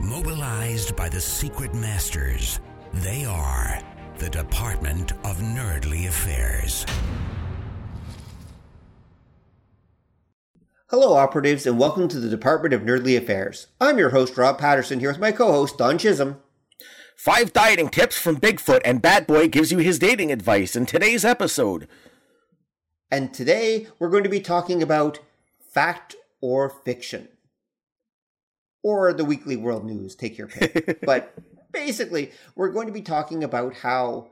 Mobilized by the secret masters, they are the Department of Nerdly Affairs. Hello, operatives, and welcome to the Department of Nerdly Affairs. I'm your host, Rob Patterson, here with my co host, Don Chisholm. Five dieting tips from Bigfoot, and Bad Boy gives you his dating advice in today's episode. And today we're going to be talking about fact or fiction. Or the Weekly World News, take your pick. but basically, we're going to be talking about how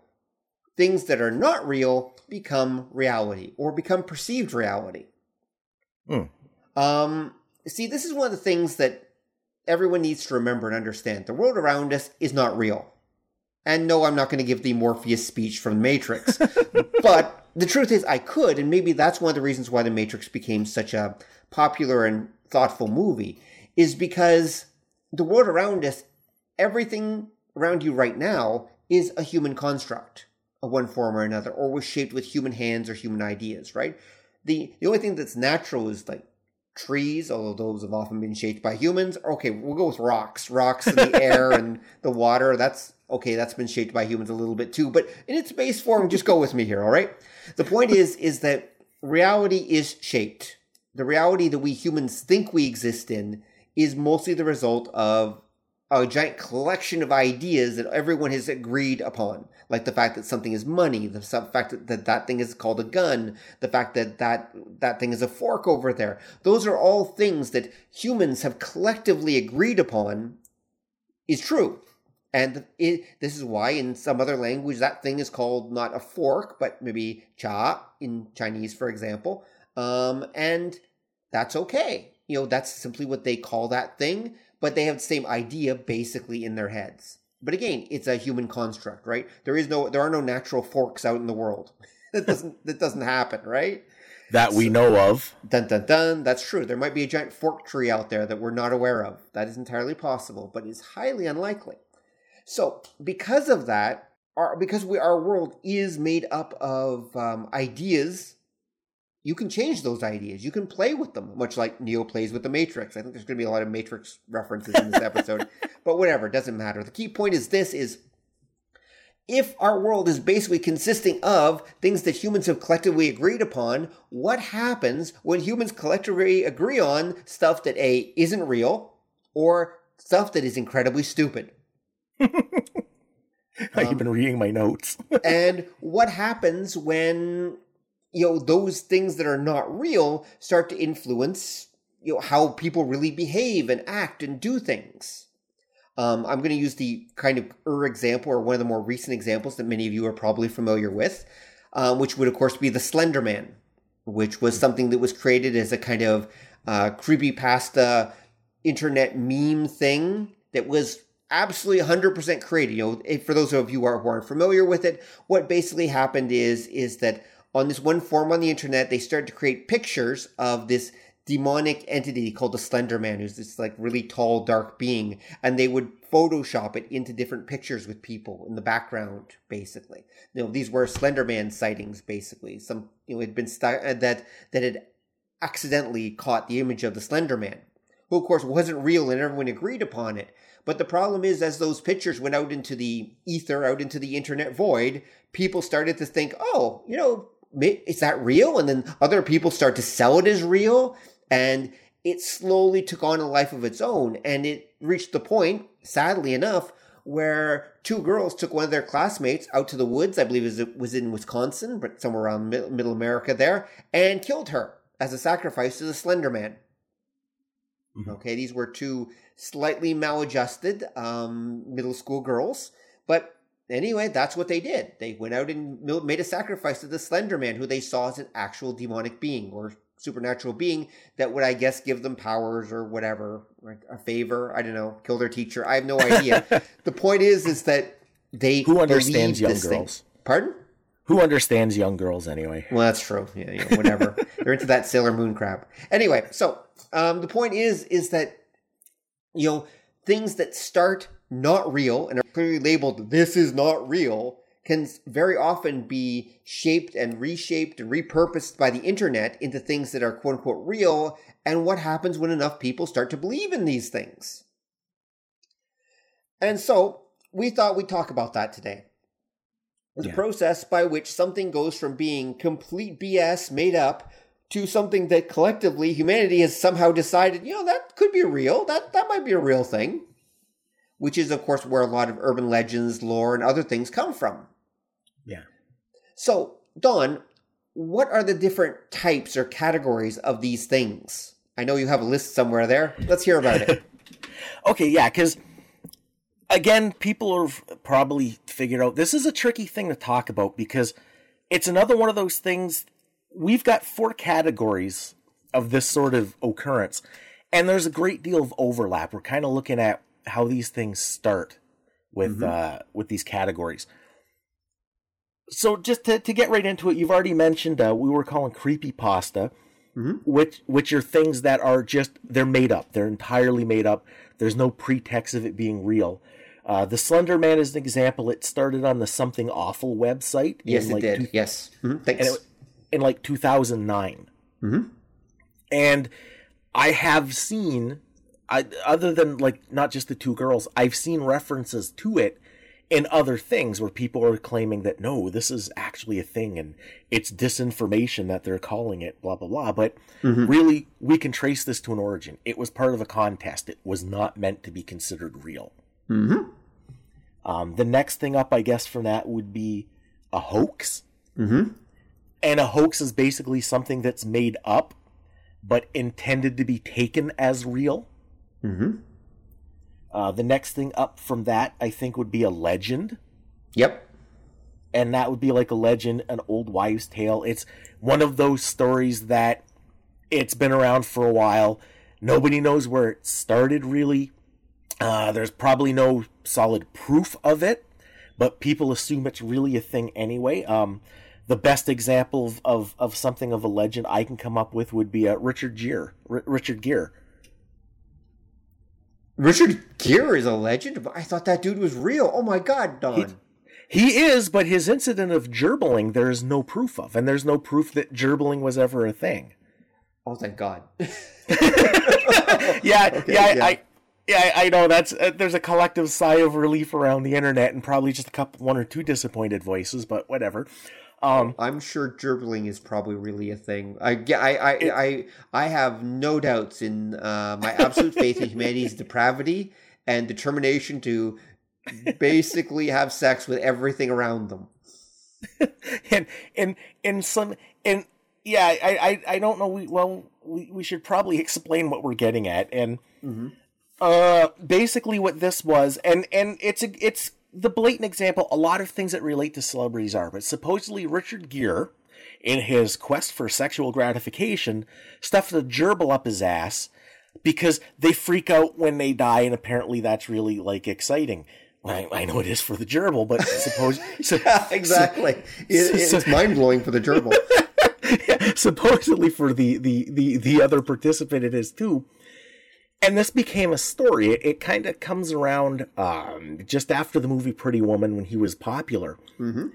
things that are not real become reality or become perceived reality. Hmm. Um, see, this is one of the things that everyone needs to remember and understand. The world around us is not real. And no, I'm not going to give the Morpheus speech from The Matrix. but the truth is, I could, and maybe that's one of the reasons why The Matrix became such a popular and thoughtful movie, is because the world around us, everything around you right now, is a human construct of one form or another, or was shaped with human hands or human ideas, right? The, the only thing that's natural is like trees, although those have often been shaped by humans. Okay, we'll go with rocks. Rocks in the air and the water. That's okay, that's been shaped by humans a little bit too. But in its base form, just go with me here, all right? The point is, is that reality is shaped. The reality that we humans think we exist in is mostly the result of a giant collection of ideas that everyone has agreed upon, like the fact that something is money, the fact that, that that thing is called a gun, the fact that that that thing is a fork over there. Those are all things that humans have collectively agreed upon is true. And it, this is why in some other language that thing is called not a fork, but maybe cha in Chinese, for example. Um, and that's okay. You know, that's simply what they call that thing but they have the same idea basically in their heads. But again, it's a human construct, right? There is no, there are no natural forks out in the world. that doesn't, that doesn't happen, right? That we so, know of. Dun dun dun. That's true. There might be a giant fork tree out there that we're not aware of. That is entirely possible, but is highly unlikely. So, because of that, our, because we, our world is made up of um, ideas you can change those ideas. You can play with them, much like Neo plays with the Matrix. I think there's going to be a lot of Matrix references in this episode, but whatever, doesn't matter. The key point is this is if our world is basically consisting of things that humans have collectively agreed upon, what happens when humans collectively agree on stuff that A isn't real or stuff that is incredibly stupid? I've um, been reading my notes. and what happens when you know those things that are not real start to influence you know how people really behave and act and do things. Um, i'm going to use the kind of er example or one of the more recent examples that many of you are probably familiar with um, which would of course be the slender man which was something that was created as a kind of uh, creepy pasta internet meme thing that was absolutely 100% created. You know for those of you who aren't familiar with it what basically happened is is that on this one forum on the internet, they started to create pictures of this demonic entity called the Slender Man, who's this like really tall, dark being, and they would Photoshop it into different pictures with people in the background, basically. You know, these were Slender Man sightings, basically. Some you know had been st- uh, that that had accidentally caught the image of the Slender Man, who of course wasn't real, and everyone agreed upon it. But the problem is, as those pictures went out into the ether, out into the internet void, people started to think, oh, you know, is that real? And then other people start to sell it as real. And it slowly took on a life of its own. And it reached the point, sadly enough, where two girls took one of their classmates out to the woods. I believe it was in Wisconsin, but somewhere around middle America there, and killed her as a sacrifice to the Slender Man. Mm-hmm. Okay, these were two slightly maladjusted um, middle school girls, but anyway, that's what they did. They went out and made a sacrifice to the Slender Man, who they saw as an actual demonic being or supernatural being that would, I guess, give them powers or whatever, like a favor. I don't know, kill their teacher. I have no idea. the point is, is that they who understands young girls. Thing. Pardon? Who understands young girls anyway? Well, that's true. Yeah, know, whatever. They're into that Sailor Moon crap. Anyway, so um, the point is, is that you know things that start not real and are clearly labeled "this is not real" can very often be shaped and reshaped and repurposed by the internet into things that are quote unquote real. And what happens when enough people start to believe in these things? And so we thought we'd talk about that today. The yeah. process by which something goes from being complete BS made up to something that collectively humanity has somehow decided, you know, that could be real. That that might be a real thing. Which is of course where a lot of urban legends, lore, and other things come from. Yeah. So, Don, what are the different types or categories of these things? I know you have a list somewhere there. Let's hear about it. okay, yeah, because again, people have probably figured out this is a tricky thing to talk about because it's another one of those things. We've got four categories of this sort of occurrence, and there's a great deal of overlap. We're kind of looking at how these things start with mm-hmm. uh, with these categories. So just to, to get right into it, you've already mentioned uh, we were calling creepy pasta, mm-hmm. which which are things that are just they're made up. They're entirely made up. There's no pretext of it being real. Uh, the Slender Man is an example. It started on the Something Awful website. Yes, it like did. Two, yes. Mm-hmm. Thanks. It, in like 2009. Mm-hmm. And I have seen, I, other than like not just the two girls, I've seen references to it in other things where people are claiming that no, this is actually a thing and it's disinformation that they're calling it, blah, blah, blah. But mm-hmm. really, we can trace this to an origin. It was part of a contest, it was not meant to be considered real. Mm-hmm. Um, the next thing up, I guess, from that would be a hoax. Mm-hmm. And a hoax is basically something that's made up, but intended to be taken as real. Mm-hmm. Uh, the next thing up from that, I think, would be a legend. Yep. And that would be like a legend, an old wives' tale. It's one of those stories that it's been around for a while. Nobody knows where it started, really. Uh, there's probably no solid proof of it, but people assume it's really a thing anyway. Um, the best example of, of, of, something of a legend I can come up with would be uh, Richard Gere. R- Richard Gere. Richard Gere is a legend. But I thought that dude was real. Oh my god, Don. He, he is, but his incident of gerbling there is no proof of, and there's no proof that gerbling was ever a thing. Oh, thank God. yeah, okay, yeah, yeah. I, yeah, I, I know that's uh, there's a collective sigh of relief around the internet, and probably just a couple, one or two disappointed voices, but whatever. Um, I'm sure gerbling is probably really a thing. I, I, I, it, I, I have no doubts in uh, my absolute faith in humanity's depravity and determination to basically have sex with everything around them. and and and some and yeah, I I, I don't know. We well we, we should probably explain what we're getting at and. Mm-hmm uh, basically what this was, and and it's a, it's the blatant example. A lot of things that relate to celebrities are, but supposedly Richard Gere, in his quest for sexual gratification, stuffed a gerbil up his ass because they freak out when they die, and apparently that's really like exciting. I, I know it is for the gerbil, but suppose so, yeah, exactly. So, it, it's mind blowing for the gerbil. yeah, supposedly for the, the the the other participant, it is too and this became a story. It, it kind of comes around um, just after the movie Pretty Woman when he was popular, mm-hmm.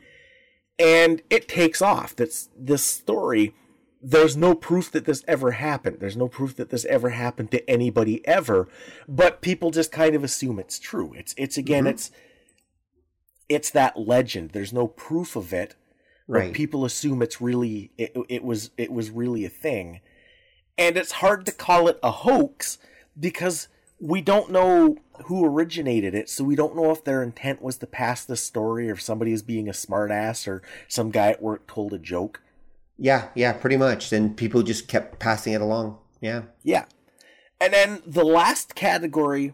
and it takes off. That's this story. There's no proof that this ever happened. There's no proof that this ever happened to anybody ever, but people just kind of assume it's true. It's it's again mm-hmm. it's it's that legend. There's no proof of it, right? people assume it's really it, it was it was really a thing, and it's hard to call it a hoax because we don't know who originated it, so we don't know if their intent was to pass the story or if somebody is being a smartass or some guy at work told a joke. Yeah, yeah, pretty much. And people just kept passing it along. Yeah. Yeah. And then the last category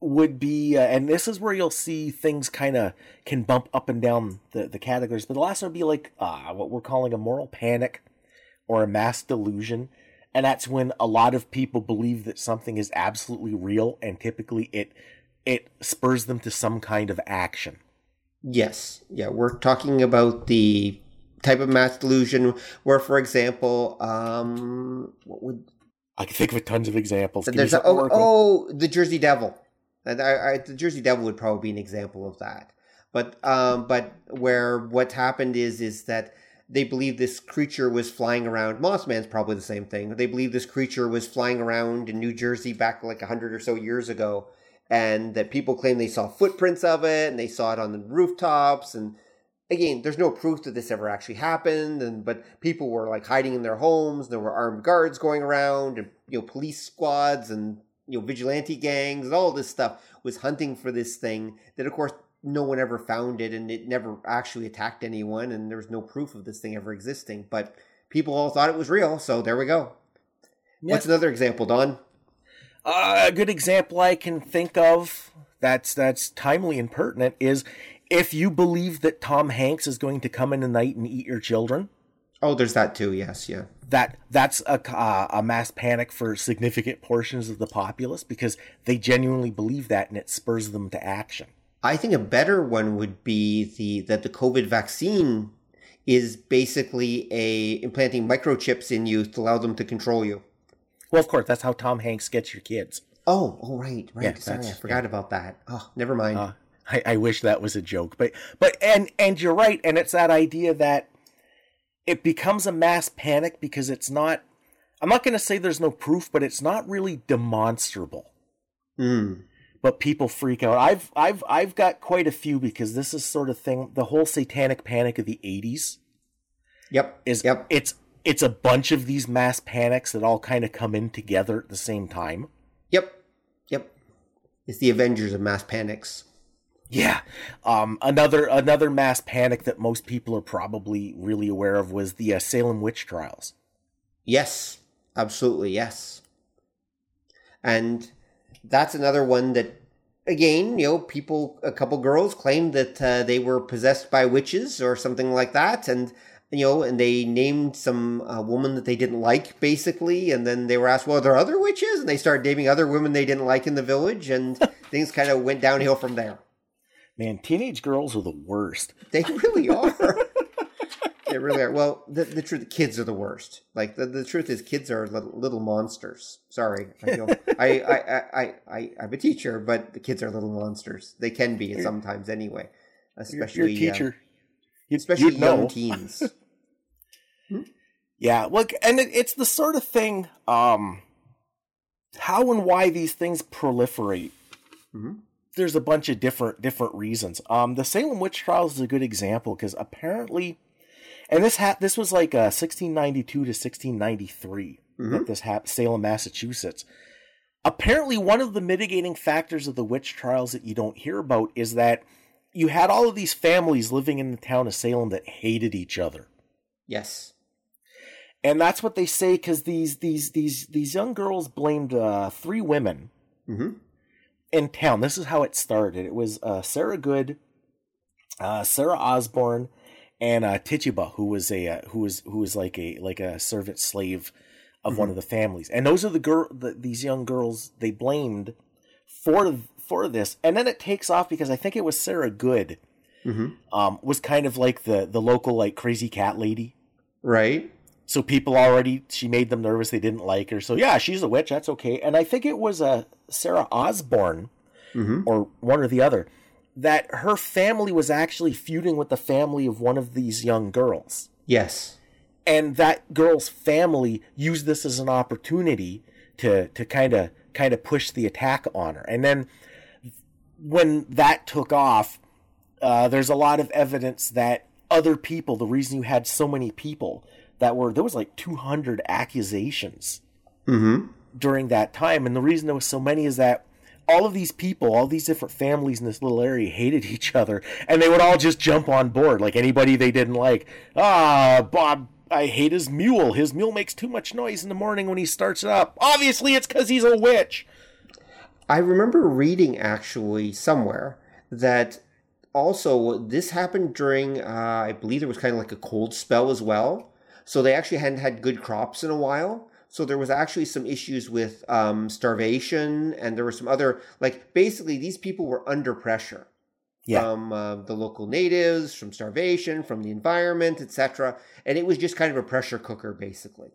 would be, uh, and this is where you'll see things kind of can bump up and down the, the categories. But the last one would be like uh, what we're calling a moral panic or a mass delusion. And that's when a lot of people believe that something is absolutely real, and typically it it spurs them to some kind of action. Yes. Yeah, we're talking about the type of mass delusion where, for example, um, what would I can think of tons of examples. there's a, oh, oh the Jersey Devil. I, I, the Jersey Devil would probably be an example of that. But um, but where what happened is is that they believe this creature was flying around. Mothman's probably the same thing. They believe this creature was flying around in New Jersey back like a hundred or so years ago, and that people claim they saw footprints of it and they saw it on the rooftops. And again, there's no proof that this ever actually happened. And but people were like hiding in their homes. There were armed guards going around, and you know, police squads and you know, vigilante gangs and all this stuff was hunting for this thing that, of course, no one ever found it and it never actually attacked anyone and there was no proof of this thing ever existing. But people all thought it was real, so there we go. What's another example, Don? Uh, a good example I can think of that's that's timely and pertinent is if you believe that Tom Hanks is going to come in the night and eat your children. Oh, there's that too. Yes, yeah that that's a, uh, a mass panic for significant portions of the populace because they genuinely believe that and it spurs them to action. I think a better one would be the that the COVID vaccine is basically a implanting microchips in you to allow them to control you. Well, of course, that's how Tom Hanks gets your kids. Oh, oh, right, right. Yeah, Sorry, I forgot yeah. about that. Oh, never mind. Uh, I, I wish that was a joke, but but and and you're right, and it's that idea that it becomes a mass panic because it's not I'm not going to say there's no proof, but it's not really demonstrable. Mm. But people freak out. I've I've I've got quite a few because this is sort of thing the whole satanic panic of the 80s. Yep. Is yep. it's it's a bunch of these mass panics that all kind of come in together at the same time. Yep. Yep. It's the Avengers of mass panics. Yeah. Um, another another mass panic that most people are probably really aware of was the uh, Salem witch trials. Yes, absolutely, yes. And that's another one that again, you know, people a couple girls claimed that uh, they were possessed by witches or something like that and you know, and they named some uh, woman that they didn't like, basically, and then they were asked, "Well, are there other witches?" And they started naming other women they didn't like in the village, and things kind of went downhill from there. Man, teenage girls are the worst. They really are. They really are. Well, the, the truth, kids are the worst. Like the, the truth is, kids are little, little monsters. Sorry, I, feel, I, I, I, I, I'm a teacher, but the kids are little monsters. They can be sometimes, anyway. Especially your teacher, uh, especially young know. teens. hmm? Yeah, look, and it, it's the sort of thing. Um, how and why these things proliferate. Mm-hmm there's a bunch of different different reasons. Um, the Salem witch trials is a good example because apparently, and this ha- this was like uh, 1692 to 1693 mm-hmm. that this happened, Salem, Massachusetts. Apparently, one of the mitigating factors of the witch trials that you don't hear about is that you had all of these families living in the town of Salem that hated each other. Yes. And that's what they say because these these these these young girls blamed uh, three women mm-hmm in town. This is how it started. It was uh, Sarah Good, uh, Sarah Osborne, and uh, Tituba, who was a uh, who was who was like a like a servant slave of mm-hmm. one of the families. And those are the girl the, these young girls they blamed for for this. And then it takes off because I think it was Sarah Good. Mm-hmm. Um, was kind of like the the local like crazy cat lady, right? So people already she made them nervous. They didn't like her. So yeah, she's a witch. That's okay. And I think it was a uh, Sarah Osborne mm-hmm. or one or the other that her family was actually feuding with the family of one of these young girls. Yes. And that girl's family used this as an opportunity to to kind of kind of push the attack on her. And then when that took off, uh, there's a lot of evidence that other people, the reason you had so many people that were there was like 200 accusations mm-hmm. during that time, and the reason there was so many is that all of these people, all these different families in this little area hated each other, and they would all just jump on board like anybody they didn't like. Ah, Bob. I hate his mule. His mule makes too much noise in the morning when he starts it up. Obviously, it's because he's a witch. I remember reading actually somewhere that also this happened during, uh, I believe there was kind of like a cold spell as well. So they actually hadn't had good crops in a while. So there was actually some issues with um, starvation, and there were some other like basically these people were under pressure Yeah. from uh, the local natives, from starvation, from the environment, etc. And it was just kind of a pressure cooker, basically.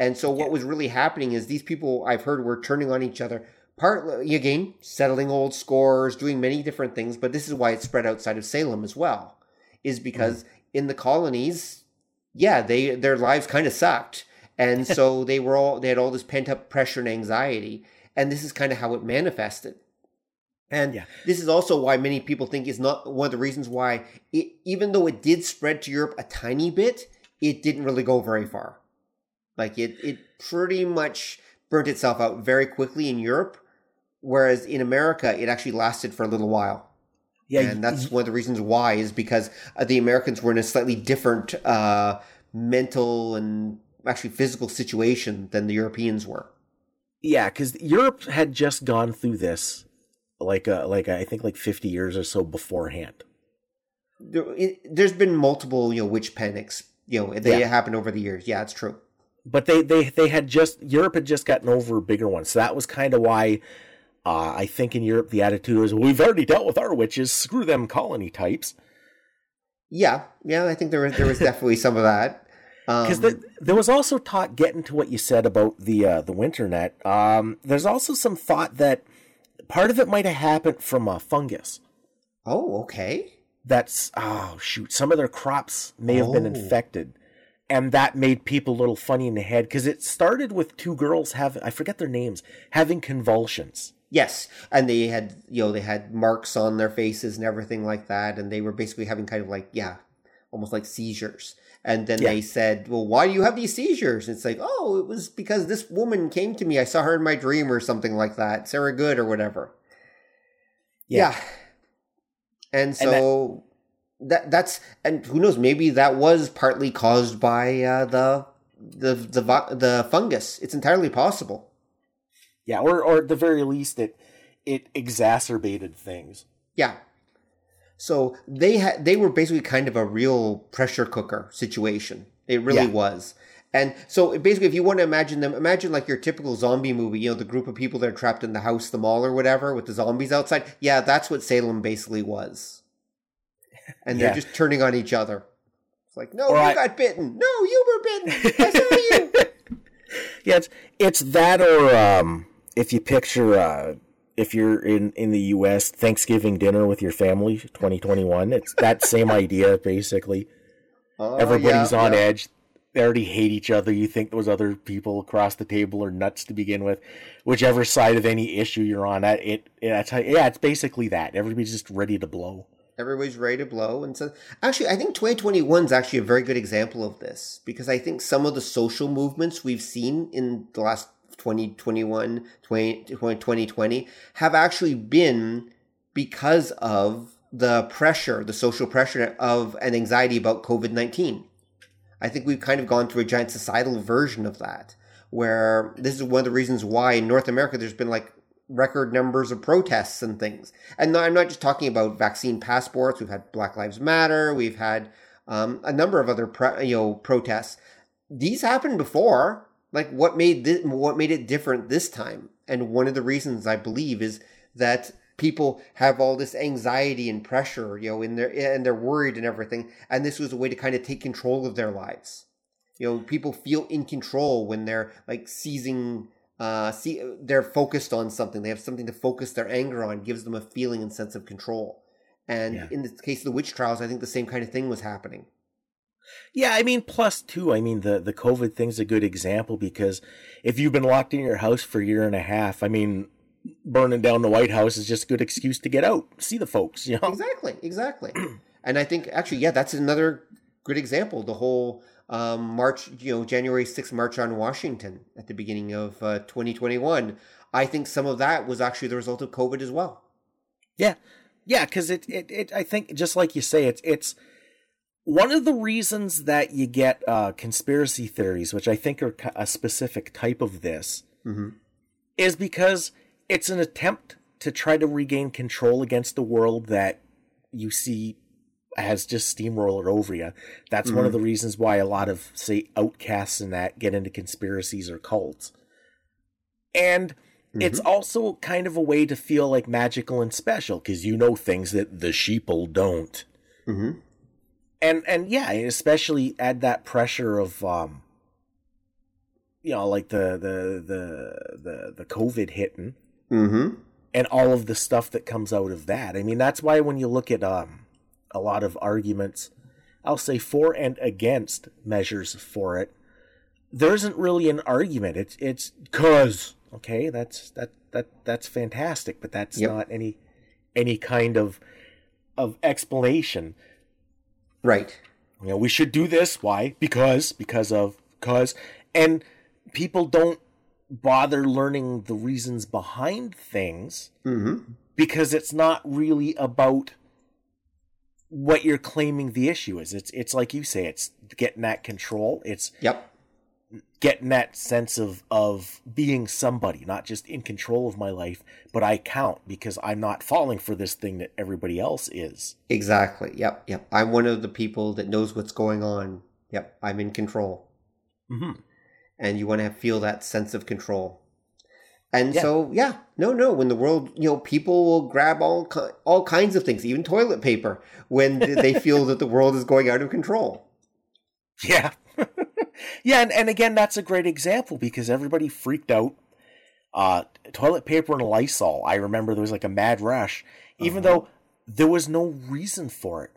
And so what Yeah. was really happening is these people I've heard were turning on each other. Partly again, settling old scores, doing many different things, but this is why it spread outside of Salem as well, is because in the colonies, yeah, they their lives kind of sucked, and so they were all they had all this pent up pressure and anxiety, and this is kind of how it manifested. And Yeah. this is also why many people think it's not one of the reasons why, it, even though it did spread to Europe a tiny bit, it didn't really go very far. Like it, it pretty much burnt itself out very quickly in Europe, whereas in America, it actually lasted for a little while. Yeah. and that's one of the reasons why is because uh, the Americans were in a slightly different uh, mental and actually physical situation than the Europeans were. Yeah, because Europe had just gone through this, like uh, like I think like fifty years or so beforehand. There, it, there's been multiple, you know, witch panics. You know, they Yeah. happened over the years. Yeah, it's true. But they they they had just Europe had just gotten over a bigger one, so that was kind of why uh, I think in Europe the attitude was we've already dealt with our witches, screw them colony types. Yeah, yeah, I think there was there was definitely some of that. Because Um, there was also talk, getting to what you said about the uh, the winternet. Um, there's also some thought that part of it might have happened from a fungus. oh, okay. That's oh shoot, some of their crops may have been Oh. infected, and that made people a little funny in the head because it started with two girls having I forget their names having convulsions. Yes, and they had you know they had marks on their faces and everything like that, and they were basically having kind of like yeah, almost like seizures. And then Yeah. they said, "Well, why do you have these seizures?" And it's like, "Oh, it was because this woman came to me. I saw her in my dream or something like that, Sarah Good or whatever." Yeah. Yeah. And so that, that's and who knows maybe that was partly caused by uh, the the the the fungus. It's entirely possible. Yeah, or or at the very least it it exacerbated things. Yeah. So they had they were basically kind of a real pressure cooker situation. It really Yeah. was. And so basically if you want to imagine them imagine like your typical zombie movie, you know, the group of people that are trapped in the house, the mall or whatever with the zombies outside. Yeah, that's what Salem basically was. And Yeah. they're just turning on each other. It's like, "No, Or you I- got bitten. No, you were bitten. I saw you." Yeah, it's it's that or um if you picture uh if you're in in the US Thanksgiving dinner with your family 2021, it's that same idea basically. Oh, Everybody's yeah, on yeah. edge. They already hate each other. You think those other people across the table are nuts to begin with. Whichever side of any issue you're on, that it, it I tell you, yeah, it's basically that. Everybody's just ready to blow. Everybody's ready to blow. And so, actually, I think 2021 is actually a very good example of this because I think some of the social movements we've seen in the last 2021, 20, 2020 have actually been because of the pressure, the social pressure of an anxiety about COVID 19. I think we've kind of gone through a giant societal version of that, where this is one of the reasons why in North America there's been like record numbers of protests and things. And I'm not just talking about vaccine passports. We've had Black Lives Matter. We've had um, a number of other you know protests. These happened before. Like what made this, what made it different this time? And one of the reasons I believe is that people have all this anxiety and pressure, you know, in their and they're worried and everything. And this was a way to kind of take control of their lives. You know, people feel in control when they're like seizing uh, see, they're focused on something. They have something to focus their anger on. Gives them a feeling and sense of control. And Yeah. in the case of the witch trials, I think the same kind of thing was happening. Yeah, I mean, plus too, I mean, the, the COVID thing's a good example because if you've been locked in your house for a year and a half, I mean, burning down the White House is just a good excuse to get out, see the folks, you know? Exactly, exactly. and I think actually, yeah, that's another good example. The whole um, March, you know, January 6th March on Washington at the beginning of uh, 2021. I think some of that was actually the result of COVID as well. Yeah, yeah, because it, it, it, I think, just like you say, it's, it's one of the reasons that you get uh, conspiracy theories, which I think are a specific type of this, Mm-hmm. is because it's an attempt to try to regain control against the world that you see has just steamrolled over you. That's mm-hmm. one of mm-hmm. the reasons why a lot of say outcasts and that get into conspiracies or cults. And mm-hmm. it's also kind of a way to feel like magical and special because you know things that the sheeple don't. Mm-hmm. And and yeah, especially add that pressure of um, you know, like the the the the the COVID hitting, mm-hmm. and all of the stuff that comes out of that. I mean, that's why when you look at um a lot of arguments, I'll say for and against measures for it, there isn't really an argument. It's it's cause okay, that's that that that's fantastic, but that's yep. not any any kind of of explanation. Right. You know, we should do this. Why? Because because of cause and people don't bother learning the reasons behind things mm-hmm. because it's not really about what you're claiming the issue is. It's it's like you say, it's getting that control. It's yep getting that sense of of being somebody, not just in control of my life, but I count because I'm not falling for this thing that everybody else is. Exactly. Yep. Yep. I'm one of the people that knows what's going on. Yep. I'm in control. Mm-hmm and you want to feel that sense of control. And yeah. so, yeah, no, no. When the world, you know, people will grab all all kinds of things, even toilet paper, when they feel that the world is going out of control. Yeah, yeah, and, and again, that's a great example because everybody freaked out. Uh, toilet paper and Lysol. I remember there was like a mad rush, even uh-huh. though there was no reason for it.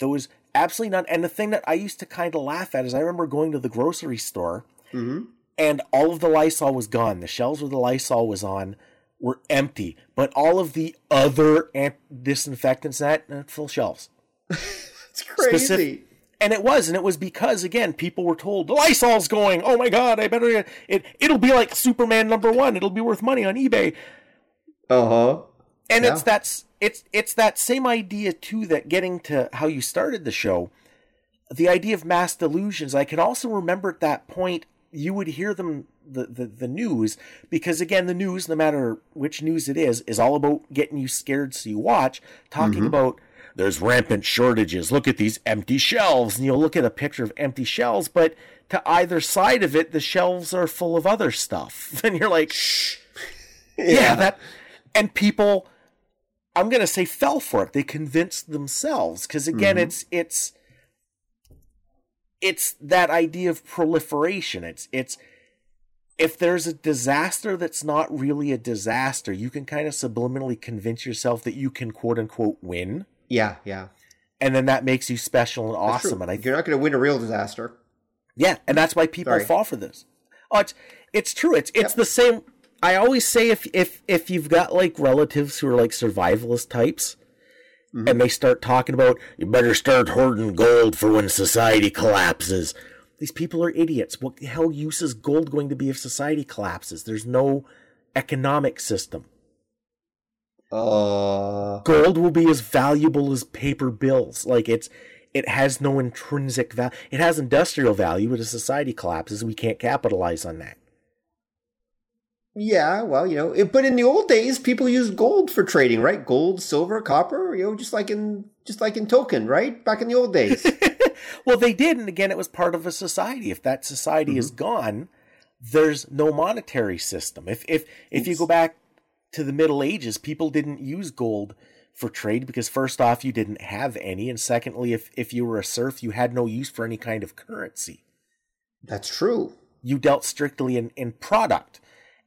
There was absolutely none. And the thing that I used to kind of laugh at is I remember going to the grocery store Mm-hmm. And all of the Lysol was gone. The shelves where the Lysol was on were empty, but all of the other ant- disinfectants that uh, full shelves. it's crazy. Specific- and it was, and it was because again, people were told the Lysol's going. Oh my god, I better it. It'll be like Superman number one. It'll be worth money on eBay. Uh huh. And yeah. it's that's it's it's that same idea too. That getting to how you started the show, the idea of mass delusions. I can also remember at that point you would hear them the, the, the news because again the news no matter which news it is is all about getting you scared so you watch talking mm-hmm. about there's rampant shortages look at these empty shelves and you'll look at a picture of empty shelves but to either side of it the shelves are full of other stuff and you're like Shh. yeah. yeah that and people i'm going to say fell for it they convinced themselves because again mm-hmm. it's it's it's that idea of proliferation. It's it's if there's a disaster that's not really a disaster, you can kind of subliminally convince yourself that you can quote unquote win. Yeah, yeah. And then that makes you special and awesome. And I you're not going to win a real disaster. Yeah, and that's why people Sorry. fall for this. Oh, it's it's true. It's it's yep. the same. I always say if if if you've got like relatives who are like survivalist types, Mm-hmm. And they start talking about, you better start hoarding gold for when society collapses. These people are idiots. What the hell use is gold going to be if society collapses? There's no economic system. Uh... Gold will be as valuable as paper bills. Like it's, it has no intrinsic value. It has industrial value, but if society collapses, we can't capitalize on that. Yeah, well, you know, it, but in the old days, people used gold for trading, right? Gold, silver, copper, you know, just like in just like in Tolkien, right? Back in the old days. well, they did, and again, it was part of a society. If that society mm-hmm. is gone, there's no monetary system. If if if Oops. you go back to the Middle Ages, people didn't use gold for trade because first off, you didn't have any, and secondly, if if you were a serf, you had no use for any kind of currency. That's true. You dealt strictly in in product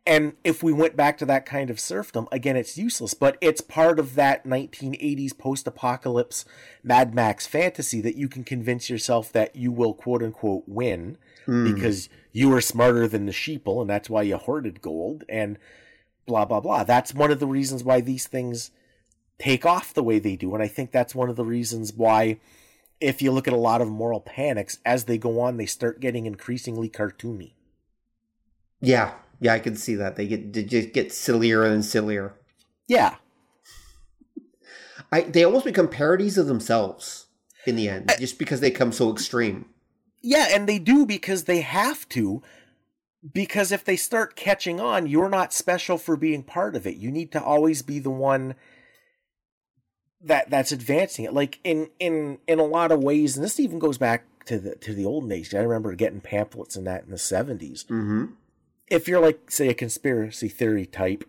and if we went back to that kind of serfdom, again, it's useless, but it's part of that 1980s post apocalypse Mad Max fantasy that you can convince yourself that you will quote unquote win mm. because you were smarter than the sheeple and that's why you hoarded gold and blah, blah, blah. That's one of the reasons why these things take off the way they do. And I think that's one of the reasons why, if you look at a lot of moral panics, as they go on, they start getting increasingly cartoony. Yeah, yeah, I can see that. They get they just get sillier and sillier. Yeah. I they almost become parodies of themselves in the end, I, just because they come so extreme. Yeah, and they do because they have to. Because if they start catching on, you're not special for being part of it. You need to always be the one that that's advancing it. Like in in in a lot of ways, and this even goes back to the to the olden days. I remember getting pamphlets and that in the 70s Mm-hmm. If you're like, say, a conspiracy theory type,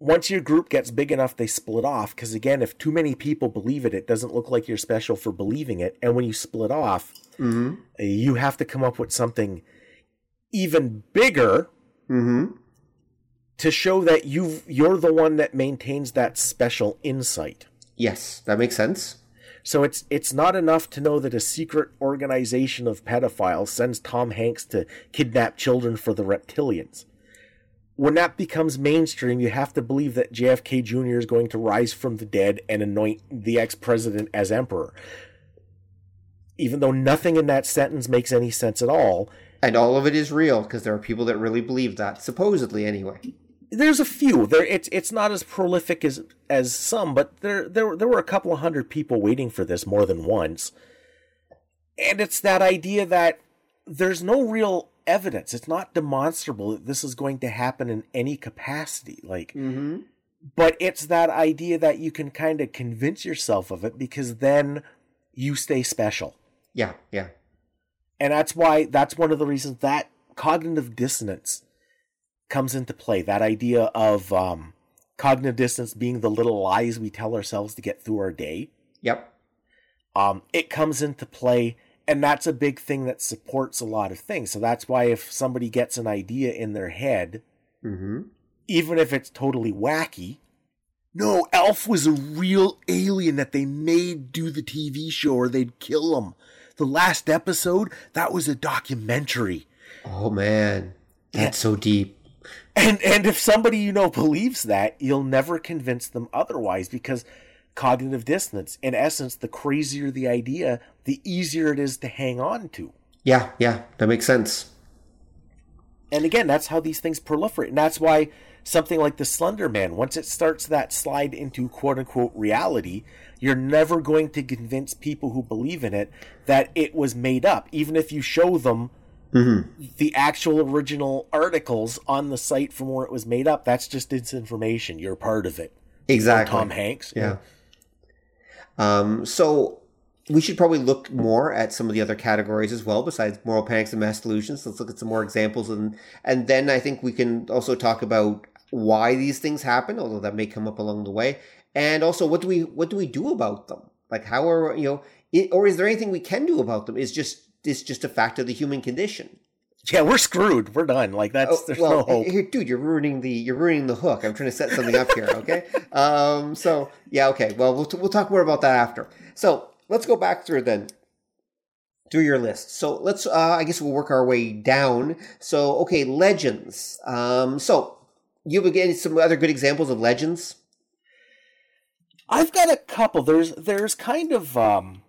once your group gets big enough, they split off. Because again, if too many people believe it, it doesn't look like you're special for believing it. And when you split off, Mm-hmm. you have to come up with something even bigger Mm-hmm. to show that you you're the one that maintains that special insight. Yes, that makes sense. So it's it's not enough to know that a secret organization of pedophiles sends Tom Hanks to kidnap children for the reptilians. When that becomes mainstream, you have to believe that JFK Jr. is going to rise from the dead and anoint the ex-president as emperor. Even though nothing in that sentence makes any sense at all, And all of it is real because there are people that really believe that, supposedly anyway. there's a few there it's it's not as prolific as as some but there there there were a couple of hundred people waiting for this more than once and it's that idea that there's no real evidence it's not demonstrable that this is going to happen in any capacity like Mm-hmm. but it's that idea that you can kind of convince yourself of it because then you stay special Yeah, yeah. And that's why that's one of the reasons that cognitive dissonance comes into play that idea of um, cognitive dissonance being the little lies we tell ourselves to get through our day Yep. um, it comes into play and that's a big thing that supports a lot of things so that's why if somebody gets an idea in their head Mm-hmm. even if it's totally wacky no ALF was a real alien that they made do the tv show or they'd kill him the last episode that was a documentary Oh man, that's so deep. And and if somebody you know believes that, you'll never convince them otherwise because cognitive dissonance, in essence, the crazier the idea, the easier it is to hang on to. Yeah, yeah, that makes sense. And again, that's how these things proliferate. And that's why something like the Slender Man, once it starts that slide into quote unquote reality, you're never going to convince people who believe in it that it was made up, even if you show them the actual original articles on the site from where it was made up. That's just disinformation. You're part of it. Exactly. Tom Hanks. Yeah. Um, so we should probably look more at some of the other categories as well, besides moral panics and mass delusions. Let's look at some more examples, and and then I think we can also talk about why these things happen, although that may come up along the way, and also what do we what do we do about them? Like how are you know, it, or is there anything we can do about them? Is just is just a fact of the human condition. Yeah, we're screwed. We're done. Like that's Oh, there's well, no hope. here, dude, you're ruining the you're ruining the hook. I'm trying to set something up here. Okay. um. So yeah. Okay. Well, we'll we'll talk more about that after. So let's go back through then through your list. So let's. Uh, I guess we'll work our way down. So okay, legends. Um. So you again some other good examples of legends. I've got a couple. There's there's kind of um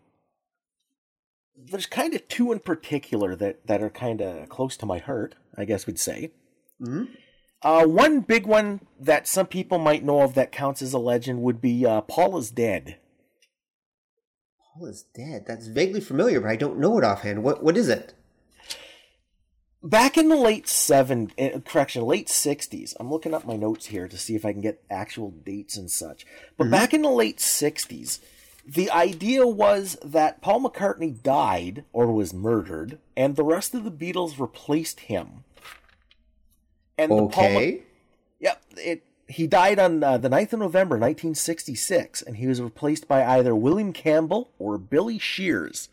there's kind of two in particular that that are kind of close to my heart, I guess we'd say. Mhm. Uh, one big one that some people might know of that counts as a legend would be uh, Paul is dead. Paul is dead. That's vaguely familiar, but I don't know it offhand. What what is it? Back in the late seven, uh, correction, late sixties. I'm looking up my notes here to see if I can get actual dates and such. But back in the late sixties, the idea was that Paul McCartney died or was murdered, and the rest of the Beatles replaced him. And the Paul Mc- Okay. Yep, it. He died on uh, the 9th of November, 1966, and he was replaced by either William Campbell or Billy Shears.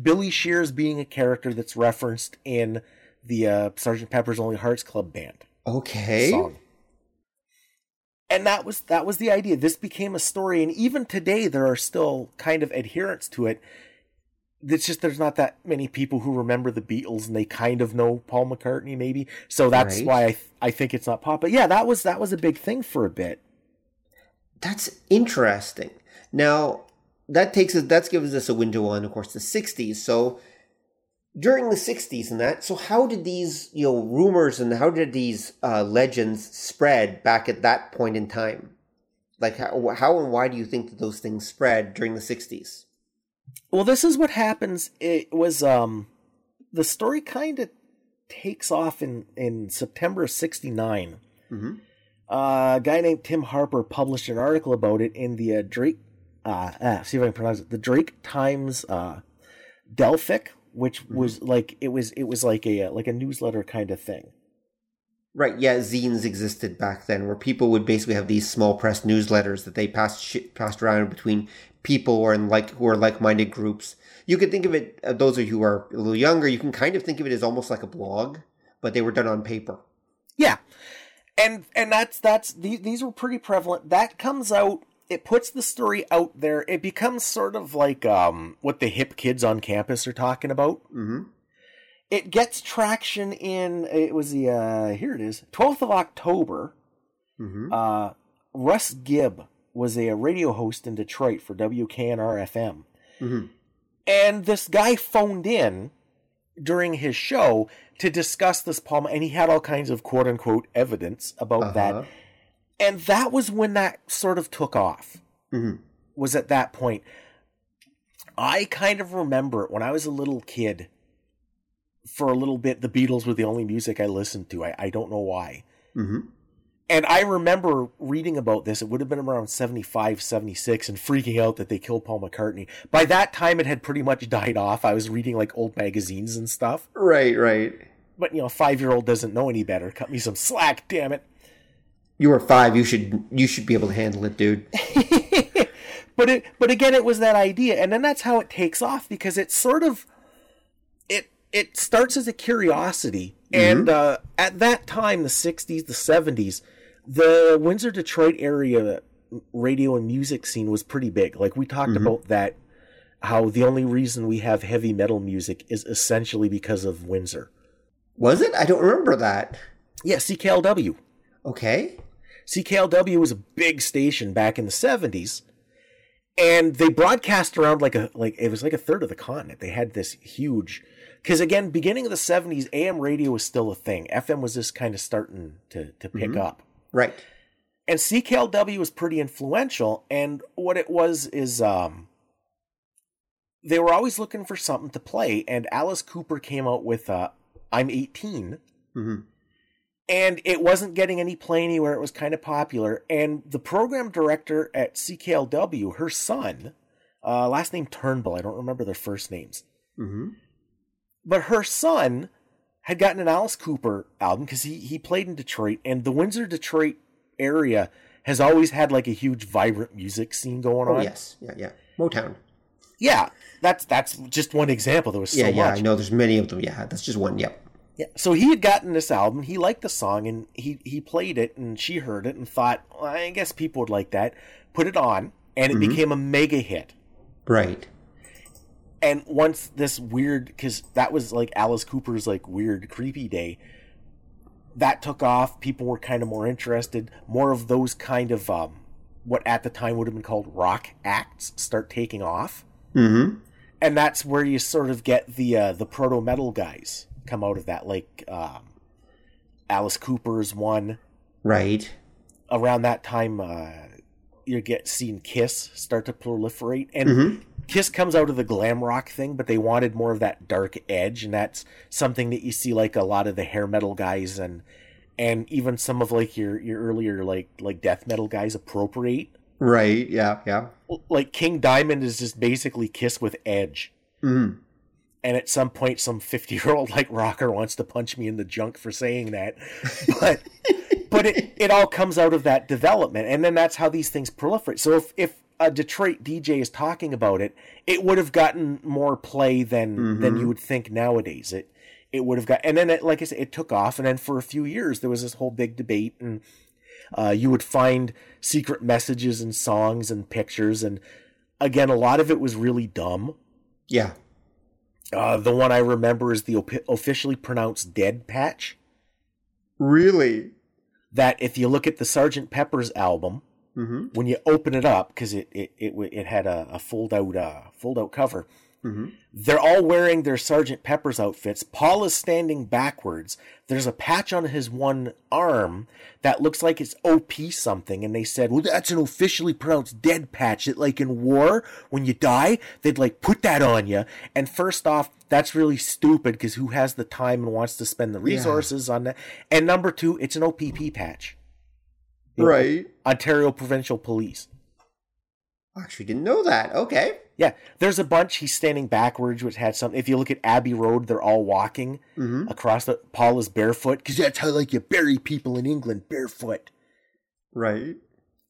Billy Shears being a character that's referenced in the uh, Sgt. Pepper's Lonely Hearts Club Band Okay. song. And that was that was the idea. This became a story, and even today there are still kind of adherents to it. It's just there's not that many people who remember the Beatles, and they kind of know Paul McCartney, maybe. So that's Right. why I th- I think it's not pop. But yeah, that was that was a big thing for a bit. That's interesting. Now, that takes us, that gives us a window on, of course, the 60s. So, during the 60s and that, so how did these, you know, rumors and how did these uh, legends spread back at that point in time? Like, how, how and why do you think that those things spread during the 60s? Well, this is what happens. It was um the story kind of takes off in in September of '69. Mm-hmm. Uh, a guy named Tim Harper published an article about it in the uh, Drake. Uh, uh, see if I can pronounce it. The Drake Times uh, Delphic, which mm-hmm. was like it was it was like a like a newsletter kind of thing. Right, yeah, zines existed back then, where people would basically have these small press newsletters that they passed passed around between people or in like who are like minded groups. You could think of it. Uh, those of you who are a little younger, you can kind of think of it as almost like a blog, but they were done on paper. Yeah, and and that's that's these these were pretty prevalent. That comes out. It puts the story out there. It becomes sort of like um, what the hip kids on campus are talking about. Mm-hmm it gets traction in it was the uh here it is 12th of october mm-hmm. uh russ gibb was a radio host in detroit for wknr fm mm-hmm. and this guy phoned in during his show to discuss this poem and he had all kinds of quote unquote evidence about uh-huh. that and that was when that sort of took off mm-hmm. was at that point i kind of remember it when i was a little kid for a little bit, the Beatles were the only music I listened to. I, I don't know why. Mm-hmm. And I remember reading about this. It would have been around 75, 76, and freaking out that they killed Paul McCartney. By that time, it had pretty much died off. I was reading like old magazines and stuff. Right, right. But, you know, a five year old doesn't know any better. Cut me some slack, damn it. You were five. You should you should be able to handle it, dude. but it but again, it was that idea, and then that's how it takes off because it's sort of it it starts as a curiosity, mm-hmm. and uh, at that time, the '60s, the '70s, the Windsor Detroit area radio and music scene was pretty big. Like we talked mm-hmm. about that, how the only reason we have heavy metal music is essentially because of Windsor. Was it? I don't remember that. Yeah, CKLW. Okay. CKLW was a big station back in the '70s, and they broadcast around like a like it was like a third of the continent. They had this huge because again, beginning of the '70s, AM radio was still a thing. FM was just kind of starting to to pick mm-hmm. up. Right. And CKLW was pretty influential. And what it was is um, they were always looking for something to play. And Alice Cooper came out with uh, "I'm 18." Mm-hmm. And it wasn't getting any play anywhere. It was kind of popular. And the program director at CKLW, her son, uh, last name Turnbull, I don't remember their first names. Mm-hmm but her son had gotten an Alice Cooper album because he he played in Detroit, and the Windsor Detroit area has always had like a huge vibrant music scene going oh, on. Yes, yeah, yeah, Motown. Yeah, that's that's just one example. There was so yeah, yeah. Much. I know there's many of them. Yeah, that's just one. Yep. Yeah. So he had gotten this album. He liked the song, and he he played it, and she heard it and thought, well, I guess people would like that. Put it on, and it mm-hmm. became a mega hit. Right and once this weird because that was like alice cooper's like weird creepy day that took off people were kind of more interested more of those kind of um, what at the time would have been called rock acts start taking off mm-hmm. and that's where you sort of get the uh, the proto metal guys come out of that like um, alice cooper's one right around that time uh, you get seeing kiss start to proliferate and mm-hmm. Kiss comes out of the glam rock thing, but they wanted more of that dark edge, and that's something that you see like a lot of the hair metal guys and and even some of like your your earlier like like death metal guys appropriate. Right. Yeah. Yeah. Like King Diamond is just basically Kiss with edge. Mm. And at some point, some fifty-year-old like rocker wants to punch me in the junk for saying that, but but it, it all comes out of that development, and then that's how these things proliferate. So if if a Detroit DJ is talking about it, it would have gotten more play than mm-hmm. than you would think nowadays. It it would have got, and then it, like I said, it took off, and then for a few years there was this whole big debate, and uh, you would find secret messages and songs and pictures, and again, a lot of it was really dumb. Yeah. Uh, the one I remember is the op- officially pronounced "dead" patch. Really? That if you look at the Sergeant Pepper's album, Mm-hmm. When you open it up, because it, it it it had a, a fold out uh, fold out cover. Mm-hmm. They're all wearing their Sergeant Pepper's outfits. Paul is standing backwards. There's a patch on his one arm that looks like it's OP something, and they said, "Well, that's an officially pronounced dead patch. That like in war, when you die, they'd like put that on you." And first off, that's really stupid because who has the time and wants to spend the resources on that? And number two, it's an OPP patch. Right. Ontario Provincial Police. Actually, didn't know that. Okay. Yeah, there's a bunch. He's standing backwards, which had some. If you look at Abbey Road, they're all walking across the. Paul is barefoot because that's how like you bury people in England, barefoot. Right.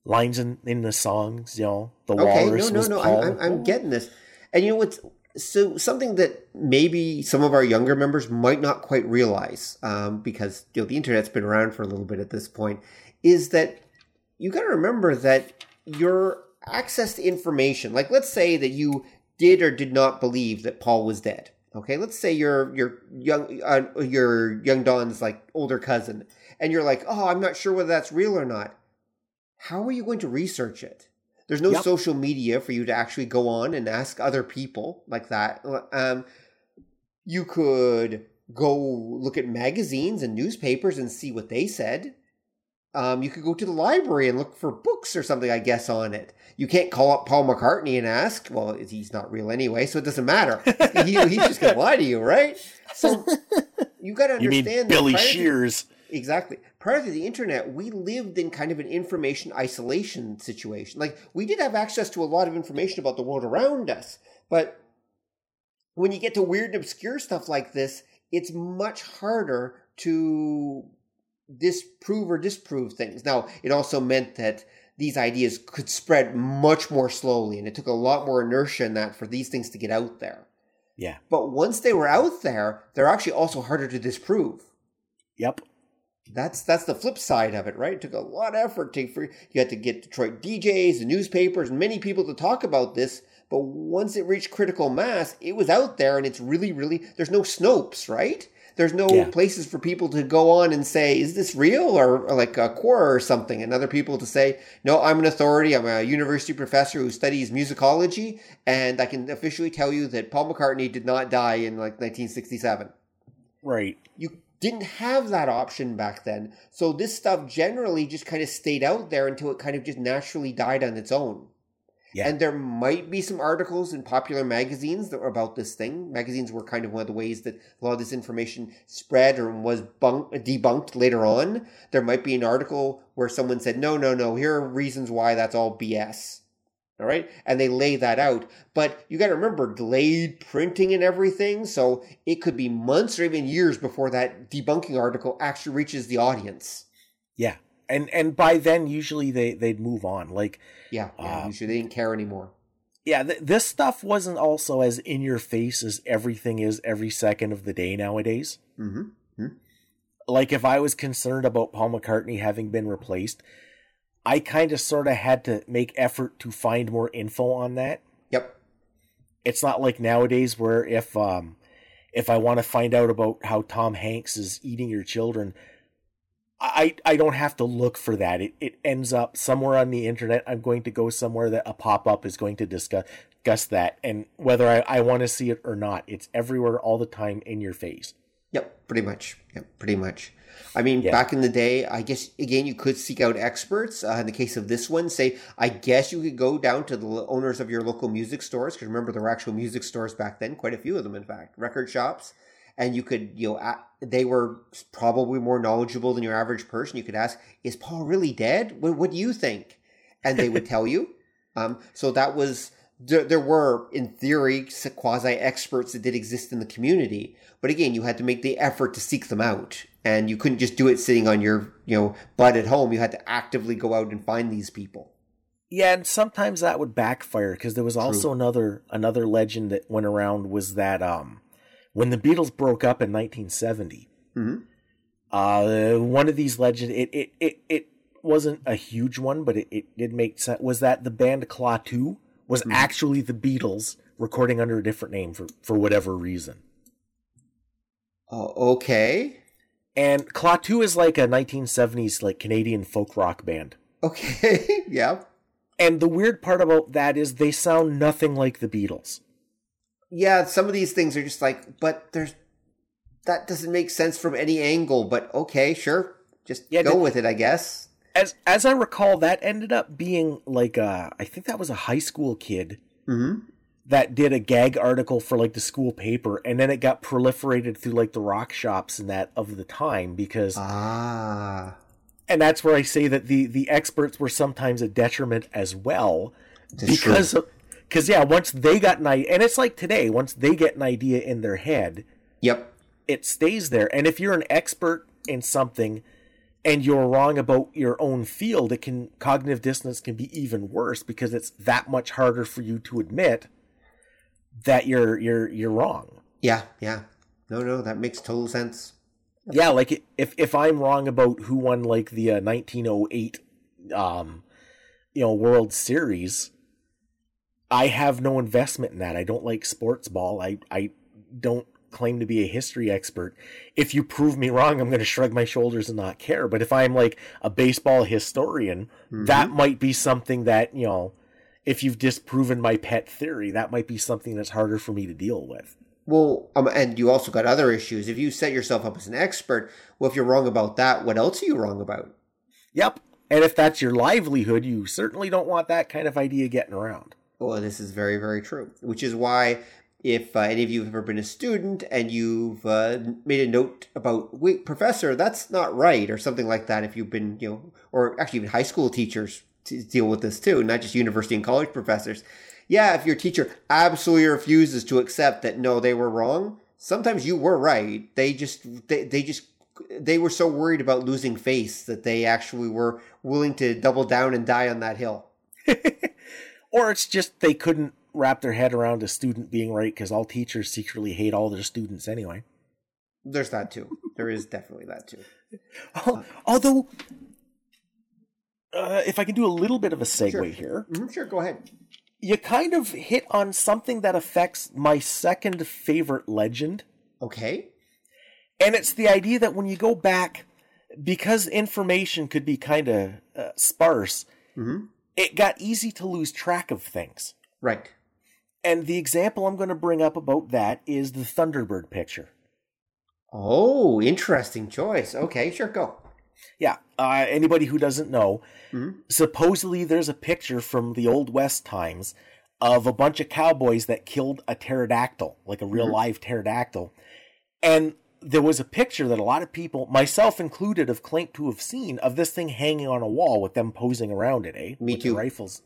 Lines in in the songs, you know, the Okay. walrus No, no, no. Paul. I'm, I'm, getting this. And you know what's so something that maybe some of our younger members might not quite realize, um, because you know the internet's been around for a little bit at this point, is that you got to remember that your access to information, like let's say that you did or did not believe that Paul was dead. Okay, let's say you're your young uh, your young Don's like older cousin, and you're like, oh, I'm not sure whether that's real or not. How are you going to research it? There's no Yep. social media for you to actually go on and ask other people like that. Um, you could go look at magazines and newspapers and see what they said. Um, you could go to the library and look for books or something, I guess, on it. You can't call up Paul McCartney and ask. Well, he's not real anyway, so it doesn't matter. he, he's just going to lie to you, right? So you got to you understand mean that Billy prior to- Shears? Exactly. Prior to the internet, we lived in kind of an information isolation situation. Like, we did have access to a lot of information about the world around us, but when you get to weird and obscure stuff like this, it's much harder to disprove or disprove things. Now, it also meant that these ideas could spread much more slowly, and it took a lot more inertia in that for these things to get out there. Yeah. But once they were out there, they're actually also harder to disprove Yep. that's that's the flip side of it, right? It took a lot of effort to for you had to get Detroit DJs and newspapers and many people to talk about this. But once it reached critical mass, it was out there, and it's really, really there's no Snopes, right? There's no Yeah. places for people to go on and say, "Is this real?" or, or like a Quora or something, and other people to say, "No, I'm an authority. I'm a university professor who studies musicology, and I can officially tell you that Paul McCartney did not die in like 1967." Right. you didn't have that option back then. So this stuff generally just kind of stayed out there until it kind of just naturally died on its own. Yeah. And there might be some articles in popular magazines that were about this thing. Magazines were kind of one of the ways that a lot of this information spread or was bunk- debunked later on. There might be an article where someone said, no, no, no, here are reasons why that's all BS. All right. And they lay that out. But you got to remember delayed printing and everything. So it could be months or even years before that debunking article actually reaches the audience. Yeah. And and by then usually they they'd move on. Like Yeah. yeah Uh, usually they didn't care anymore. yeah, th- this stuff wasn't also as in your face as everything is every second of the day nowadays. Mm-hmm. like if I was concerned about Paul McCartney having been replaced, I kind of sort of had to make effort to find more info on that. Yep. It's not like nowadays where if um if I want to find out about how Tom Hanks is eating your children, I I don't have to look for that. It it ends up somewhere on the internet. I'm going to go somewhere that a pop up is going to discuss discuss that, and whether I, I want to see it or not, it's everywhere all the time in your face. Yep, pretty much. Yep, pretty much. I mean, Yeah. back in the day, I guess again you could seek out experts. Uh, in the case of this one, say I guess you could go down to the owners of your local music stores because remember there were actual music stores back then, quite a few of them, in fact, record shops, and you could you know they were probably more knowledgeable than your average person. You could ask, "Is Paul really dead? What, what do you think?" And they would tell you. Um, so that was there, there were in theory quasi experts that did exist in the community but again you had to make the effort to seek them out and you couldn't just do it sitting on your you know butt at home you had to actively go out and find these people Yeah, and sometimes that would backfire because there was also another another legend that went around was that um when the Beatles broke up in 1970, Mhm. uh one of these legends it it it, it wasn't a huge one, but it, it did make sense. Was that the band Klaatu was actually the Beatles recording under a different name for for whatever reason. oh okay And Klaatu is like a 1970s like Canadian folk rock band. okay yeah And the weird part about that is they sound nothing like the Beatles. Yeah, some of these things are just like, but there's that doesn't make sense from any angle. But okay, sure, just Yeah, go with it, I guess. As as I recall, that ended up being like a, I think that was a high school kid Mm-hmm. that did a gag article for like the school paper, and then it got proliferated through like the rock shops and that of the time because, Ah, and that's where I say that the the experts were sometimes a detriment as well That's because because yeah, once they got an idea, and it's like today, once they get an idea in their head, yep. it stays there. And if you're an expert in something and you're wrong about your own field, it can cognitive dissonance can be even worse because it's that much harder for you to admit that you're you're you're wrong. Yeah, yeah. No, no, that makes total sense. Yeah, like if if I'm wrong about who won like the uh, 1908 um you know World Series, I have no investment in that. I don't like sports ball. I I don't claim to be a history expert. If you prove me wrong, I'm going to shrug my shoulders and not care. But if I'm like a baseball historian, that might be something that, you know, if you've disproven my pet theory, that might be something that's harder for me to deal with. Well, um, and you also got other issues. If you set yourself up as an expert, well, if you're wrong about that, what else are you wrong about? Yep. And if that's your livelihood, you certainly don't want that kind of idea getting around. Well, this is very, very true. Which is why, if uh, any of you have ever been a student and you've uh, made a note about, wait, professor, that's not right, or something like that, if you've been, you know, or actually even high school teachers t- deal with this too, not just university and college professors. Yeah, if your teacher absolutely refuses to accept that no, they were wrong, sometimes you were right. They just, they, they just, they were so worried about losing face that they actually were willing to double down and die on that hill. Or it's just they couldn't wrap their head around a student being right because all teachers secretly hate all their students anyway. There's that too. There is definitely that too. Al- Although, uh, if I can do a little bit of a segue Sure. here, Mhm, sure, go ahead. you kind of hit on something that affects my second favorite legend. Okay. And it's the idea that when you go back, because information could be kind of uh, sparse, hmm it got easy to lose track of things. Right. And the example I'm going to bring up about that is the Thunderbird picture. Oh, interesting choice. Okay, sure, go. Yeah, uh, anybody who doesn't know, Mhm. supposedly there's a picture from the Old West times of a bunch of cowboys that killed a pterodactyl, like a real Mhm. live pterodactyl. And there was a picture that a lot of people, myself included, have claimed to have seen of this thing hanging on a wall with them posing around it, eh? Me with too. rifles.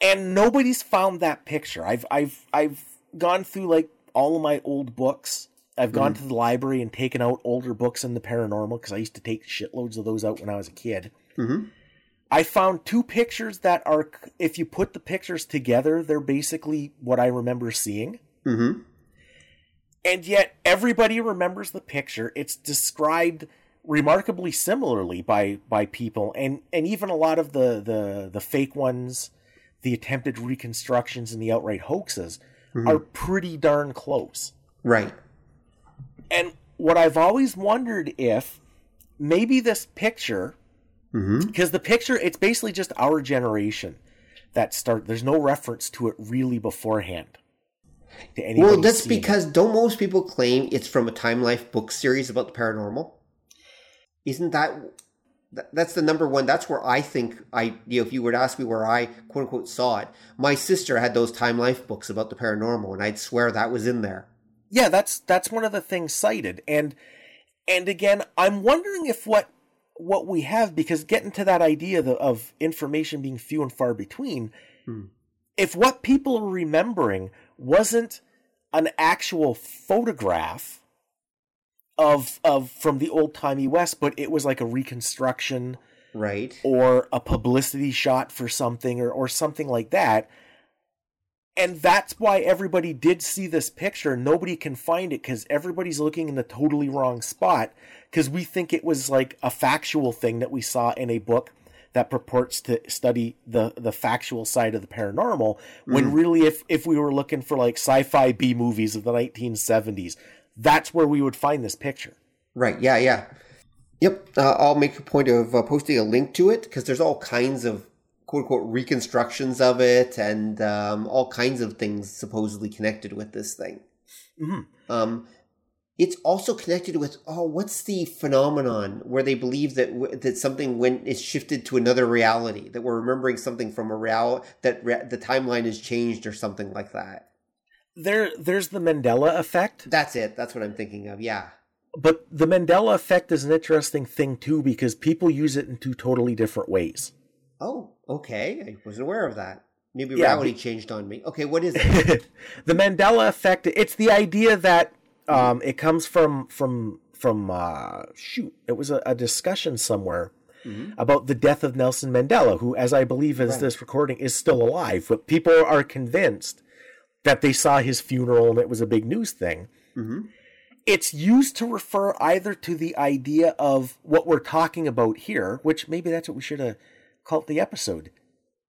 And nobody's found that picture. I've I've I've gone through like all of my old books. I've gone Mm-hmm. to the library and taken out older books in the paranormal because I used to take shitloads of those out when I was a kid. hmm I found two pictures that are, if you put the pictures together, they're basically what I remember seeing. hmm And yet everybody remembers the picture. It's described remarkably similarly by by people, and and even a lot of the the the fake ones, the attempted reconstructions and the outright hoaxes Mhm. are pretty darn close. Right. And what I've always wondered if maybe this picture hmm because the picture it's basically just our generation that start there's no reference to it really beforehand to Well, that's seeing it. because don't most people claim it's from a Time Life book series about the paranormal? Isn't that that- that's the number one? That's where I think I, you know, if you were to ask me where I quote unquote saw it, my sister had those Time Life books about the paranormal, and I'd swear that was in there. yeah that's that's one of the things cited and and again i'm wondering if what what we have because getting to that idea of, of information being few and far between Hmm. if what people are remembering wasn't an actual photograph of of from the old timey west but it was like a reconstruction Right. or a publicity shot for something or, or something like that. And that's why everybody did see this picture. Nobody can find it because everybody's looking in the totally wrong spot because we think it was like a factual thing that we saw in a book that purports to study the, the factual side of the paranormal when really if, if we were looking for like sci-fi B movies of the 1970s, that's where we would find this picture. Right. Yeah. Yeah. Yep. Uh, I'll make a point of uh, posting a link to it because there's all kinds of quote unquote reconstructions of it and um, all kinds of things supposedly connected with this thing. Mm-hmm. Um, it's also connected with oh, what's the phenomenon where they believe that that something when is shifted to another reality that we're remembering something from a real that re- the timeline has changed or something like that. There, there's the Mandela effect. That's it. That's what I'm thinking of. Yeah. But the Mandela effect is an interesting thing too because people use it in two totally different ways. Oh, okay. I wasn't aware of that. Maybe Yeah, reality but- changed on me. Okay, what is it? the Mandela effect. It's the idea that um, it comes from from from uh, shoot. It was a, a discussion somewhere Mhm. about the death of Nelson Mandela, who, as I believe, as Right. this recording is still alive. But people are convinced that they saw his funeral and it was a big news thing. Mhm. It's used to refer either to the idea of what we're talking about here, which maybe that's what we should have called the episode.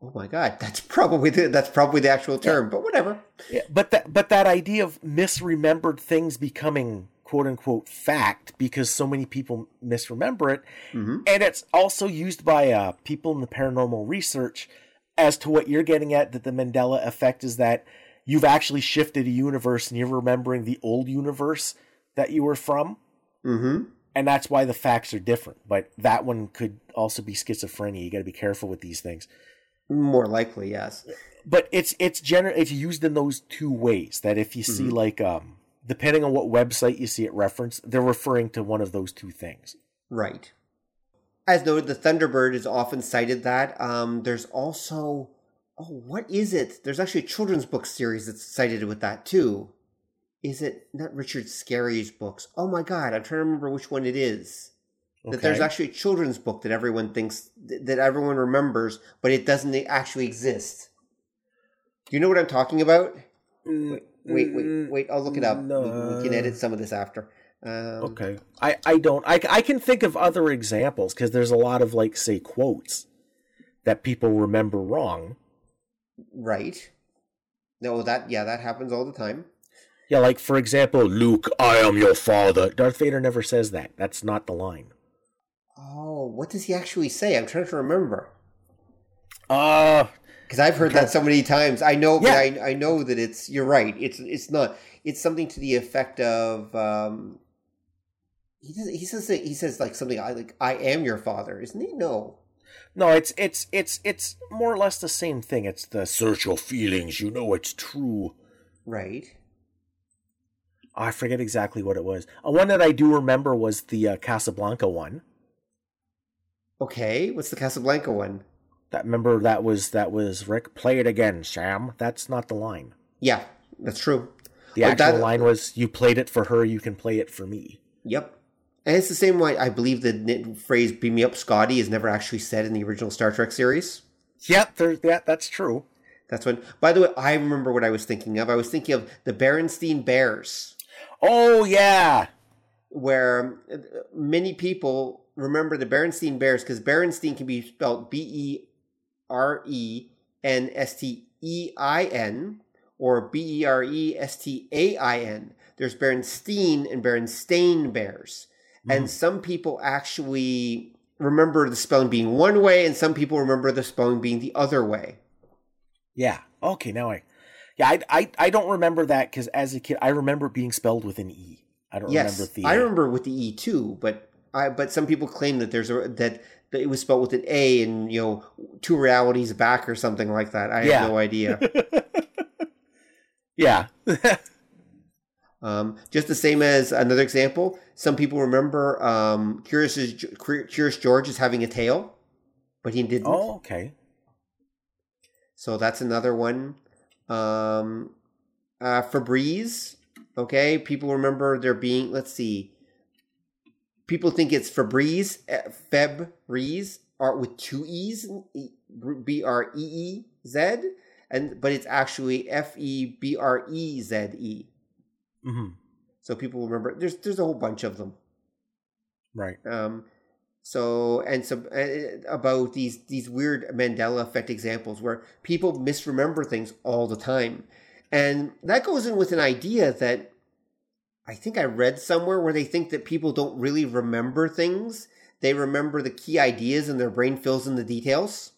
Oh my god, that's probably the, that's probably the actual term, but whatever. Yeah, but that but that idea of misremembered things becoming quote unquote fact because so many people misremember it, Mhm. and it's also used by uh, people in the paranormal research as to what you're getting at that the Mandela effect is that you've actually shifted a universe and you're remembering the old universe that you were from, Mm-hmm. and that's why the facts are different. But that one could also be schizophrenia. You got to be careful with these things. More likely, yes. but it's it's gener- it's used in those two ways that if you see Mhm. like um depending on what website you see it referenced they're referring to one of those two things Right. As noted, the Thunderbird is often cited that. Um, there's also, oh, what is it? There's actually a children's book series that's cited with that too. Is it not Richard Scarry's books? Oh my god, I'm trying to remember which one it is. That there's actually a children's book that everyone thinks that everyone remembers, but it doesn't actually exist. Do you know what I'm talking about? Mm, Wait, wait, mm, wait! I'll look it up. We- no. We, can edit some of this after. Um, okay i i don't i, I can think of other examples because there's a lot of like say quotes that people remember wrong Right. No, that yeah, that happens all the time. yeah like for example luke i am your father darth vader never says that that's not the line Oh, what does he actually say? I'm trying to remember uh because I've heard that so many times. I know, Yeah. I I know that it's you're right. It's it's not. It's something to the effect of. um he does, he says that he says like something I like I am your father, isn't he? No. No, it's it's it's it's more or less the same thing. It's the search your feelings, you know it's true. Right. I forget exactly what it was. Uh, one that I do remember was the uh, Casablanca one. Okay. What's the Casablanca one? That remember that was that was Rick. Play it again, Sam. That's not the line. Yeah, that's true. The Oh, actual that- line was, "You played it for her, you can play it for me." Yep. And it's the same way I believe the phrase "Beam me up, Scotty" is never actually said in the original Star Trek series. Yep, there, that that's true. That's when. By the way, I remember what I was thinking of. I was thinking of the Berenstein Bears, Oh yeah, where uh, many people remember the Berenstein Bears because Berenstein can be spelled B E R E N S T E I N or B E R E S T A I N. There's Berenstein and Berenstain Bears. Hmm. And some people actually remember the spelling being one way, and some people remember the spelling being the other way. yeah. Okay, now I, yeah, I I, I don't remember that because as a kid I remember it being spelled with an e. I don't Yes, remember the. I remember with the E too, but I but some people claim that there's a that, that it was spelled with an A and you know two realities back or something like that. I Yeah. have no idea. yeah. um, just the same as another example. Some people remember um, Curious is, Curious George as having a tail, but he didn't. oh, okay. So that's another one. Um, uh, Febreze. Okay, people remember there being. Let's see. People think it's Febreze, eh, Febreze, art with two e's, B R E E Z, and but it's actually F E B R E Z E. hmm So people remember. There's there's a whole bunch of them. Right. Um, so and so uh, about these these weird Mandela effect examples where people misremember things all the time, and that goes in with an idea that I think I read somewhere where they think that people don't really remember things; they remember the key ideas, and their brain fills in the details.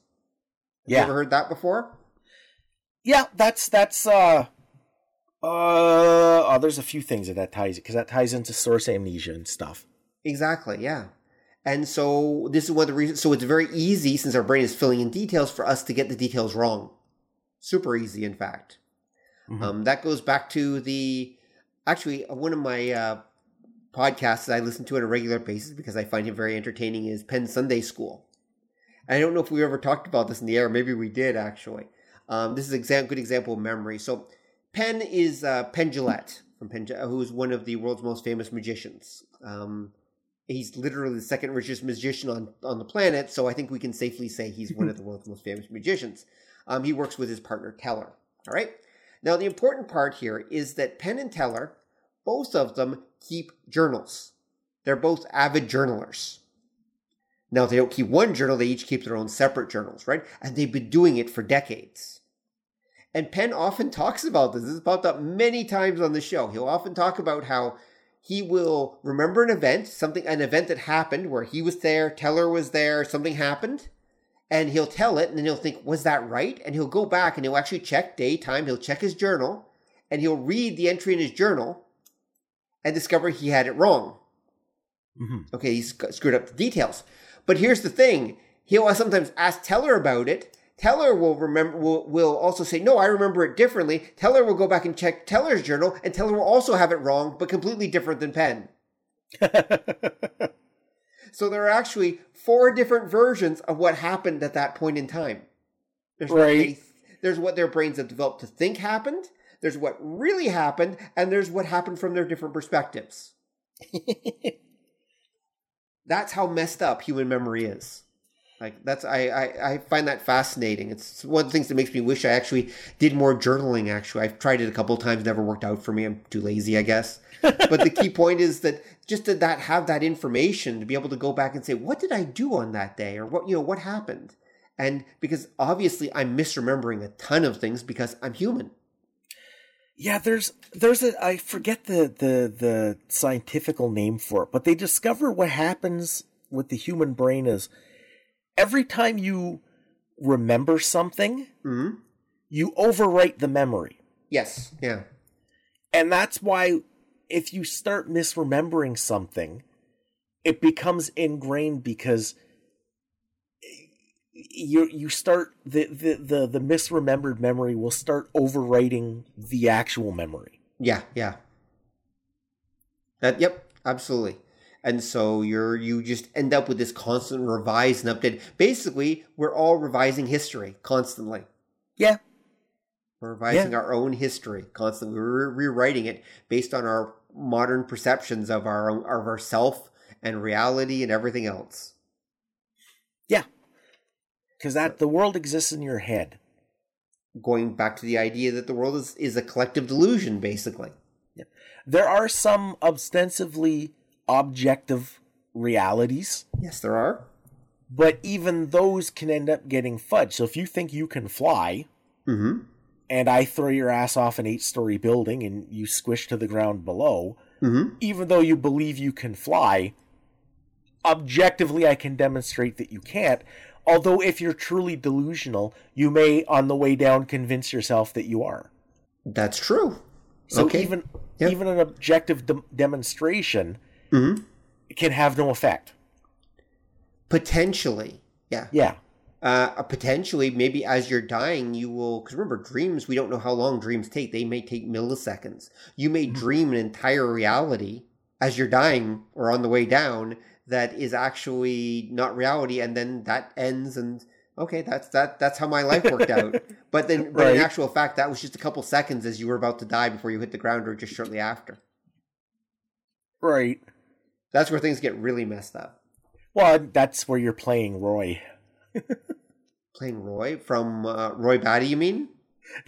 Yeah. You ever heard that before? Yeah, that's that's uh uh oh, there's a few things that that ties it because that ties into source amnesia and stuff. Exactly, yeah. And so this is one of the reasons. So it's very easy since our brain is filling in details for us to get the details wrong. Super easy, in fact. Mhm. Um, that goes back to the actually uh, one of my uh, podcasts that I listen to on a regular basis because I find him very entertaining is Penn Sunday School. And I don't know if we ever talked about this in the air. Maybe we did actually. Um, this is a exam- good example of memory. So Penn is uh, Penn Jillette from Penn, who is one of the world's most famous magicians. Um, he's literally the second richest magician on, on the planet, so I think we can safely say he's one of the world's most famous magicians. Um, he works with his partner Teller. All right. Now the important part here is that Penn and Teller, both of them keep journals. They're both avid journalers. Now they don't keep one journal; they each keep their own separate journals, right? And they've been doing it for decades. And Penn often talks about this. This has popped up many times on the show. He'll often talk about how he will remember an event, something, an event that happened where he was there, Teller was there, something happened, and he'll tell it, and then he'll think, was that right? And he'll go back and he'll actually check day, time, he'll check his journal, and he'll read the entry in his journal and discover he had it wrong. Mhm. Okay, he's screwed up the details. But here's the thing: he'll sometimes ask Teller about it. Teller will remember. Will, will also say, "No, I remember it differently." Teller will go back and check Teller's journal, and Teller will also have it wrong, but completely different than Penn. So there are actually four different versions of what happened at that point in time. There's what Right. they- there's what their brains have developed to think happened. There's what really happened, and there's what happened from their different perspectives. That's how messed up human memory is. Like that's I, I I find that fascinating. It's one of the things that makes me wish I actually did more journaling. Actually, I've tried it a couple of times, never worked out for me. I'm too lazy, I guess. but the key point is that just to that have that information to be able to go back and say, what did I do on that day, or what you know what happened, and because obviously I'm misremembering a ton of things because I'm human. Yeah, there's there's a I forget the the the scientifical name for it, but they discover what happens with the human brain is every time you remember something, hmm you overwrite the memory. Yes. Yeah. And that's why if you start misremembering something, it becomes ingrained because you you start the, the the the misremembered memory will start overwriting the actual memory. Yeah, yeah. That yep, absolutely. And so you're you just end up with this constant revise and update. Basically, we're all revising history constantly. Yeah. We're revising our own history constantly. We're re- rewriting it based on our modern perceptions of our own, of ourself and reality and everything else. Yeah. Cuz that the world exists in your head. Going back to the idea that the world is, is a collective delusion, basically. There are some ostensibly objective realities, Yes, there are. but even those can end up getting fudged. So if you think you can fly, Mm-hmm. And I throw your ass off an eight story building and you squish to the ground below, Mm-hmm. even though you believe you can fly, objectively I can demonstrate that you can't. Although, if you're truly delusional, you may on the way down convince yourself that you are. That's true. So Okay. even Yep. even an objective de- demonstration Mm-hmm. can have no effect. Potentially. Yeah. Yeah, uh, potentially maybe as you're dying you will because remember dreams we don't know how long dreams take. They may take milliseconds. You may dream an entire reality as you're dying or on the way down that is actually not reality and then that ends and okay that's that that's how my life worked out. But then but in actual fact that was just a couple seconds as you were about to die before you hit the ground or just shortly after. Right. that's where things get really messed up. Well, that's where you're playing Roy. playing roy from uh, roy batty you mean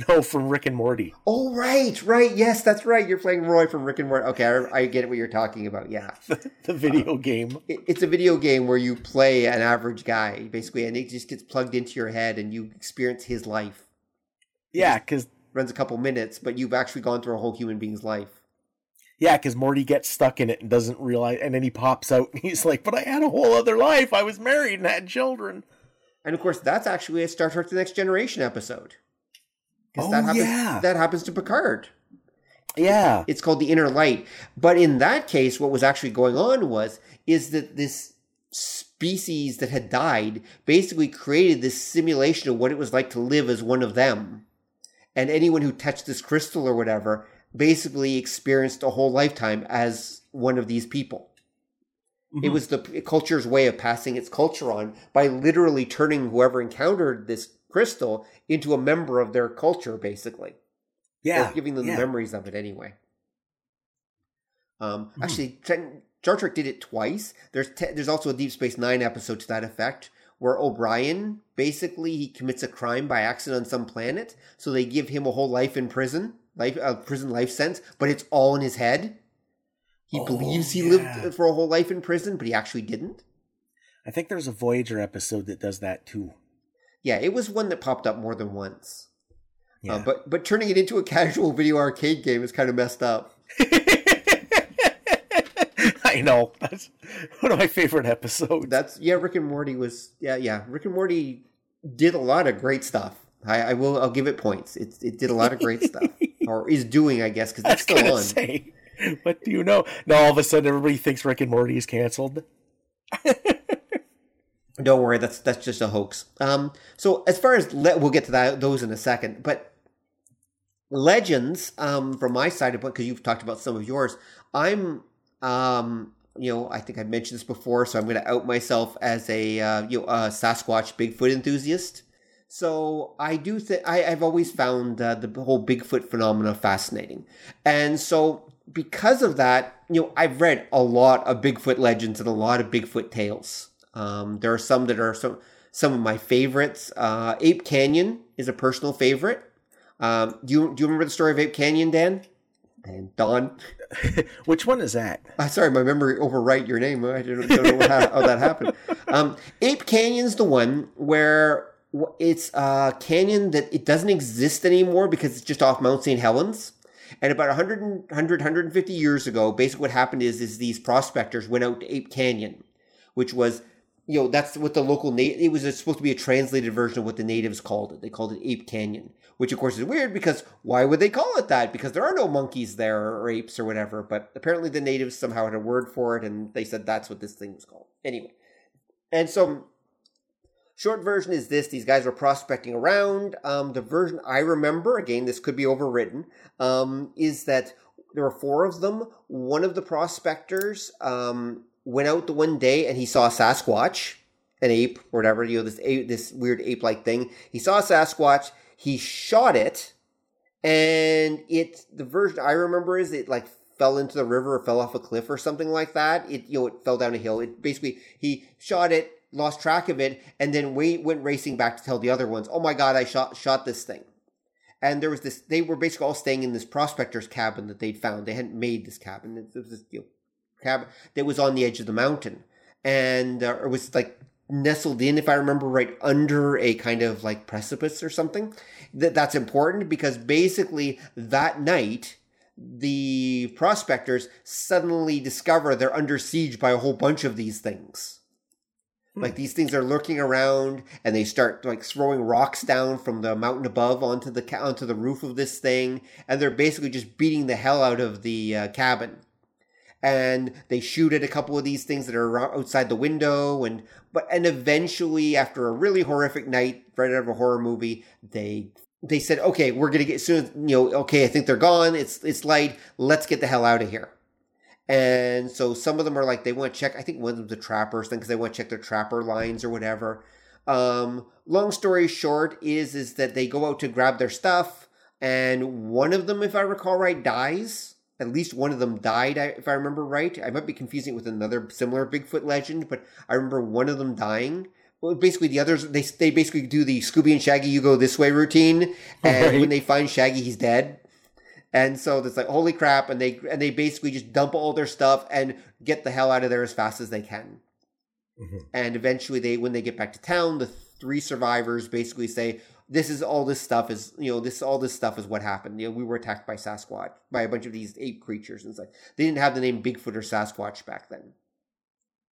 No, from Rick and Morty. Oh, right, right. Yes, that's right. You're playing Roy from Rick and Morty. Okay, I, I get what you're talking about. Yeah. the video game. It, it's a video game where you play an average guy, basically, and it just gets plugged into your head and you experience his life. Yeah, because Runs a couple minutes, but you've actually gone through a whole human being's life. yeah, because Morty gets stuck in it and doesn't realize, and then he pops out and he's like, "But I had a whole other life. I was married and had children." And of course, that's actually a Star Trek: The Next Generation episode. Oh, that happens, yeah. that happens to Picard. Yeah. It's called the inner light. But in that case, what was actually going on was is that this species that had died basically created this simulation of what it was like to live as one of them. And anyone who touched this crystal or whatever basically experienced a whole lifetime as one of these people. It was the culture's way of passing its culture on by literally turning whoever encountered this crystal into a member of their culture, basically yeah. or giving them yeah. the memories of it anyway. Um, Hmm. Actually, Star Trek did it twice. There's te- there's also a Deep Space Nine episode to that effect, where O'Brien basically he commits a crime by accident on some planet, so they give him a whole life in prison, life a prison life sentence, but it's all in his head. He Oh, believes he yeah. lived for a whole life in prison, but he actually didn't. I think there's a Voyager episode that does that too. Yeah, it was one that popped up more than once. Yeah. Uh, but but turning it into a casual video arcade game is kind of messed up. I know. That's one of my favorite episodes. That's yeah. Rick and Morty was yeah yeah. Rick and Morty did a lot of great stuff. I, I will I'll give it points. It it did a lot of great stuff, or is doing I guess because it's still on. say, what do you know? Now all of a sudden everybody thinks Rick and Morty is canceled. Don't worry, that's that's just a hoax. Um, so as far as le- we'll get to that those in a second, but legends um from my side of because you've talked about some of yours, I'm um you know I think I mentioned this before, so I'm going to out myself as a uh, you know a Sasquatch Bigfoot enthusiast. So I do think I've always found uh, the whole Bigfoot phenomena fascinating, and so because of that, you know, I've read a lot of Bigfoot legends and a lot of Bigfoot tales. Um, there are some that are some some of my favorites. Uh, Ape Canyon is a personal favorite. Um, do you do you remember the story of Ape Canyon, Dan? And Don, Which one is that? uh, sorry, my memory overwrite your name. I don't, don't know how, how that happened. Um, Ape Canyon's the one where it's a canyon that it doesn't exist anymore because it's just off Mount St. Helens. And about 100, and- 100 150 years ago, basically what happened is, is these prospectors went out to Ape Canyon, which was, you know, that's what the local, na- it was supposed to be a translated version of what the natives called it. They called it Ape Canyon, which of course is weird because why would they call it that? Because there are no monkeys there or apes or whatever. But apparently the natives somehow had a word for it and they said that's what this thing was called. Anyway. And so Short version is this: these guys were prospecting around. Um, the version I remember, again, this could be overwritten, um, is that there were four of them. One of the prospectors um, went out the one day and he saw a Sasquatch, an ape or whatever, you know, this ape, this weird ape-like thing. He saw a Sasquatch. He shot it, and it. The version I remember is it like fell into the river or fell off a cliff or something like that. It you know it fell down a hill. It basically he shot it, lost track of it, and then wait, went racing back to tell the other ones, "Oh my god, I shot shot this thing." And there was this. They were basically all staying in this prospector's cabin that they'd found. They hadn't made this cabin. It was this you know, cabin that was on the edge of the mountain, and uh, it was like nestled in, if I remember right, under a kind of like precipice or something. That that's important because basically that night the prospectors suddenly discover they're under siege by a whole bunch of these things. Like these things are lurking around, and they start like throwing rocks down from the mountain above onto the ca- onto the roof of this thing, and they're basically just beating the hell out of the uh, cabin. And they shoot at a couple of these things that are outside the window, and but and eventually, after a really horrific night, right out of a horror movie, they they said, "Okay, we're gonna get soon. You know, okay, I think they're gone. It's it's light. Let's get the hell out of here." And so some of them are like they want to check. I think one of them's a trapper thing because they want to check their trapper lines or whatever. Um, long story short is is that they go out to grab their stuff, and one of them, if I recall right, dies. At least one of them died, if I remember right. I might be confusing it with another similar Bigfoot legend, but I remember one of them dying. Well, basically, the others they they basically do the Scooby and Shaggy "You go this way" routine, and Right. when they find Shaggy, he's dead. And so it's like holy crap, and they and they basically just dump all their stuff and get the hell out of there as fast as they can. Mhm. And eventually, they when they get back to town, the three survivors basically say, "This is all this stuff is you know this all this stuff is what happened. You know, we were attacked by Sasquatch by a bunch of these ape creatures, and it's like they didn't have the name Bigfoot or Sasquatch back then."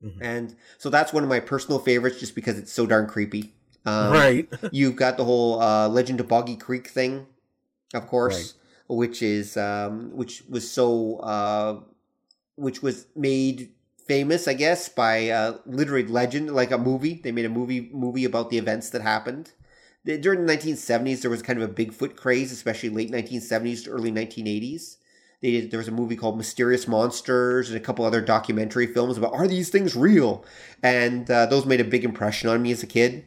Mhm. And so that's one of my personal favorites, just because it's so darn creepy. Um, right. You've got the whole uh, Legend of Boggy Creek thing, of course, which is um, which was so uh, which was made famous, I guess, by uh, literary legend, like a movie. They made a movie movie about the events that happened. During the 1970s, there was kind of a Bigfoot craze, especially late 1970s to early 1980s. They did, there was a movie called Mysterious Monsters and a couple other documentary films about are these things real? And uh, those made a big impression on me as a kid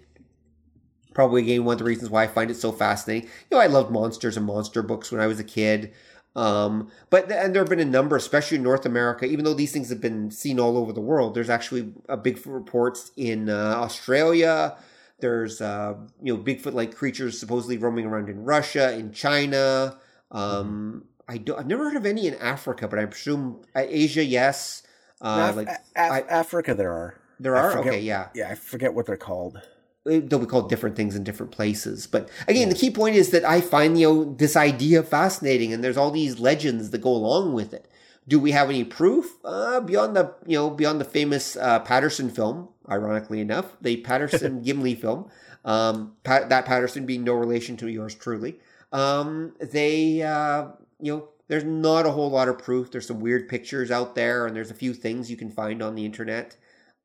probably again one of the reasons why I find it so fascinating. You know, I loved monsters and monster books when I was a kid. Um, but and there have been a number, especially in North America, even though these things have been seen all over the world. There's actually a Bigfoot reports in uh, Australia. There's uh, you know Bigfoot-like creatures supposedly roaming around in Russia, in China. Um, I don't, I've never heard of any in Africa, but I presume uh, Asia, yes. Uh, Af- like Af- I- Africa, there are. there are okay, yeah. Yeah, I forget what they're called. They'll be called different things in different places. But again, the key point is that I find you know this idea fascinating, and there's all these legends that go along with it. Do we have any proof uh, beyond the you know beyond the famous uh, Patterson film? Ironically enough, the Patterson Gimlin film. Um, Pat, that Patterson being no relation to yours truly. Um, they uh, you know there's not a whole lot of proof. There's some weird pictures out there, and there's a few things you can find on the internet.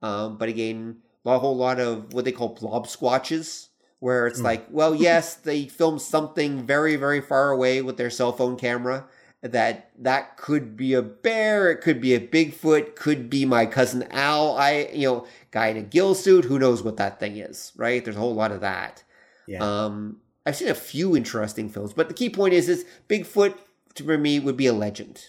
Um, but again, a whole lot of what they call blob squatches, where it's like, well, yes, they filmed something very, very far away with their cell phone camera. That that could be a bear, it could be a Bigfoot, could be my cousin Al. I, you know, guy in a gill suit. Who knows what that thing is, right? There's a whole lot of that. Yeah. Um, I've seen a few interesting films, but the key point is, is Bigfoot for me would be a legend,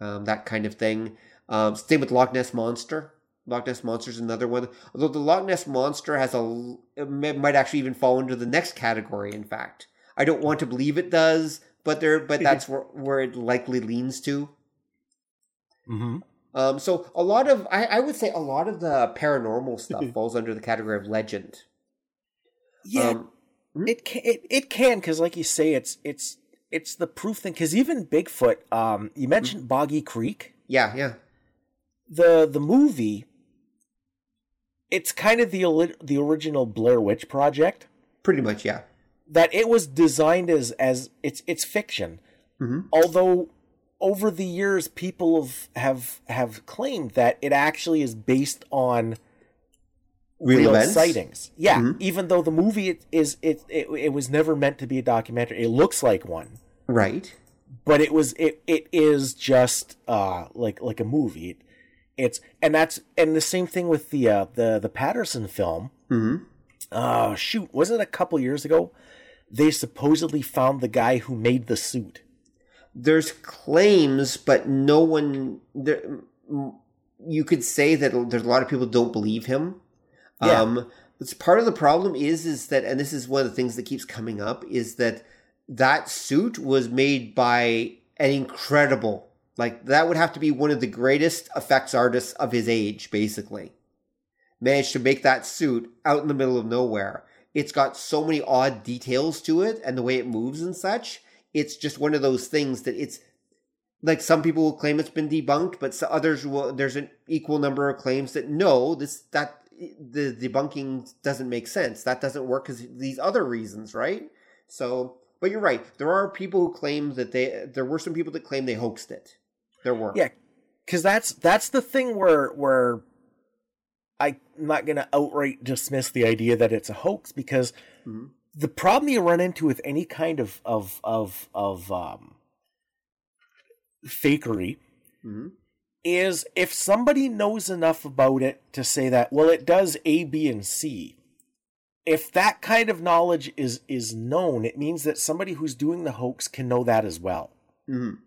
um, that kind of thing. Um, same with Loch Ness monster. Loch Ness monster is another one. Although the Loch Ness monster has a, it might actually even fall into the next category. In fact, I don't want to believe it does, but there, but that's where where it likely leans to. hmm Um, so a lot of, I, I would say, a lot of the paranormal stuff falls under the category of legend. Yeah, Um, it can, it, it can because, like you say, it's it's it's the proof thing. Because even Bigfoot, um, you mentioned Boggy Creek, yeah, yeah. the the movie. It's kind of the the original Blair Witch Project. Pretty much, yeah. That it was designed as as it's it's fiction, Mhm. although over the years people have have have claimed that it actually is based on Real events? sightings. Yeah, Mhm. even though the movie it, is it, it it was never meant to be a documentary. It looks like one, Right. but it was it it is just uh like like a movie. It, it's and that's and the same thing with the uh the the Patterson film. hmm Uh shoot, wasn't it a couple years ago? They supposedly found the guy who made the suit. There's claims, but no one. There, you could say that there's a lot of people don't believe him. Yeah. Um, it's part of the problem is is that, and this is one of the things that keeps coming up, is that that suit was made by an incredible, like that would have to be one of the greatest effects artists of his age, basically. Managed to make that suit out in the middle of nowhere. It's got so many odd details to it, and the way it moves and such. It's just one of those things that it's like some people will claim it's been debunked, but others will. There's an equal number of claims that no, this that the debunking doesn't make sense. That doesn't work because these other reasons, right? So, but you're right. There are people who claim that they. There were some people that claim they hoaxed it. There were. Yeah, because that's that's the thing where where I'm not gonna outright dismiss the idea that it's a hoax because Mhm. the problem you run into with any kind of of of of um, fakery Mhm. is if somebody knows enough about it to say that well it does A, B, and C. If that kind of knowledge is is known, it means that somebody who's doing the hoax can know that as well. Mhm.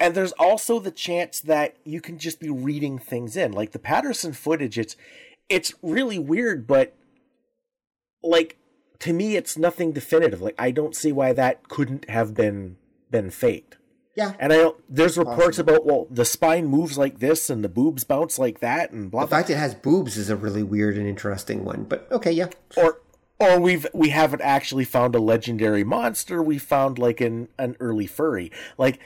And there's also the chance that you can just be reading things in. Like the Patterson footage, it's it's really weird, but like to me it's nothing definitive. Like I don't see why that couldn't have been been faked. Yeah. And I don't there's reports about well the spine moves like this and the boobs bounce like that and blah The blah fact it has boobs is a really weird and interesting one. But okay, yeah. or or we've we haven't actually found a legendary monster, we found like an an early furry. Like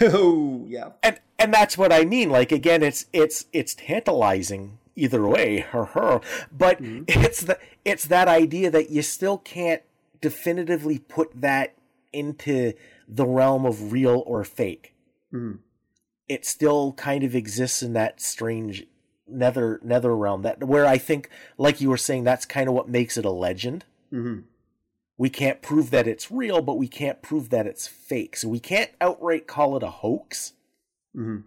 oh, yeah. and and that's what I mean. Like again, it's it's it's tantalizing either way, her her. But mm-hmm. it's the it's that idea that you still can't definitively put that into the realm of real or fake. Mm-hmm. It still kind of exists in that strange nether nether realm that where I think, like you were saying, that's kind of what makes it a legend. Mm-hmm. We can't prove that it's real, but we can't prove that it's fake. So we can't outright call it a hoax. Mm-hmm.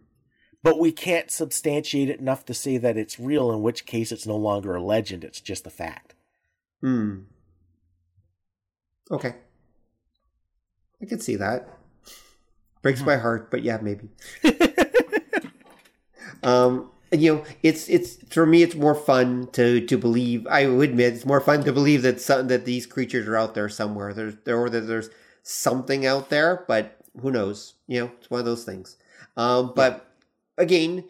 But we can't substantiate it enough to say that it's real, in which case it's no longer a legend, it's just a fact. Hmm. Okay. I could see that. Breaks my heart, but yeah, maybe. um, you know, it's it's for me, it's more fun to to believe. I would admit, it's more fun to believe that some that these creatures are out there somewhere. There's there or that there's something out there, but who knows? You know, it's one of those things. Um, but again,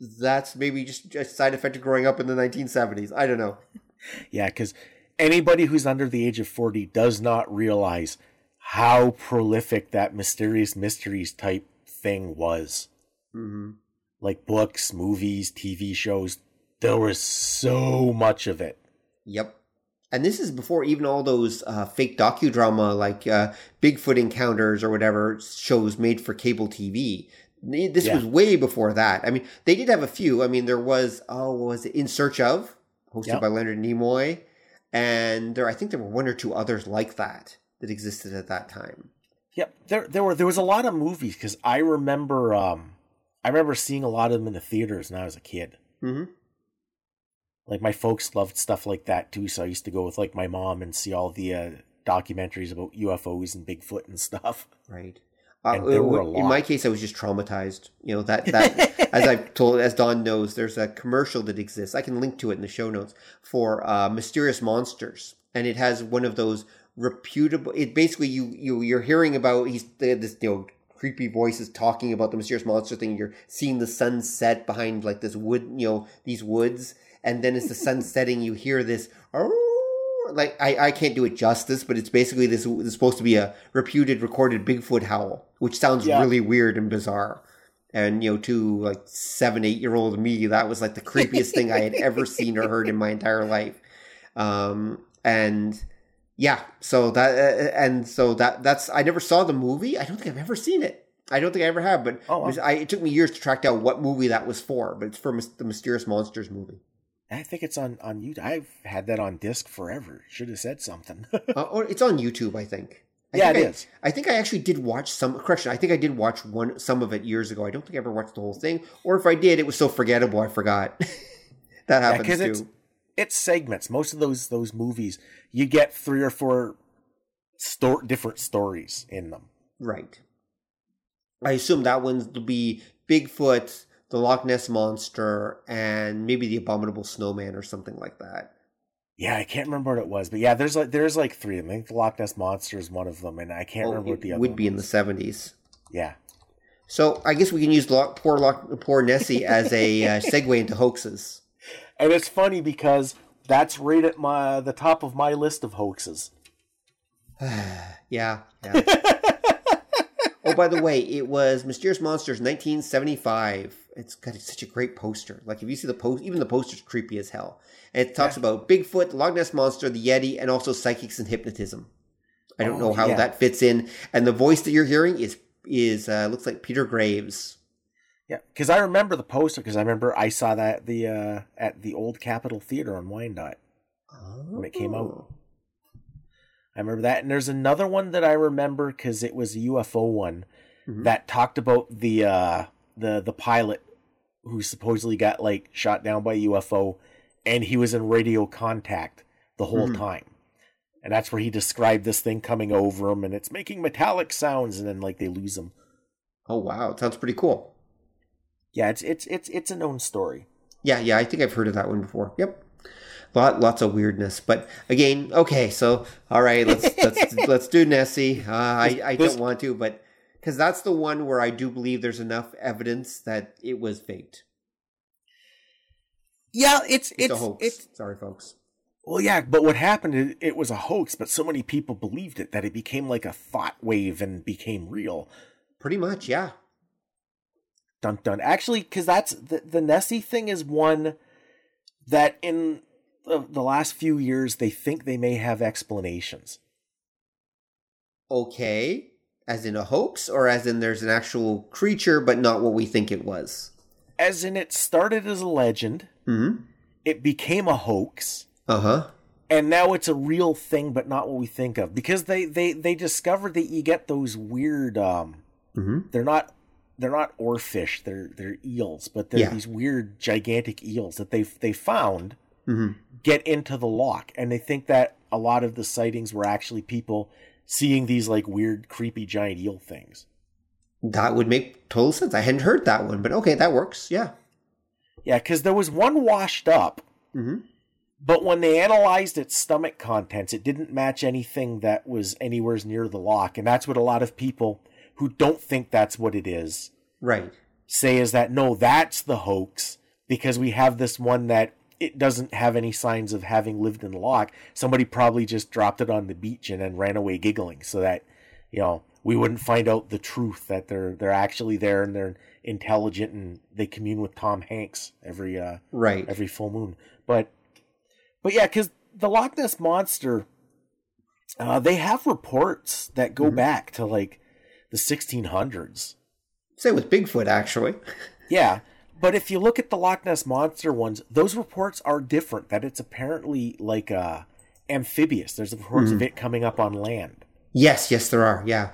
that's maybe just a side effect of growing up in the 1970s. I don't know. Yeah, because anybody who's under the age of 40 does not realize how prolific that mysterious mysteries type thing was. Mm-hmm. Like books, movies, TV shows, there was so much of it. Yep. And this is before even all those uh, fake docudrama like uh, Bigfoot Encounters or whatever shows made for cable TV. This yeah. was way before that. I mean, they did have a few. I mean, there was oh, was it In Search of, hosted yep. by Leonard Nimoy, and there I think there were one or two others like that that existed at that time. Yep, there there were there was a lot of movies because I remember um I remember seeing a lot of them in the theaters when I was a kid. Mm-hmm. Like my folks loved stuff like that too, so I used to go with like my mom and see all the uh, documentaries about UFOs and Bigfoot and stuff. Right. Uh, in my case, I was just traumatized. You know that that as I've told, as Don knows, there's a commercial that exists. I can link to it in the show notes for uh, mysterious monsters, and it has one of those reputable. It basically you you you're hearing about he's this you know creepy voices talking about the mysterious monster thing. You're seeing the sun set behind like this wood, you know, these woods, and then as the sun setting, you hear this. Like I, I can't do it justice, but it's basically this. It's supposed to be a reputed recorded Bigfoot howl, which sounds yeah. really weird and bizarre. And you know, to like seven, eight year old me, that was like the creepiest thing I had ever seen or heard in my entire life. Um, and yeah, so that uh, uh, and so that that's I never saw the movie. I don't think I've ever seen it. I don't think I ever have, but oh, wow. it, was, I, it took me years to track down what movie that was for. But it's for the Mysterious Monsters movie. I think it's on on YouTube. I've had that on disc forever. Should have said something. uh, or it's on YouTube, I think. I yeah, think it I, is. I think I actually did watch some. Correction, I think I did watch one some of it years ago. I don't think I ever watched the whole thing, or if I did, it was so forgettable I forgot. that happens yeah, too. It's, segments. Most of those those movies, you get three or four sto- different stories in them. Right. I assume that one's will be Bigfoot, the Loch Ness monster, and maybe the Abominable Snowman or something like that. Yeah, I can't remember what it was, but yeah, there's like there's like three. I think the Loch Ness monster is one of them, and I can't oh, remember what the other would be was. in the seventies. Yeah. So I guess we can use Loch, poor Loch, poor Nessie as a uh, segue into hoaxes. And it's funny because that's right at my the top of my list of hoaxes. yeah, yeah. oh, by the way, it was Mysterious Monsters 1975. It's got such a great poster. Like if you see the post, even the poster's creepy as hell. And it talks yeah. about Bigfoot, Loch Ness Monster, the Yeti, and also psychics and hypnotism. I don't oh, know how yeah. that fits in. And the voice that you're hearing is is uh, looks like Peter Graves. Yeah, because I remember the poster because I remember I saw that the uh, at the old Capitol Theater on Wyandotte oh. when it came out. I remember that. And there's another one that I remember because it was a UFO one mm-hmm. that talked about the uh, the the pilot who supposedly got like shot down by a UFO, and he was in radio contact the whole mm-hmm. time. And that's where he described this thing coming over him, and it's making metallic sounds, and then like they lose him. Oh wow, it sounds pretty cool. Yeah, it's it's it's it's a known story. Yeah, yeah, I think I've heard of that one before. Yep lot lots of weirdness. But again, okay, so all right, let's let's let's do Nessie. Uh, I I don't want to, but because that's the one where I do believe there's enough evidence that it was faked. Yeah, it's it's, it's a hoax. It's, Sorry, folks. Well, yeah, but what happened? It, it was a hoax, but so many people believed it that it became like a thought wave and became real. Pretty much, yeah. Dun dun. Actually, because that's the, the Nessie thing is one that in the, the last few years they think they may have explanations. Okay. As in a hoax, or as in there's an actual creature, but not what we think it was? As in, it started as a legend, Hmm. it became a hoax, Uh huh. and now it's a real thing, but not what we think of. Because they they they discovered that you get those weird. um Hmm. They're not they're not oarfish. They're they're eels, but they're Yeah. these weird gigantic eels that they they found Hmm. get into the loch, and they think that a lot of the sightings were actually people seeing these like weird, creepy giant eel things. That would make total sense. I hadn't heard that one, but okay, that works. Yeah. Yeah, because there was one washed up, Hmm. but when they analyzed its stomach contents, it didn't match anything that was anywhere near the loch, and that's what a lot of people who don't think that's what it is Right. say is that no, that's the hoax because we have this one that it doesn't have any signs of having lived in the loch. Somebody probably just dropped it on the beach and then ran away giggling so that, you know, we wouldn't find out the truth that they're they're actually there and they're intelligent and they commune with Tom Hanks every uh Right. every full moon. But but yeah, cuz the Loch Ness monster uh they have reports that go back to like the 1600s. Say with Bigfoot, actually. Yeah, but if you look at the Loch Ness monster ones, those reports are different. That it's apparently like uh, amphibious. There's reports of it coming up on land. Yes, yes, there are. Yeah.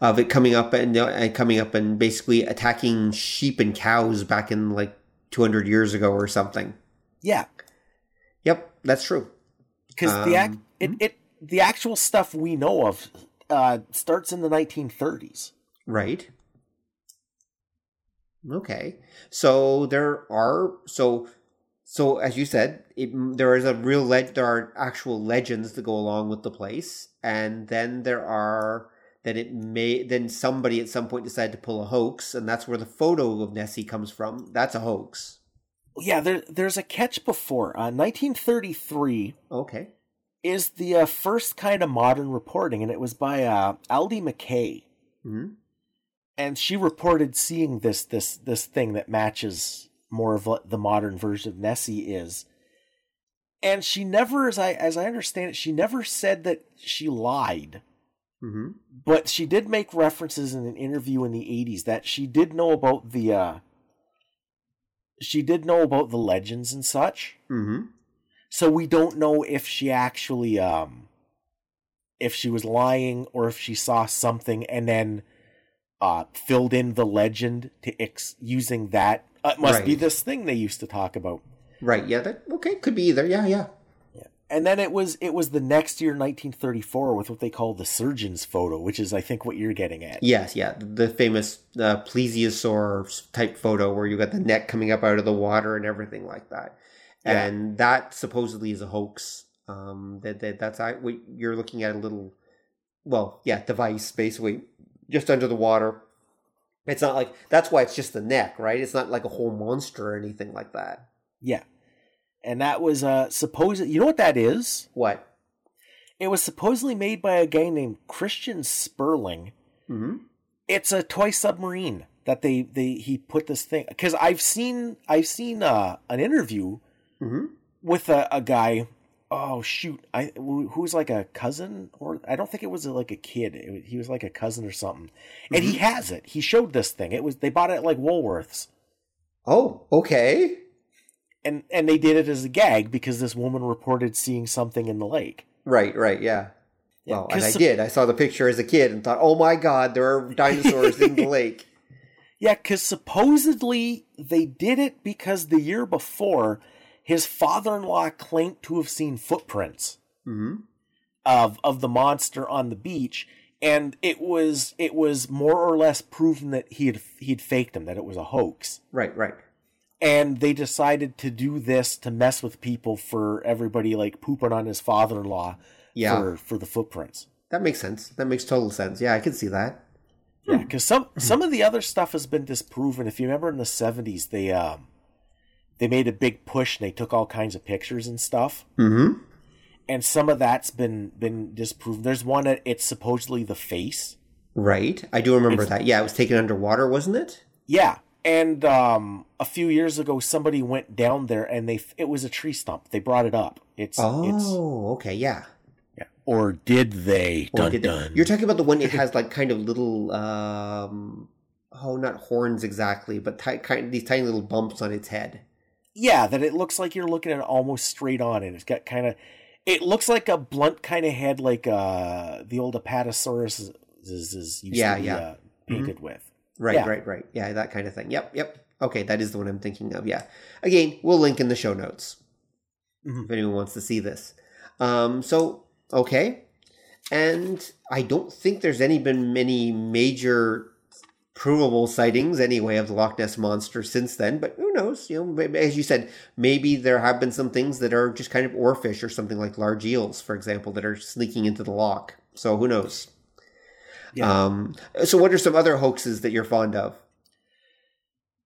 Of it coming up and, uh, and coming up and basically attacking sheep and cows back in like 200 years ago or something. Yeah, Yep, that's true. because the act Um, it, it the actual stuff we know of uh, starts in the 1930s. Right. Okay. So there are so so as you said, it, there is a real leg. There are actual legends that go along with the place, and then there are that it may then somebody at some point decided to pull a hoax, and that's where the photo of Nessie comes from. That's a hoax. Yeah, there there's a catch before. Uh, 1933 Okay. Is the uh, first kind of modern reporting, and it was by uh, Aldie Mackay. hmm and she reported seeing this this this thing that matches more of what the modern version of Nessie is. And she never, as I as I understand it, she never said that she lied, hmm but she did make references in an interview in the '80s that she did know about the. uh She did know about the legends and such, hmm so we don't know if she actually um if she was lying or if she saw something and then uh filled in the legend to ex- using that uh, it must be this thing they used to talk about Right. Yeah. That okay. Could be either. Yeah. Yeah. and then it was it was the next year 1934 with what they call the surgeon's photo which is i think what you're getting at Yes, yeah, the famous uh, plesiosaur type photo where you got the neck coming up out of the water and everything like that, Yeah. and that supposedly is a hoax. Um, that, that that's I, what you're looking at a little, well, yeah, device basically just under the water. It's not like that's why it's just the neck, right? It's not like a whole monster or anything like that. yeah and that was uh supposed you know what that is What? it was supposedly made by a guy named christian spurling Mm-hmm. it's a toy submarine that they they he put this thing because I've seen I've seen uh, an interview Mm-hmm. with a, a guy. Oh shoot, I who who was like a cousin or I don't think it was like a kid. It he was like a cousin or something, and he has it. He showed this thing. It was they bought it at like Woolworths, Oh, okay. and and they did it as a gag because this woman reported seeing something in the lake. Right, right, yeah. Well, and I did. I saw the picture as a kid and thought, "Oh my God, there are dinosaurs in the lake." Yeah, because supposedly they did it because the year before, his father-in-law claimed to have seen footprints Mm-hmm. of of the monster on the beach, and it was it was more or less proven that he had he'd faked him, that it was a hoax. Right, right. And they decided to do this to mess with people for everybody like pooping on his father-in-law Yeah. for for the footprints. That makes sense. That makes total sense. Yeah, I can see that. Yeah, because some some of the other stuff has been disproven. If you remember in the seventies, they um they made a big push and they took all kinds of pictures and stuff, Mm-hmm. and some of that's been been disproven. There's one that it's supposedly the face Right. I do remember that. Yeah, it was taken underwater, wasn't it? Yeah, and um, a few years ago, somebody went down there and they it was a tree stump. They brought it up. It's Oh, it's okay, yeah. yeah. Or did they? Or Dun, did they- dun. You're talking about the one that has like kind of little, um, oh, not horns exactly, but ti- kind of these tiny little bumps on its head. Yeah, that it looks like you're looking at it almost straight on, and it's got kind of. It looks like a blunt kind of head, like uh the old Apatosaurus is, is, is used Yeah, to be yeah. uh, painted with. Right, Yeah. right, right. Yeah, that kind of thing. Yep, yep. Okay, that is the one I'm thinking of. Yeah. Again, we'll link in the show notes Mhm. if anyone wants to see this. Um, so okay, and I don't think there's any been many major provable sightings anyway of the Loch Ness monster since then. But who knows? You know, as you said, maybe there have been some things that are just kind of oarfish or something like large eels, for example, that are sneaking into the loch. So who knows? Yeah. Um, so what are some other hoaxes that you're fond of?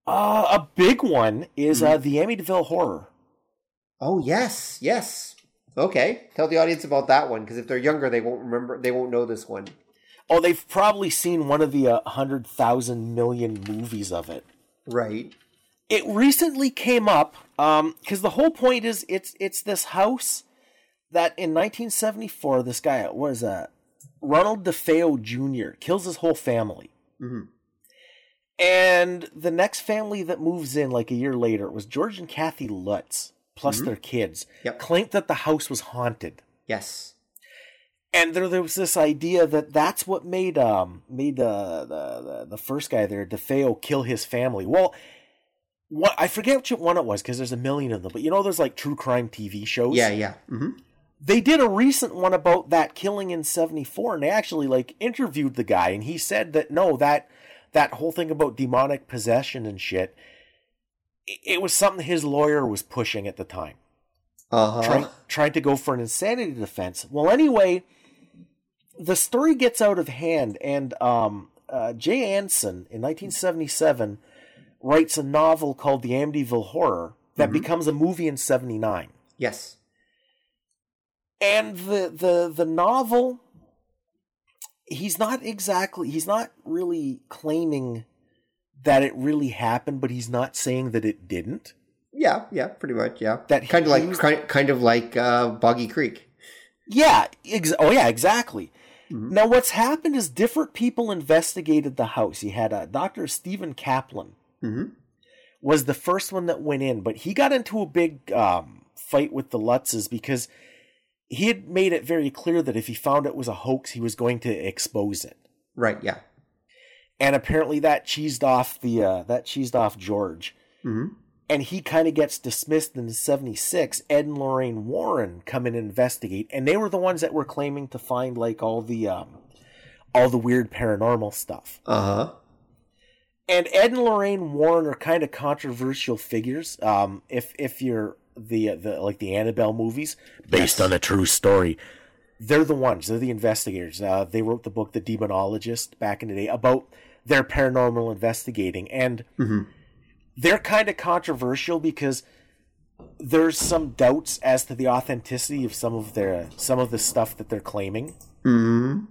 Uh, a big one is Mm-hmm. uh, the Amityville Horror. Oh yes, yes. Okay, tell the audience about that one because if they're younger, they won't remember. They won't know this one. Oh, they've probably seen one of the uh, hundred thousand million movies of it. Right. It recently came up because the whole point is it's it's this house that in 1974 this guy what is that Ronald DeFeo Jr. kills his whole family, Mhm. and the next family that moves in like a year later was George and Kathy Lutz plus their kids Yep. claimed that the house was haunted. Yes. And there, there was this idea that that's what made um made the the the, first guy there DeFeo kill his family. Well, what I forget which one it was because there's a million of them, but you know there's like true crime TV shows. Yeah. Yeah. hmm They did a recent one about that killing in '74, and they actually like interviewed the guy, and he said that no, that that whole thing about demonic possession and shit, it, it was something his lawyer was pushing at the time Uh huh. trying trying to go for an insanity defense. Well, anyway, the story gets out of hand, and um, uh, Jay Anson in 1977 writes a novel called The Amityville Horror that becomes a movie in '79. Yes. And the the the novel, he's not exactly he's not really claiming that it really happened, but he's not saying that it didn't. Yeah. Yeah. Pretty much. Yeah. That kind of like kind, kind of like uh, Boggy Creek. Yeah. Ex- oh, yeah. Exactly. Now, what's happened is different people investigated the house. You had uh, Dr. Stephen Kaplan Mhm. was the first one that went in, but he got into a big um, fight with the Lutzes because he had made it very clear that if he found it was a hoax, he was going to expose it. Right. Yeah. And apparently, that cheesed off the uh, that cheesed off George. hmm and he kind of gets dismissed in 76 ed and lorraine warren come in and investigate and they were the ones that were claiming to find like all the um all the weird paranormal stuff Uh huh. and ed and lorraine warren are kind of controversial figures um if if you're the the like the annabelle movies based Yes. on a true story they're the ones they're the investigators uh, they wrote the book the demonologist back in the day about their paranormal investigating and Mhm. They're kind of controversial because there's some doubts as to the authenticity of some of their some of the stuff that they're claiming. Hmm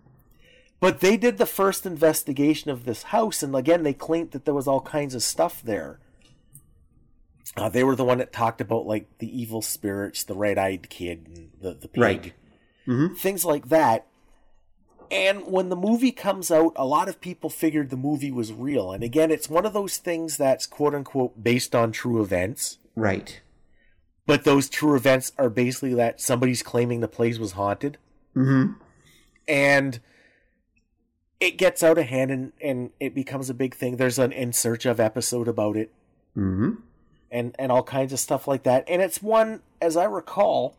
but they did the first investigation of this house and again they claimed that there was all kinds of stuff there. Uh, they were the one that talked about like the evil spirits the red-eyed kid and the, the pig. Right. Mhm. things like that and when the movie comes out a lot of people figured the movie was real. And again it's one of those things that's quote unquote based on true events. Right. but those true events are basically that somebody's claiming the place was haunted. Hmm and it gets out of hand and, and it becomes a big thing. There's an in search of episode about it. Hmm and and all kinds of stuff like that. And it's one as i recall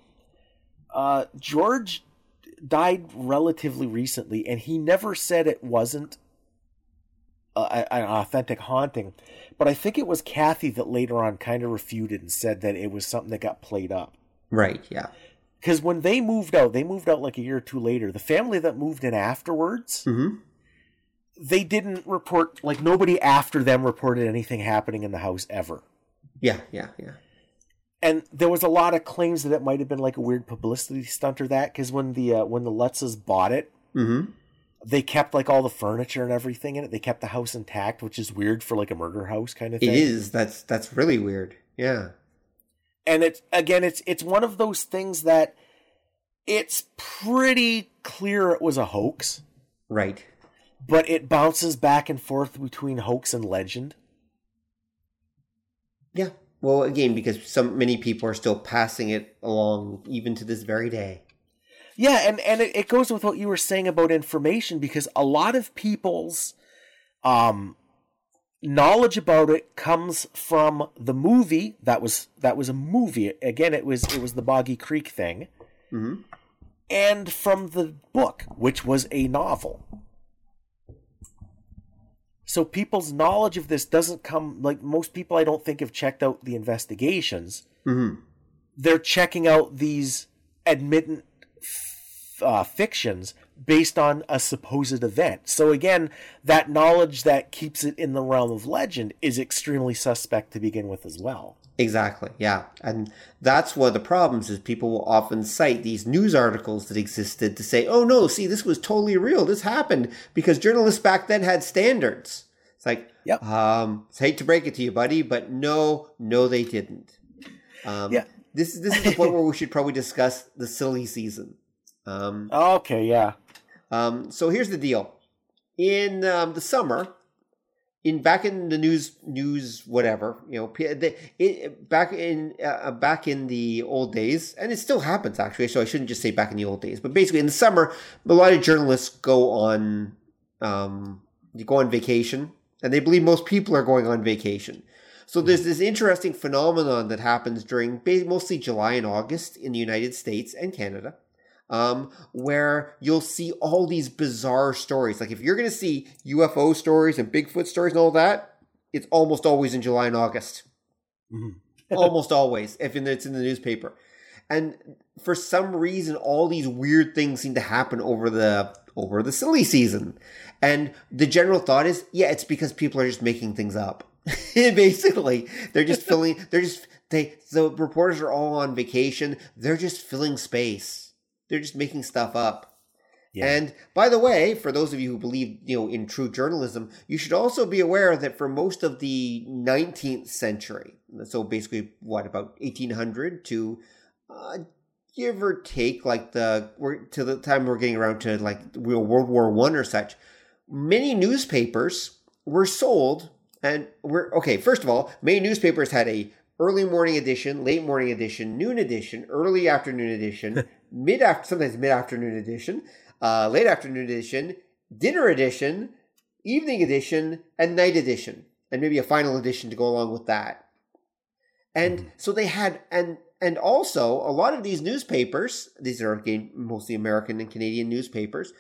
uh george died relatively recently and he never said it wasn't a, an authentic haunting but i think it was kathy that later on kind of refuted and said that it was something that got played up Right. Yeah. because when they moved out they moved out like a year or two later the family that moved in afterwards hmm they didn't report like nobody after them reported anything happening in the house ever Yeah. Yeah. Yeah. And there was a lot of claims that it might have been like a weird publicity stunt or that because when the uh, when the Lutzes bought it hmm they kept like all the furniture and everything in it. They kept the house intact, which is weird for like a murder house kind of thing. It is. That's that's really weird. Yeah. And it's again, it's it's one of those things that it's pretty clear it was a hoax, Right. but it bounces back and forth between hoax and legend. Yeah. Well, again, because so many people are still passing it along even to this very day. Yeah, and and it, it goes with what you were saying about information because a lot of people's um knowledge about it comes from the movie that was that was a movie. Again it was it was the boggy creek thing. Hmm and from the book which was a novel so people's knowledge of this doesn't come like most people i don't think have checked out the investigations hmm they're checking out these admittent f- uh, fictions based on a supposed event. So again, that knowledge that keeps it in the realm of legend is extremely suspect to begin with as well. Exactly. Yeah. And that's one of the problems is people will often cite these news articles that existed to say, "Oh no, see this was totally real. This happened because journalists back then had standards." It's like, Yep. um, hate to break it to you, buddy, but no, no they didn't. Um, Yeah. This is this is the point where we should probably discuss the silly season. Um, Okay, yeah. um, so here's the deal: in um, the summer, in back in the news, news whatever, you know, the, it, back in uh, back in the old days, and it still happens actually. So I shouldn't just say back in the old days, but basically in the summer, a lot of journalists go on, um, you go on vacation, and they believe most people are going on vacation. So there's this interesting phenomenon that happens during mostly July and August in the United States and Canada um, where you'll see all these bizarre stories. Like if you're going to see UFO stories and Bigfoot stories and all that, it's almost always in July and August. Mhm. almost always, if it's in the newspaper. And for some reason, all these weird things seem to happen over the over the silly season. And the general thought is, yeah, it's because people are just making things up. Basically, they're just filling. They're just they. The reporters are all on vacation. They're just filling space. They're just making stuff up. Yeah. And by the way, for those of you who believe, you know, in true journalism, you should also be aware that for most of the 19th century, so basically what about 1800 to uh, give or take like the we're to the time we're getting around to like know, World War 1 or such, many newspapers were sold and we're okay, first of all, many newspapers had a early morning edition, late morning edition, noon edition, early afternoon edition, mid after sometimes mid afternoon edition, uh, late afternoon edition, dinner edition, evening edition, and night edition, and maybe a final edition to go along with that. And so they had and and also a lot of these newspapers, these are again mostly American and Canadian newspapers,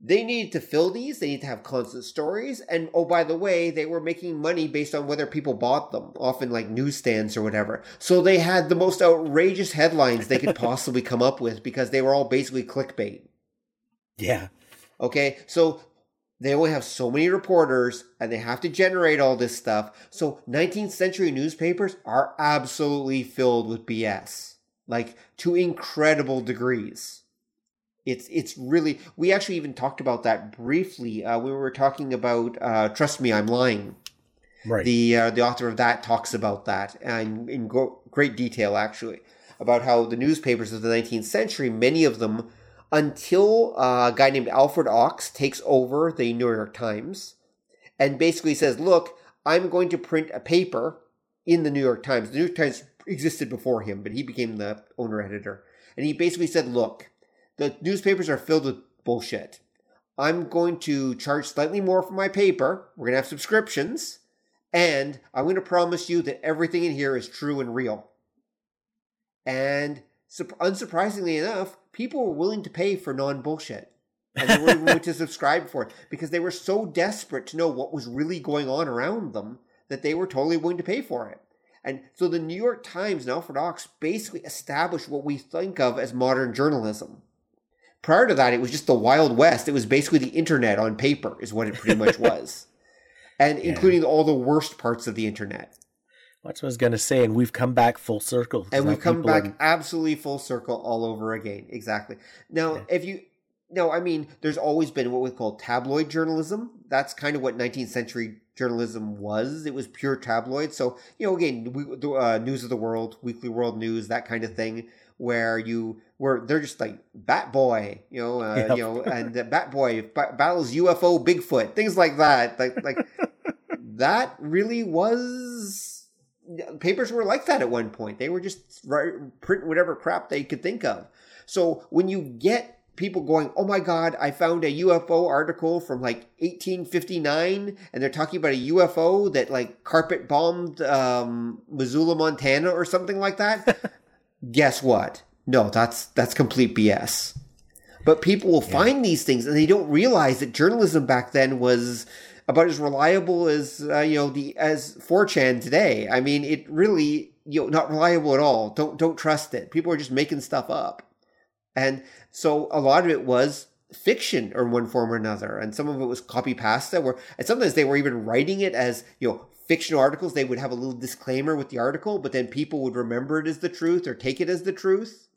they needed to fill these. They need to have constant stories. And oh, by the way, they were making money based on whether people bought them, often like newsstands or whatever. So they had the most outrageous headlines they could possibly come up with because they were all basically clickbait. yeah. Okay, so they only have so many reporters and they have to generate all this stuff. So 19th century newspapers are absolutely filled with BS, like to incredible degrees. It's it's really we actually even talked about that briefly. Uh, we were talking about uh, "Trust Me, I'm Lying." Right. The uh, the author of that talks about that and in go- great detail actually about how the newspapers of the 19th century, many of them, until uh, a guy named Alfred Ochs takes over the New York Times and basically says, "Look, I'm going to print a paper in the New York Times. The New York Times existed before him, but he became the owner editor, and he basically said, "Look, the newspapers are filled with bullshit." I'm going to charge slightly more for my paper. We're going to have subscriptions. And I'm going to promise you that everything in here is true and real. And unsurprisingly enough, people were willing to pay for non bullshit. And they were willing to subscribe for it because they were so desperate to know what was really going on around them that they were totally willing to pay for it. And so the New York Times and Alfred Ochs basically established what we think of as modern journalism. Prior to that, it was just the Wild West. It was basically the internet on paper, is what it pretty much was. And Yeah. including all the worst parts of the internet. That's what I was gonna say, and we've come back full circle. And we've come back absolutely full circle all over again. Exactly. Now, Yeah. if you no, I mean, there's always been what we call tabloid journalism. That's kind of what 19th century journalism was. It was pure tabloid. So, you know, again, we, uh, News of the World, Weekly World News, that kind of thing, where you where they're just like Bat Boy, you know, uh, yep. you know, and uh, Bat Boy battles UFO Bigfoot, things like that. Like, like that really was papers were like that at one point. They were just right, print whatever crap they could think of. So when you get people going, "Oh my god, I found a UFO article from like 1859 and they're talking about a UFO that like carpet bombed um, Missoula, Montana or something like that." Guess what? No, that's that's complete BS. But people will yeah. find these things and they don't realize that journalism back then was about as reliable as uh, you know the as 4chan today. I mean, it really you know not reliable at all. Don't don't trust it. People are just making stuff up. And so a lot of it was fiction or one form or another. And some of it was copy pasta where, and sometimes they were even writing it as, you know, fictional articles. They would have a little disclaimer with the article, but then people would remember it as the truth or take it as the truth.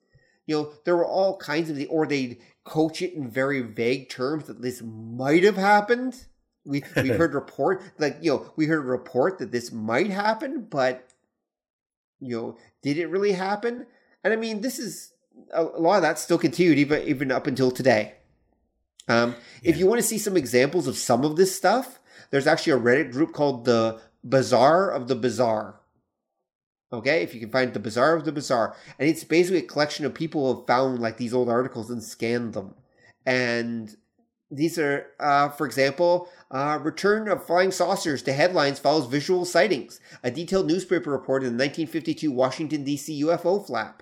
You know, there were all kinds of the, or they'd coach it in very vague terms that this might have happened. We we heard report like you know we heard a report that this might happen, but you know did it really happen? And I mean this is a lot of that still continued even even up until today. Um, yeah. If you want to see some examples of some of this stuff, there's actually a Reddit group called the Bazaar of the Bizarre. Okay, if you can find the Bazaar of the Bizarre, and it's basically a collection of people who have found like these old articles and scanned them, and these are, uh, for example, uh, return of flying saucers to headlines follows visual sightings. A detailed newspaper report in the 1952 Washington D.C. UFO flap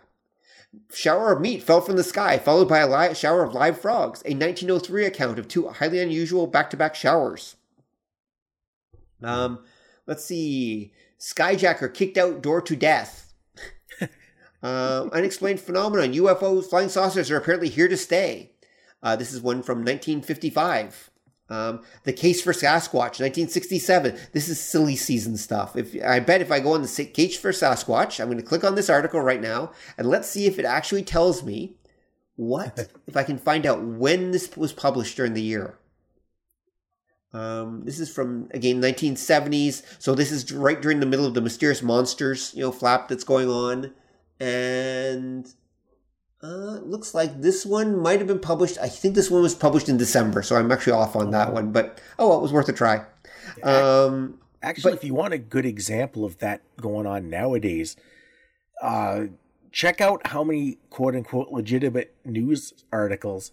shower of meat fell from the sky, followed by a li- shower of live frogs, a 1903 account of two highly unusual back to back showers. Um, let's see. Skyjacker kicked out door to death. uh, unexplained phenomenon. UFOs, flying saucers are apparently here to stay. Uh, this is one from 1955. Um, the case for Sasquatch, 1967. This is silly season stuff. If I bet if I go on the case for Sasquatch, I'm going to click on this article right now and let's see if it actually tells me what if I can find out when this was published during the year. Um, this is from again 1970s, so this is right during the middle of the mysterious monsters, you know, flap that's going on, and uh, looks like this one might have been published. I think this one was published in December, so I'm actually off on that one. But oh, well, it was worth a try. Um, actually, but, if you want a good example of that going on nowadays, uh, check out how many quote unquote legitimate news articles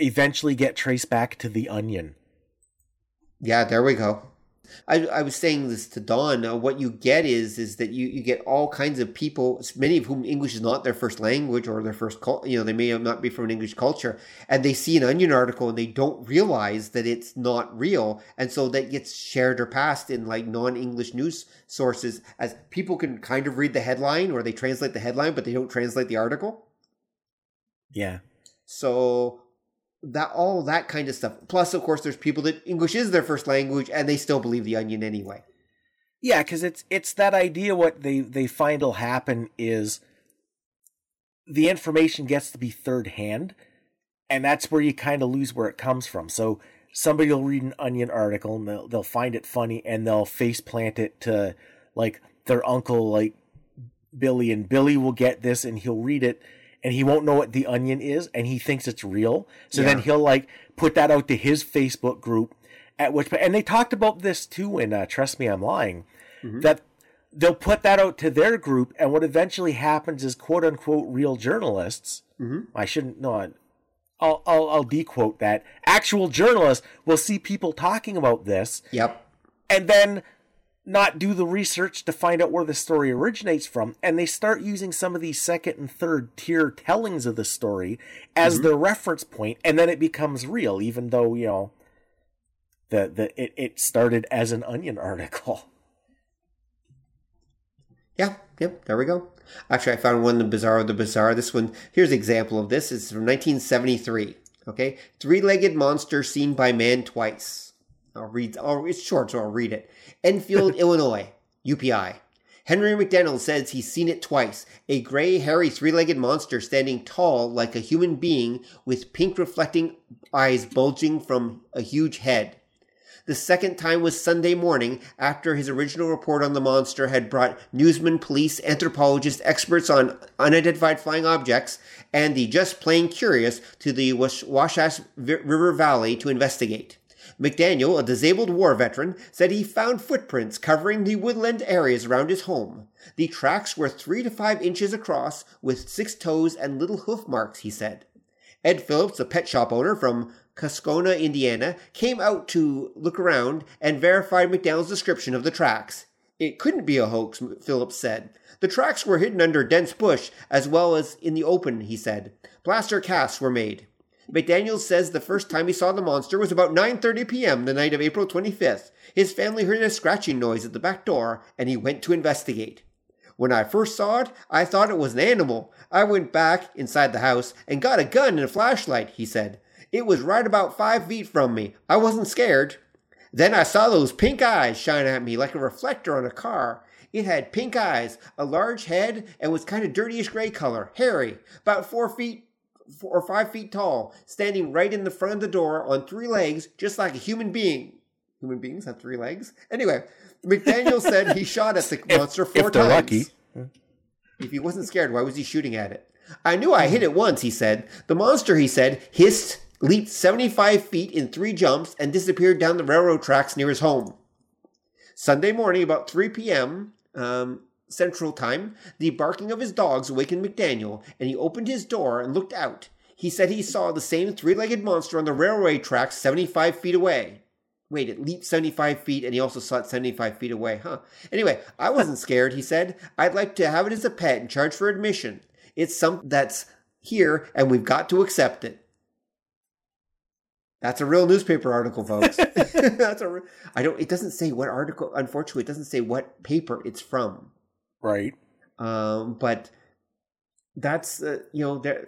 eventually get traced back to the Onion. Yeah, there we go. I, I was saying this to Don. Uh, what you get is is that you, you get all kinds of people, many of whom English is not their first language or their first, you know, they may not be from an English culture, and they see an Onion article and they don't realize that it's not real, and so that gets shared or passed in like non-English news sources as people can kind of read the headline or they translate the headline, but they don't translate the article. Yeah. So that all that kind of stuff. Plus, of course, there's people that English is their first language and they still believe the Onion anyway. Yeah, because it's it's that idea. What they they find will happen is the information gets to be third hand, and that's where you kind of lose where it comes from. So somebody will read an Onion article and they'll they'll find it funny and they'll face plant it to like their uncle, like Billy, and Billy will get this and he'll read it and he won't know what the onion is and he thinks it's real. So yeah. then he'll like put that out to his Facebook group at which and they talked about this too in uh, Trust Me I'm Lying mm-hmm. that they'll put that out to their group and what eventually happens is quote unquote real journalists mm-hmm. I shouldn't know I'll, I'll I'll dequote that actual journalists will see people talking about this. Yep. And then not do the research to find out where the story originates from and they start using some of these second and third tier tellings of the story as mm-hmm. their reference point and then it becomes real even though you know the the it, it started as an onion article. Yeah yep there we go. Actually i found one the bazaar of the bizarre. This one here's an example of this. It's from 1973 okay? Three-legged monster seen by man twice I'll read. Oh, it's short, so I'll read it. Enfield, Illinois, UPI. Henry McDaniel says he's seen it twice a gray, hairy, three legged monster standing tall like a human being with pink reflecting eyes bulging from a huge head. The second time was Sunday morning after his original report on the monster had brought newsmen, police, anthropologists, experts on unidentified flying objects, and the just plain curious to the Wabash River Valley to investigate. McDaniel, a disabled war veteran, said he found footprints covering the woodland areas around his home. The tracks were three to five inches across, with six toes and little hoof marks, he said. Ed Phillips, a pet shop owner from Coscona, Indiana, came out to look around and verified McDaniel's description of the tracks. It couldn't be a hoax, Phillips said. The tracks were hidden under dense bush as well as in the open, he said. Plaster casts were made. McDaniel says the first time he saw the monster was about 9:30 p.m. the night of April 25th. His family heard a scratching noise at the back door and he went to investigate. When I first saw it, I thought it was an animal. I went back inside the house and got a gun and a flashlight, he said. It was right about five feet from me. I wasn't scared. Then I saw those pink eyes shine at me like a reflector on a car. It had pink eyes, a large head, and was kind of dirtyish gray color, hairy, about four feet or five feet tall, standing right in the front of the door on three legs, just like a human being. Human beings have three legs. Anyway, McDaniel said he shot at the monster four if times. Lucky. If he wasn't scared, why was he shooting at it? I knew I hit it once, he said. The monster, he said, hissed, leaped 75 feet in three jumps, and disappeared down the railroad tracks near his home. Sunday morning, about 3 p.m., um, Central Time, the barking of his dogs awakened McDaniel, and he opened his door and looked out. He said he saw the same three legged monster on the railway tracks 75 feet away. Wait, it leaped 75 feet and he also saw it 75 feet away, huh? Anyway, I wasn't scared, he said. I'd like to have it as a pet and charge for admission. It's something that's here and we've got to accept it. That's a real newspaper article, folks. that's a. I don't. It doesn't say what article. Unfortunately, it doesn't say what paper it's from. Right. Um, but that's uh, you know there.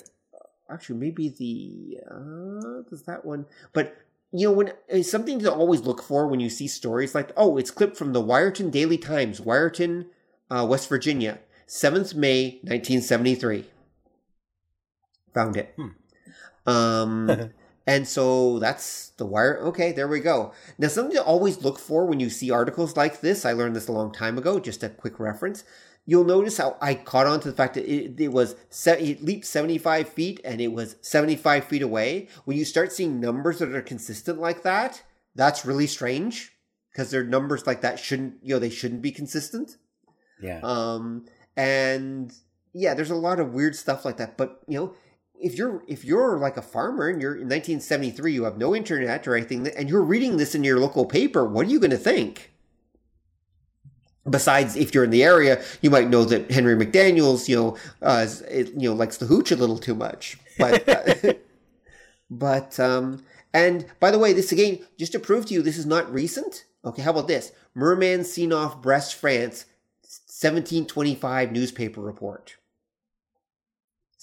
Actually, maybe the uh, does that one? But you know when it's something to always look for when you see stories like oh it's clipped from the Weirton Daily Times, Weirton, uh, West Virginia, seventh May, nineteen seventy three. Found it. Hmm. Um. And so that's the wire. Okay, there we go. Now, something to always look for when you see articles like this, I learned this a long time ago, just a quick reference. You'll notice how I caught on to the fact that it, it was, it leaped 75 feet and it was 75 feet away. When you start seeing numbers that are consistent like that, that's really strange because their numbers like that shouldn't, you know, they shouldn't be consistent. Yeah. Um, and yeah, there's a lot of weird stuff like that, but you know, if you're if you're like a farmer and you're in 1973 you have no internet or anything and you're reading this in your local paper what are you going to think? Besides if you're in the area you might know that henry mcdaniels you know uh, you know likes the hooch a little too much but uh, but um and by the way this again just to prove to you this is not recent okay how about this? Merman seen off brest france 1725 newspaper report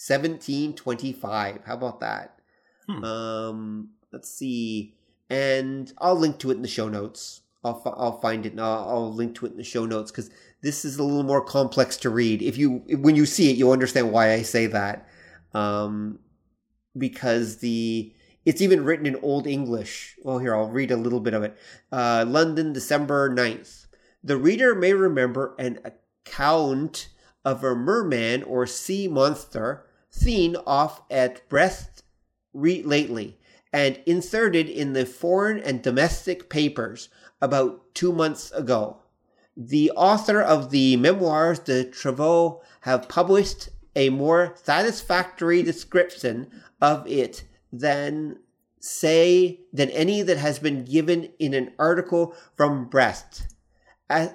1725. How about that? Hmm. Um, let's see. And I'll link to it in the show notes. I'll, I'll find it and I'll, I'll link to it in the show notes because this is a little more complex to read. If you, when you see it, you'll understand why I say that. Um, because the, it's even written in Old English. Well, here, I'll read a little bit of it. Uh, London, December 9th. The reader may remember an account of a merman or sea monster seen off at Brest re- lately and inserted in the foreign and domestic papers about two months ago. The author of the Memoirs de Trevoux have published a more satisfactory description of it than say than any that has been given in an article from Brest. uh,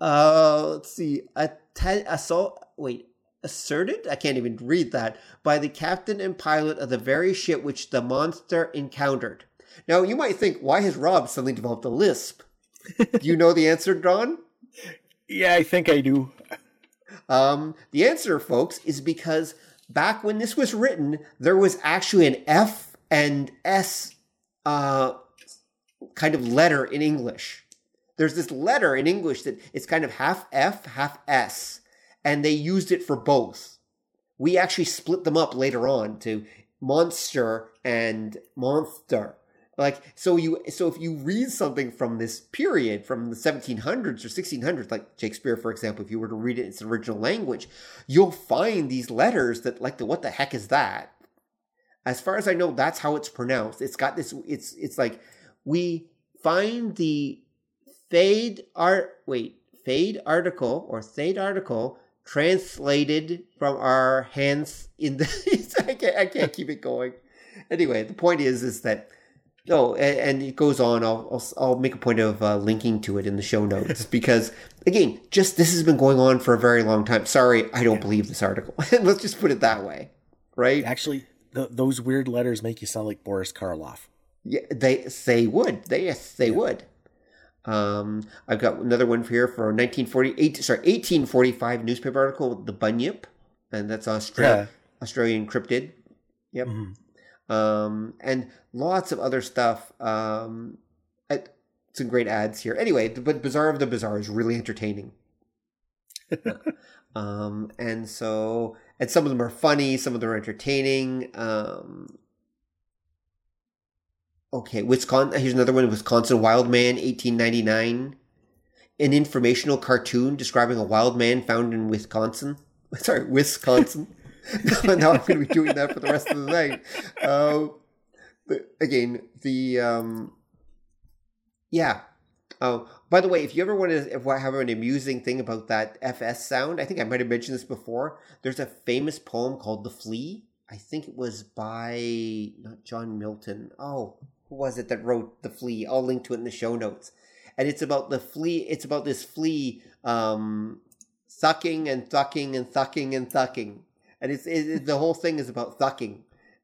let's see. A, te- assault. Wait asserted, I can't even read that, by the captain and pilot of the very ship which the monster encountered. Now, you might think, why has Rob suddenly developed a lisp? do you know the answer, Don? Yeah, I think I do. Um, the answer, folks, is because back when this was written, there was actually an F and S uh, kind of letter in English. there's this letter in English that it's kind of half F, half S, and they used it for both. We actually split them up later on to monster and monster. Like so you so if you read something from this period from the 1700s or 1600s like Shakespeare for example if you were to read it in its original language you'll find these letters that like the what the heck is that as far as I know that's how it's pronounced it's got this it's it's like we find the fade art wait fade article or fade article translated from our hands in the I can't I can't keep it going anyway the point is is that Oh, and, and it goes on. I'll, I'll, I'll make a point of uh, linking to it in the show notes because again, just this has been going on for a very long time. Sorry, I don't yeah. believe this article. Let's just put it that way, right? Actually, th- those weird letters make you sound like Boris Karloff. Yeah, they they would. They yes, they yeah. would. Um, I've got another one here for 1948. Sorry, 1845 newspaper article, the Bunyip, and that's Australia, yeah. Australian cryptid. Yep. Mm-hmm um, and lots of other stuff. Um, some great ads here. Anyway, but Bazaar of the Bizarre is really entertaining. um, and so, and some of them are funny, some of them are entertaining. Um, okay, Wisconsin. Here's another one: Wisconsin Wild Man, 1899. An informational cartoon describing a wild man found in Wisconsin. Sorry, Wisconsin. now I'm going to be doing that for the rest of the night. Uh, again, the um, yeah. Oh, by the way, if you ever want to have an amusing thing about that FS sound, I think I might have mentioned this before. There's a famous poem called "The Flea." I think it was by not John Milton. Oh, who was it that wrote "The Flea"? I'll link to it in the show notes. And it's about the flea. It's about this flea um, sucking and thucking and thucking and thucking and it's it, the whole thing is about thucking,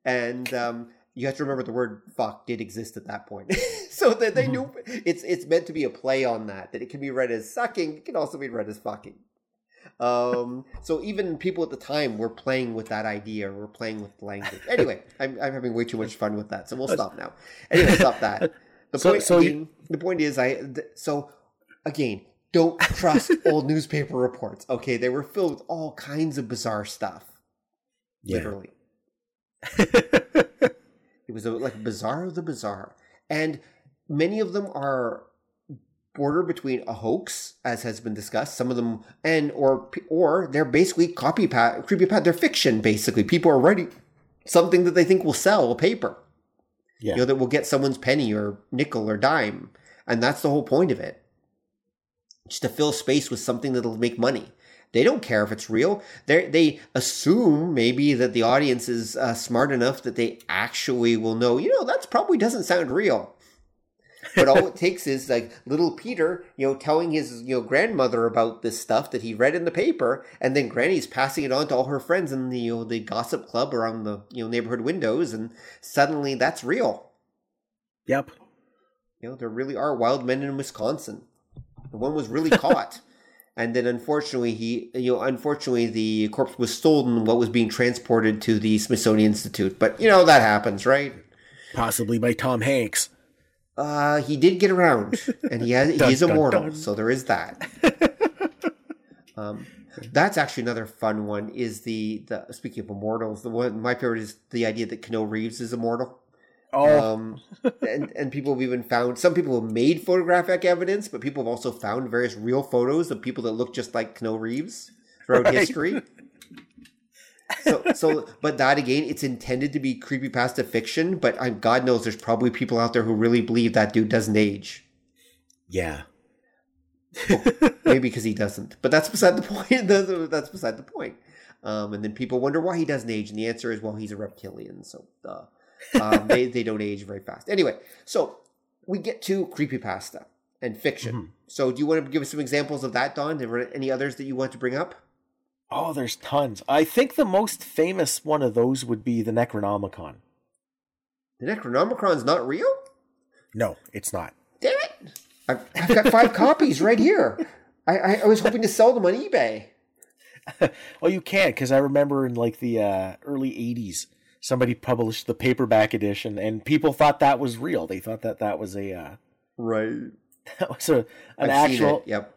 and um, you have to remember the word "fuck" did exist at that point, so that they knew mm-hmm. it's it's meant to be a play on that. That it can be read as sucking, it can also be read as fucking. Um, so even people at the time were playing with that idea, or playing with language. Anyway, I'm I'm having way too much fun with that, so we'll stop now. Anyway, stop that. The point, so, so again, you... the point is, I th- so again, don't trust old newspaper reports. Okay, they were filled with all kinds of bizarre stuff yeah. literally. it was a, like a bazaar of the bizarre, and many of them are border between a hoax, as has been discussed. Some of them, and or or they're basically copy pat, creepy pat. They're fiction, basically. People are writing something that they think will sell a paper. Yeah. You know that will get someone's penny or nickel or dime, and that's the whole point of it. Just to fill space with something that'll make money. They don't care if it's real. They they assume maybe that the audience is uh, smart enough that they actually will know. You know, that probably doesn't sound real. But all it takes is like little Peter, you know, telling his you know grandmother about this stuff that he read in the paper, and then Granny's passing it on to all her friends in the you know the gossip club around the you know neighborhood windows, and suddenly that's real. Yep. You know, there really are wild men in Wisconsin. The one was really caught and then unfortunately he you know unfortunately the corpse was stolen what was being transported to the Smithsonian Institute but you know that happens right possibly by Tom Hanks uh he did get around and he has dun, he's immortal dun, dun. so there is that um that's actually another fun one is the the speaking of immortals the one my favorite is the idea that Keanu Reeves is immortal Oh. Um, and, and people have even found some people have made photographic evidence, but people have also found various real photos of people that look just like Keanu Reeves throughout right. history. so, so, but that again, it's intended to be creepy pasta fiction. But I, God knows, there's probably people out there who really believe that dude doesn't age. Yeah, well, maybe because he doesn't. But that's beside the point. That's beside the point. Um, and then people wonder why he doesn't age, and the answer is, well, he's a reptilian. So, uh, um, they they don't age very fast. Anyway, so we get to creepy pasta and fiction. Mm-hmm. So do you want to give us some examples of that, Don? There any others that you want to bring up? Oh, there's tons. I think the most famous one of those would be the Necronomicon. The Necronomicon's not real? No, it's not. Damn it! I've, I've got five copies right here. I, I, I was hoping to sell them on eBay. well, you can't because I remember in like the uh, early '80s, somebody published the paperback edition, and people thought that was real. They thought that that was a uh, right. That was a, an I've actual Yep.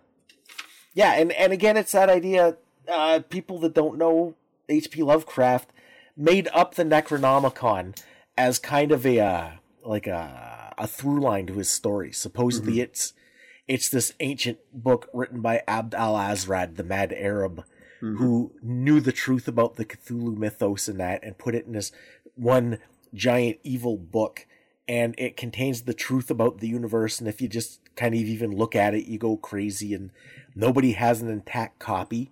Yeah, and and again, it's that idea. Uh, people that don't know H.P. Lovecraft made up the Necronomicon as kind of a uh, like a a through line to his story. Supposedly, it's it's this ancient book written by Abdul Alhazred, the Mad Arab, who knew the truth about the Cthulhu mythos and that, and put it in this one giant evil book. And it contains the truth about the universe. And if you just kind of even look at it, you go crazy. And nobody has an intact copy.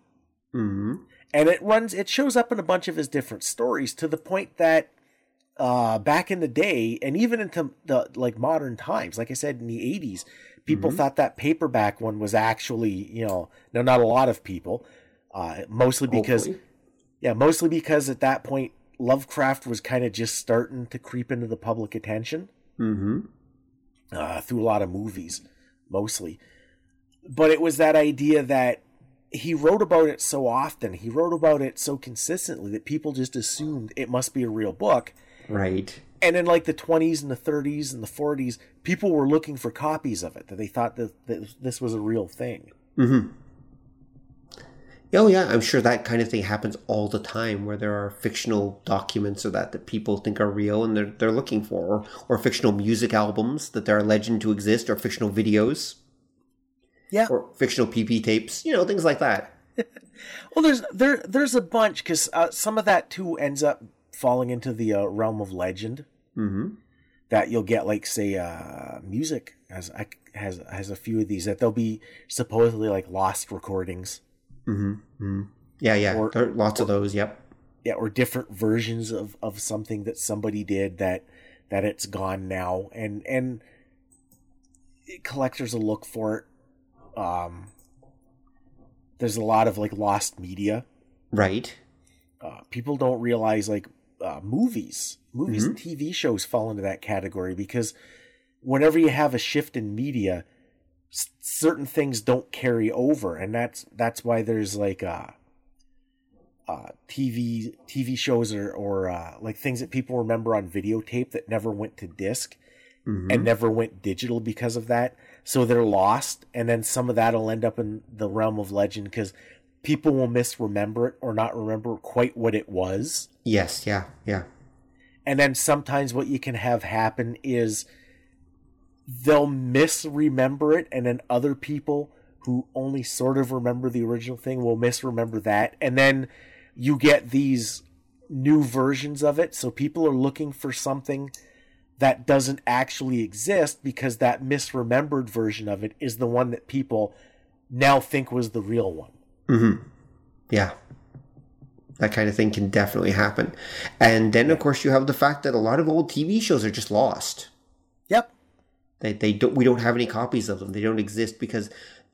Hmm And it runs, it shows up in a bunch of his different stories to the point that uh, back in the day, and even into the like modern times, like I said in the 80s, people thought that paperback one was actually, you know, no, not a lot of people, uh, mostly because, Hopefully. yeah, mostly because at that point, Lovecraft was kind of just starting to creep into the public attention mm-hmm. uh, through a lot of movies, mostly. But it was that idea that he wrote about it so often, he wrote about it so consistently that people just assumed it must be a real book. Right. And in like the 20s and the 30s and the 40s, people were looking for copies of it, that they thought that, that this was a real thing. Mm-hmm. Oh yeah, I'm sure that kind of thing happens all the time, where there are fictional documents or that that people think are real and they're they're looking for, or, or fictional music albums that they're alleged to exist, or fictional videos, Yeah. or fictional PP tapes, you know, things like that. Well, there's there there's a bunch because uh, some of that too ends up falling into the uh, realm of legend. Mm-hmm. That you'll get like say uh, music has has has a few of these that they'll be supposedly like lost recordings, Yeah, yeah, Or- there are lots of those. Yep. yeah, or different versions of of something that somebody did that that it's gone now, and and collectors will look for it. Um, there's a lot of like lost media. Right. uh, people don't realize like uh, movies movies and tv shows fall into that category because whenever you have a shift in media s- certain things don't carry over and that's that's why there's like uh uh tv tv shows or or uh like things that people remember on videotape that never went to disc and never went digital because of that so they're lost and then some of that'll end up in the realm of legend because people will misremember it or not remember quite what it was Yes. Yeah. Yeah. and then sometimes what you can have happen is they'll misremember it and then other people who only sort of remember the original thing will misremember that and then you get these new versions of it so people are looking for something that doesn't actually exist because that misremembered version of it is the one that people now think was the real one mm-hmm. Yeah. That kind of thing can definitely happen. And then, of course, you have the fact that a lot of old TV shows are just lost. yep They, they don't. We don't have any copies of them. They don't exist because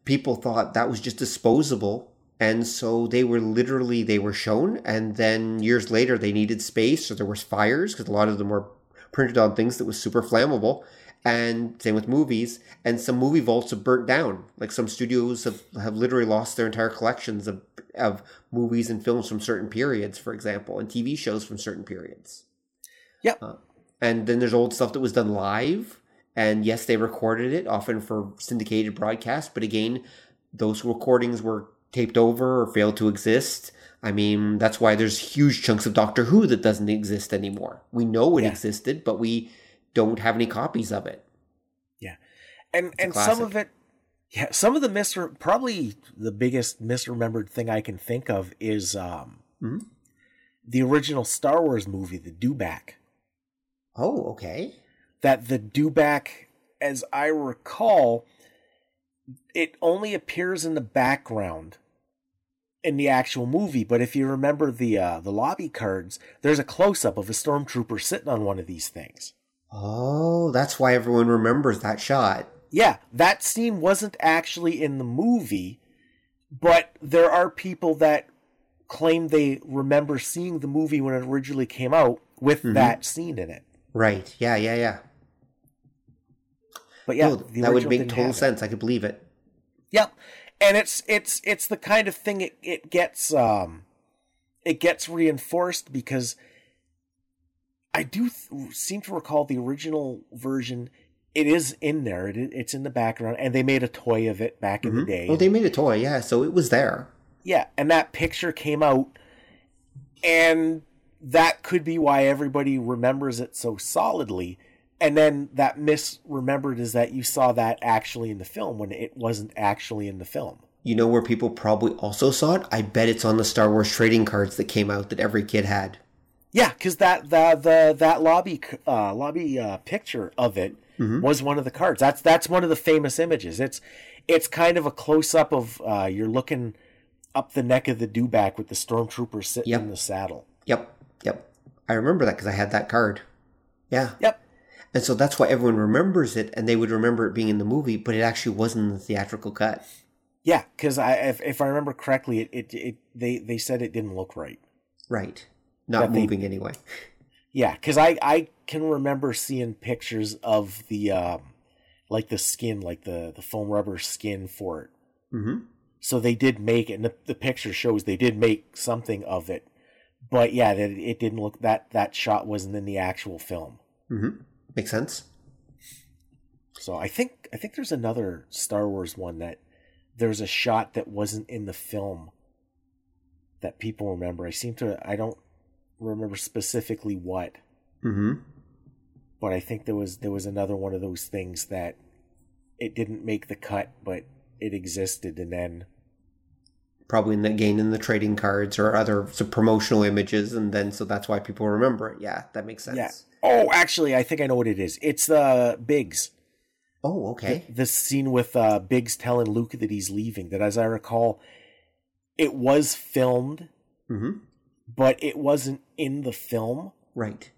people thought that was just disposable, and so they were literally they were shown, and then years later they needed space, or there was fires because a lot of them were printed on things that was super flammable. And same with movies, and some movie vaults have burnt down. Like some studios have, have literally lost their entire collections of of movies and films from certain periods, for example, and TV shows from certain periods. yep uh, And then there's old stuff that was done live. And yes, they recorded it, often for syndicated broadcast. But again, those recordings were taped over or failed to exist. I mean, that's why there's huge chunks of Doctor Who that doesn't exist anymore. We know it Yeah. existed, but we don't have any copies of it. Yeah, and a and some of it, yeah, some of the mis probably the biggest misremembered thing I can think of is um Mhm. the original Star Wars movie, the Dewback. Oh, okay. That the Dewback, as I recall, it only appears in the background in the actual movie. But if you remember the uh, the lobby cards, there's a close up of a stormtrooper sitting on one of these things. Oh, that's why everyone remembers that shot. Yeah, that scene wasn't actually in the movie, but there are people that claim they remember seeing the movie when it originally came out with that scene in it. Right. Yeah, yeah, yeah. But yeah, Oh, that would make total it. sense. I could believe it. Yep. And it's it's it's the kind of thing it, it gets um it gets reinforced because I do th- seem to recall the original version it is in there. It, it's in the background, and they made a toy of it back in the day. Oh, they made a toy, yeah. So it was there. Yeah, and that picture came out, and that could be why everybody remembers it so solidly. And then that misremembered is that you saw that actually in the film when it wasn't actually in the film. You know where people probably also saw it? I bet it's on the Star Wars trading cards that came out that every kid had. Yeah, because that the the that lobby uh, lobby uh, picture of it mm-hmm. was one of the cards. That's that's one of the famous images. It's it's kind of a close up of uh, you're looking up the neck of the dewback with the stormtrooper sitting yep. in the saddle. Yep, yep. I remember that because I had that card. Yeah. Yep. And so that's why everyone remembers it, and they would remember it being in the movie, but it actually wasn't in the theatrical cut. Yeah, because I if, if I remember correctly, it, it, it they they said it didn't look right. Right. Not that moving they, anyway. Yeah, because I I can remember seeing pictures of the um like the skin, like the the foam rubber skin for it. Mm-hmm. So they did make it, and the, the picture shows they did make something of it. But yeah, that it didn't look that that shot wasn't in the actual film. Mm-hmm. Makes sense. So I think I think there's another Star Wars one that there's a shot that wasn't in the film that people remember. I seem to I don't remember specifically what. Mm-hmm. But I think there was there was another one of those things that it didn't make the cut, but it existed, and then probably in the gain in the trading cards or other promotional images, and then so that's why people remember it. Yeah, that makes sense. Yeah. Oh, actually, I think I know what it is. It's uh Biggs. Oh, okay. The, the scene with uh, Biggs telling Luke that he's leaving. That, as I recall, it was filmed, mm-hmm. but it wasn't in the film. Right.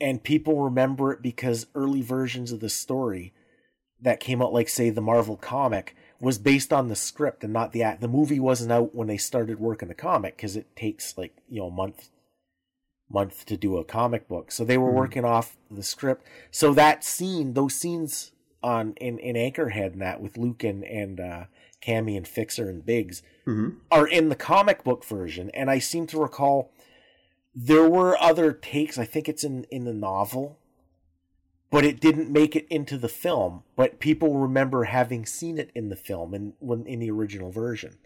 And people remember it because early versions of the story that came out, like say the Marvel comic, was based on the script and not the act. The movie wasn't out when they started working the comic because it takes like you know a month month to do a comic book. So they were mm-hmm. working off the script. So that scene, those scenes on in, in Anchorhead and that with Luke and and uh, Camie and Fixer and Biggs mm-hmm. are in the comic book version. And I seem to recall there were other takes. I think it's in in the novel but it didn't make it into the film. But people remember having seen it in the film and when in the original version.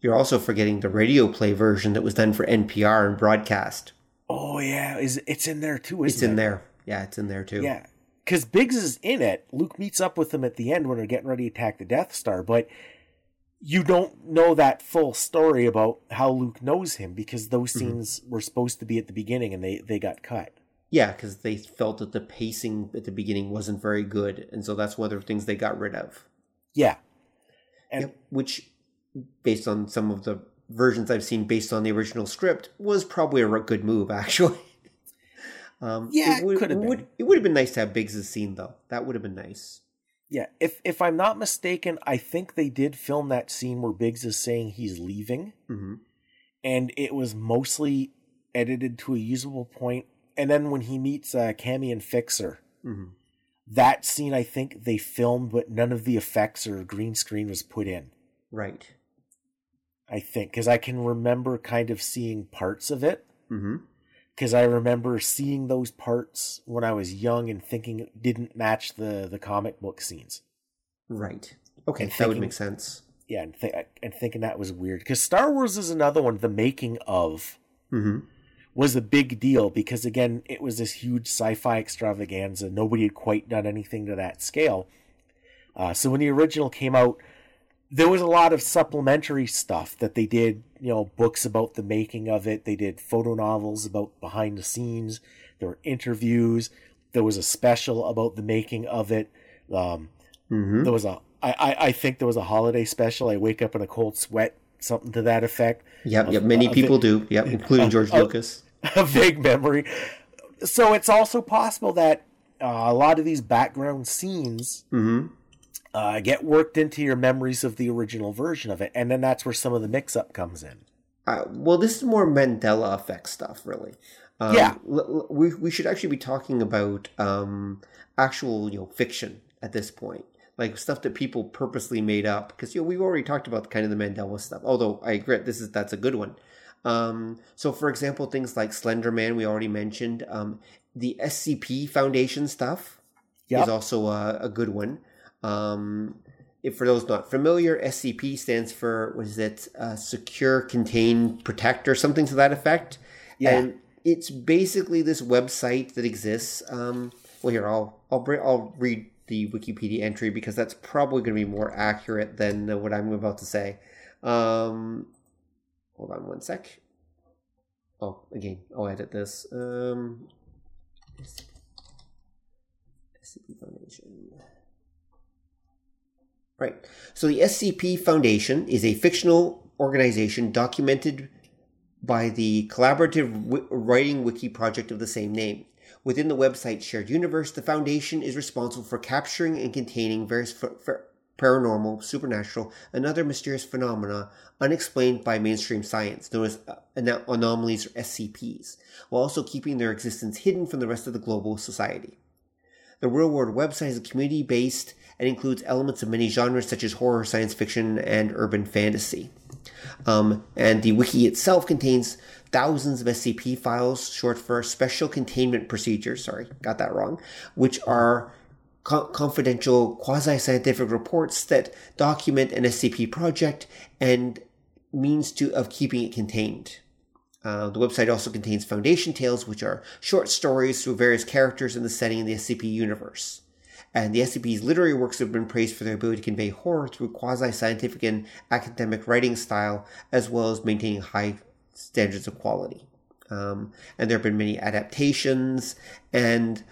You're also forgetting the radio play version that was done for NPR and broadcast. Oh yeah, is it's in there too? it's in it? there. Yeah, it's in there too. Yeah, because Biggs is in it. Luke meets up with him at the end when they're getting ready to attack the Death Star, but you don't know that full story about how Luke knows him because those mm-hmm. scenes were supposed to be at the beginning and they they got cut. Yeah, because they felt that the pacing at the beginning wasn't very good, and so that's one of the things they got rid of. Yeah, and yeah, which, based on some of the versions I've seen, based on the original script, was probably a good move. Actually, um, yeah, it would, it, would, it would have been nice to have Biggs' scene though. That would have been nice. Yeah, if if I'm not mistaken, I think they did film that scene where Biggs is saying he's leaving, mm-hmm. and it was mostly edited to a usable point. point and then when he meets uh, Camie and Fixer, mm-hmm. that scene I think they filmed, but none of the effects or green screen was put in. Right. I think because I can remember kind of seeing parts of it. Because mm-hmm. I remember seeing those parts when I was young and thinking it didn't match the the comic book scenes. Right. Okay, that would make sense. Yeah, and, th- and thinking that was weird because Star Wars is another one. The making of. Mm-hmm was a big deal because again it was this huge sci-fi extravaganza nobody had quite done anything to that scale uh, so when the original came out there was a lot of supplementary stuff that they did you know books about the making of it they did photo novels about behind the scenes there were interviews there was a special about the making of it um, mm-hmm. there was a I, I, I think there was a holiday special i wake up in a cold sweat something to that effect. Yep, yep. Many people do. Yep, including George a, Lucas. A vague memory. So it's also possible that uh, a lot of these background scenes mm-hmm. Uh, get worked into your memories of the original version of it, and then that's where some of the mix-up comes in. Uh, well, this is more Mandela effect stuff, really. Um, yeah, l- l- we we should actually be talking about um, actual, you know, fiction at this point like stuff that people purposely made up because you know we've already talked about kind of the Mandela stuff. Although I agree, this is that's a good one. Um, so for example, things like Slender Man we already mentioned, um, the SCP Foundation stuff. Yep. is also a, a good one. Um, if for those not familiar, SCP stands for what is it? Uh, Secure, Contain, Protect, or something to that effect. Yeah. And it's basically this website that exists. Um, well, here I'll I'll bring, I'll read the Wikipedia entry because that's probably going to be more accurate than what I'm about to say. Um, hold on one sec. Oh, again, I'll edit this. Um, SCP Foundation. Right. So the SCP Foundation is a fictional organization documented by the collaborative writing wiki project of the same name. Within the website Shared Universe, the Foundation is responsible for capturing and containing various paranormal, supernatural, and other mysterious phenomena unexplained by mainstream science, known as uh, anomalies or SCPs, while also keeping their existence hidden from the rest of the global society. The Real World website is a community based and includes elements of many genres such as horror, science fiction, and urban fantasy. Um, and the wiki itself contains thousands of SCP files, short for Special Containment Procedures, sorry, got that wrong, which are co- confidential quasi scientific reports that document an SCP project and means to of keeping it contained. Uh, the website also contains Foundation Tales, which are short stories through various characters in the setting of the SCP universe. And the SCP's literary works have been praised for their ability to convey horror through quasi scientific and academic writing style, as well as maintaining high standards of quality. Um, and there have been many adaptations. And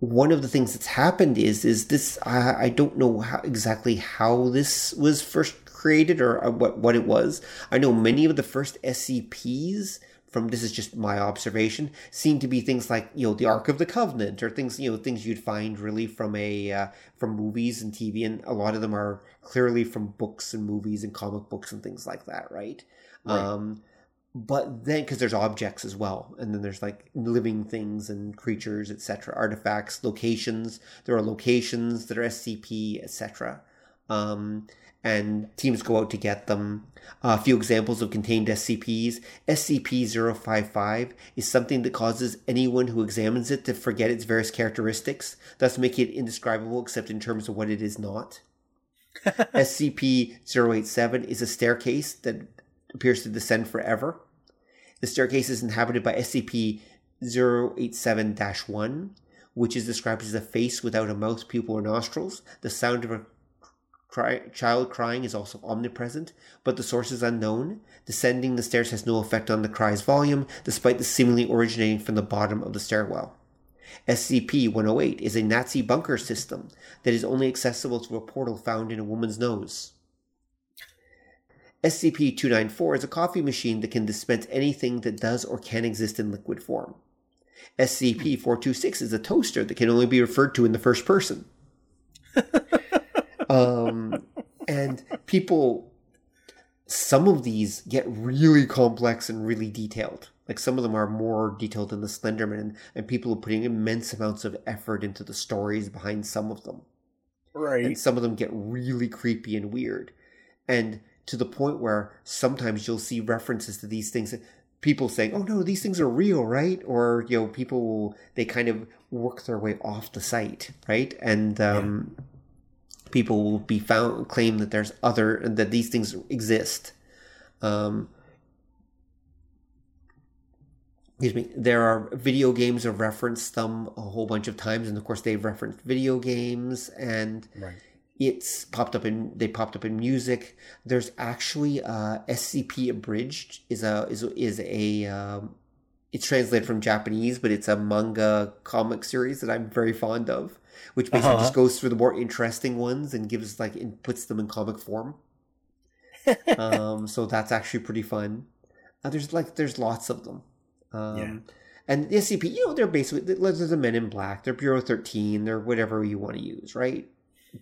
one of the things that's happened is is this I, I don't know how, exactly how this was first created or uh, what what it was. I know many of the first SCPs from this is just my observation seem to be things like you know the ark of the covenant or things you know things you'd find really from a uh, from movies and tv and a lot of them are clearly from books and movies and comic books and things like that right, Right. um but then because there's objects as well and then there's like living things and creatures etc artifacts locations there are locations that are scp etc um, and teams go out to get them. a few examples of contained SCPs. SCP-055 is something that causes anyone who examines it to forget its various characteristics, thus making it indescribable except in terms of what it is not. SCP-087 is a staircase that appears to descend forever. The staircase is inhabited by SCP-087-1, which is described as a face without a mouth, pupil, or nostrils. The sound of a cry, child crying is also omnipresent, but the source is unknown. Descending the stairs has no effect on the cry's volume, despite the seemingly originating from the bottom of the stairwell. SCP 108 is a Nazi bunker system that is only accessible through a portal found in a woman's nose. SCP 294 is a coffee machine that can dispense anything that does or can exist in liquid form. SCP 426 is a toaster that can only be referred to in the first person. um, and people, some of these get really complex and really detailed. Like some of them are more detailed than the Slenderman, and, and people are putting immense amounts of effort into the stories behind some of them. Right. And some of them get really creepy and weird. And to the point where sometimes you'll see references to these things people saying, "Oh no, these things are real, right?" Or you know, people will they kind of work their way off the site, right? And um, people will be found claim that there's other that these things exist. Um, excuse me. There are video games have referenced them a whole bunch of times, and of course they've referenced video games and Right. it's popped up in they popped up in music there's actually uh scp abridged is a is is a um it's translated from japanese but it's a manga comic series that i'm very fond of which basically Uh-huh. just goes through the more interesting ones and gives like and puts them in comic form um so that's actually pretty fun uh, there's like there's lots of them um Yeah. and the scp you know they're basically they're the men in black they're bureau 13 they're whatever you want to use right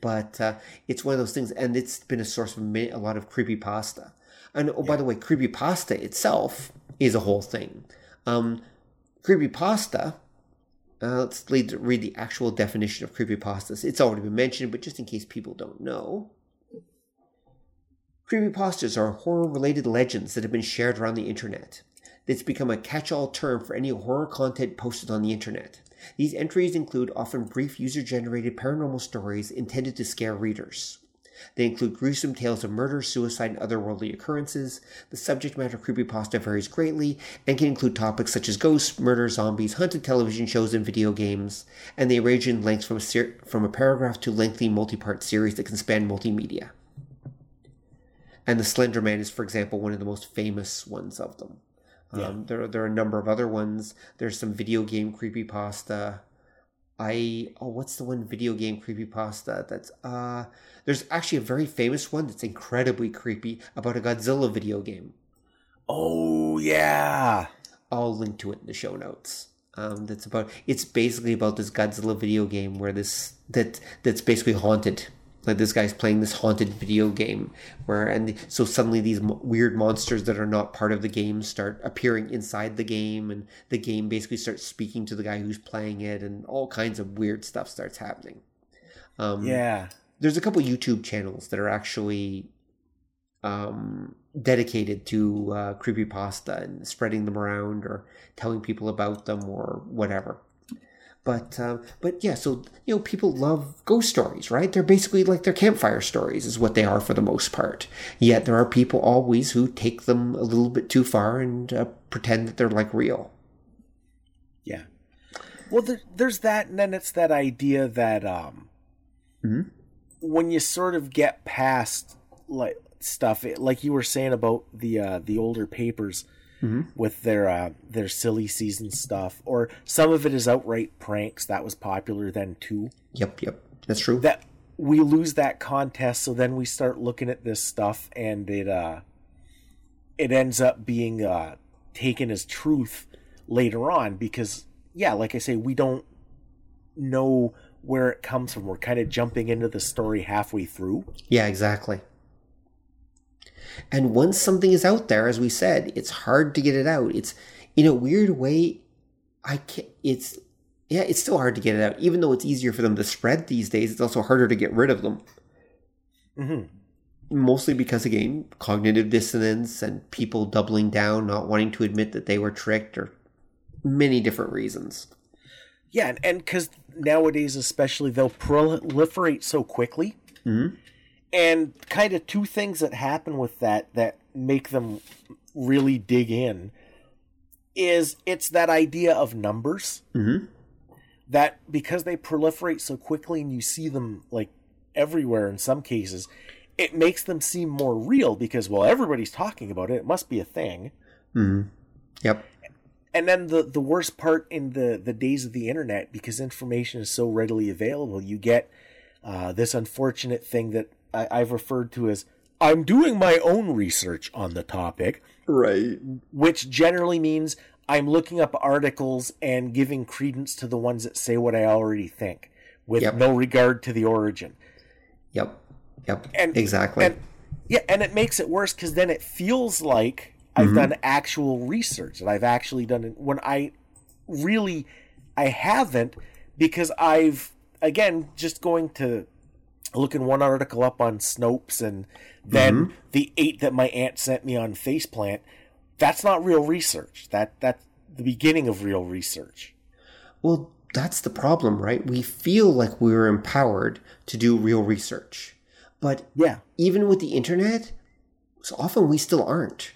but uh, it's one of those things, and it's been a source of ma- a lot of creepy pasta. And oh, by the way, creepy pasta itself is a whole thing. Um, creepy pasta. Uh, let's read, read the actual definition of creepy pastas. It's already been mentioned, but just in case people don't know, creepypastas are horror-related legends that have been shared around the internet. It's become a catch-all term for any horror content posted on the internet. These entries include often brief user generated paranormal stories intended to scare readers. They include gruesome tales of murder, suicide, and otherworldly occurrences. The subject matter of creepypasta varies greatly and can include topics such as ghosts, murder, zombies, haunted television shows, and video games. And they range in length from a, ser- from a paragraph to lengthy multi part series that can span multimedia. And the Slender Man is, for example, one of the most famous ones of them. Yeah. Um, there, there are a number of other ones. There's some video game creepypasta. I oh, what's the one video game creepy pasta that's uh there's actually a very famous one that's incredibly creepy about a Godzilla video game. Oh yeah. I'll link to it in the show notes. Um, that's about it's basically about this Godzilla video game where this that that's basically haunted. Like this guy's playing this haunted video game where and so suddenly these mo- weird monsters that are not part of the game start appearing inside the game and the game basically starts speaking to the guy who's playing it and all kinds of weird stuff starts happening. Um, Yeah. there's a couple YouTube channels that are actually um, dedicated to uh, creepypasta and spreading them around or telling people about them or whatever. But um, but yeah, so you know, people love ghost stories, right? They're basically like their campfire stories, is what they are for the most part. Yet there are people always who take them a little bit too far and uh, pretend that they're like real. Yeah. Well, there, there's that, and then it's that idea that um, Mhm. when you sort of get past like stuff, it, like you were saying about the uh, the older papers Mhm. with their uh, their silly season stuff, or some of it is outright pranks. That was popular then too. Yep, yep, that's true. That we lose that contest, so then we start looking at this stuff, and it uh, it ends up being uh, taken as truth later on because yeah like i say we don't know where it comes from we're kind of jumping into the story halfway through Yeah, exactly. And once something is out there, as we said, it's hard to get it out. It's in a weird way, I can't. It's yeah, it's still hard to get it out. Even though it's easier for them to spread these days, it's also harder to get rid of them. mm-hmm. Mostly because again, cognitive dissonance and people doubling down, not wanting to admit that they were tricked, or many different reasons. yeah and because nowadays especially they'll proliferate so quickly Mhm. And kind of two things that happen with that that make them really dig in is it's that idea of numbers Mm-hmm. that because they proliferate so quickly and you see them like everywhere in some cases, it makes them seem more real because well everybody's talking about it, it must be a thing. Mm-hmm. Yep. And then the the worst part in the the days of the internet because information is so readily available, you get uh, this unfortunate thing that I, I've referred to as I'm doing my own research on the topic, Right. which generally means I'm looking up articles and giving credence to the ones that say what I already think, with Yep. no regard to the origin. Yep. Yep. And exactly. And yeah, and it makes it worse because then it feels like I've mm-hmm. done actual research that I've actually done it when I really I haven't because I've again just going to looking one article up on Snopes and then mm-hmm. the eight that my aunt sent me on Faceplant. That's not real research. That that's the beginning of real research. Well, that's the problem, right? We feel like we're empowered to do real research. But Yeah. even with the internet, so often we still aren't.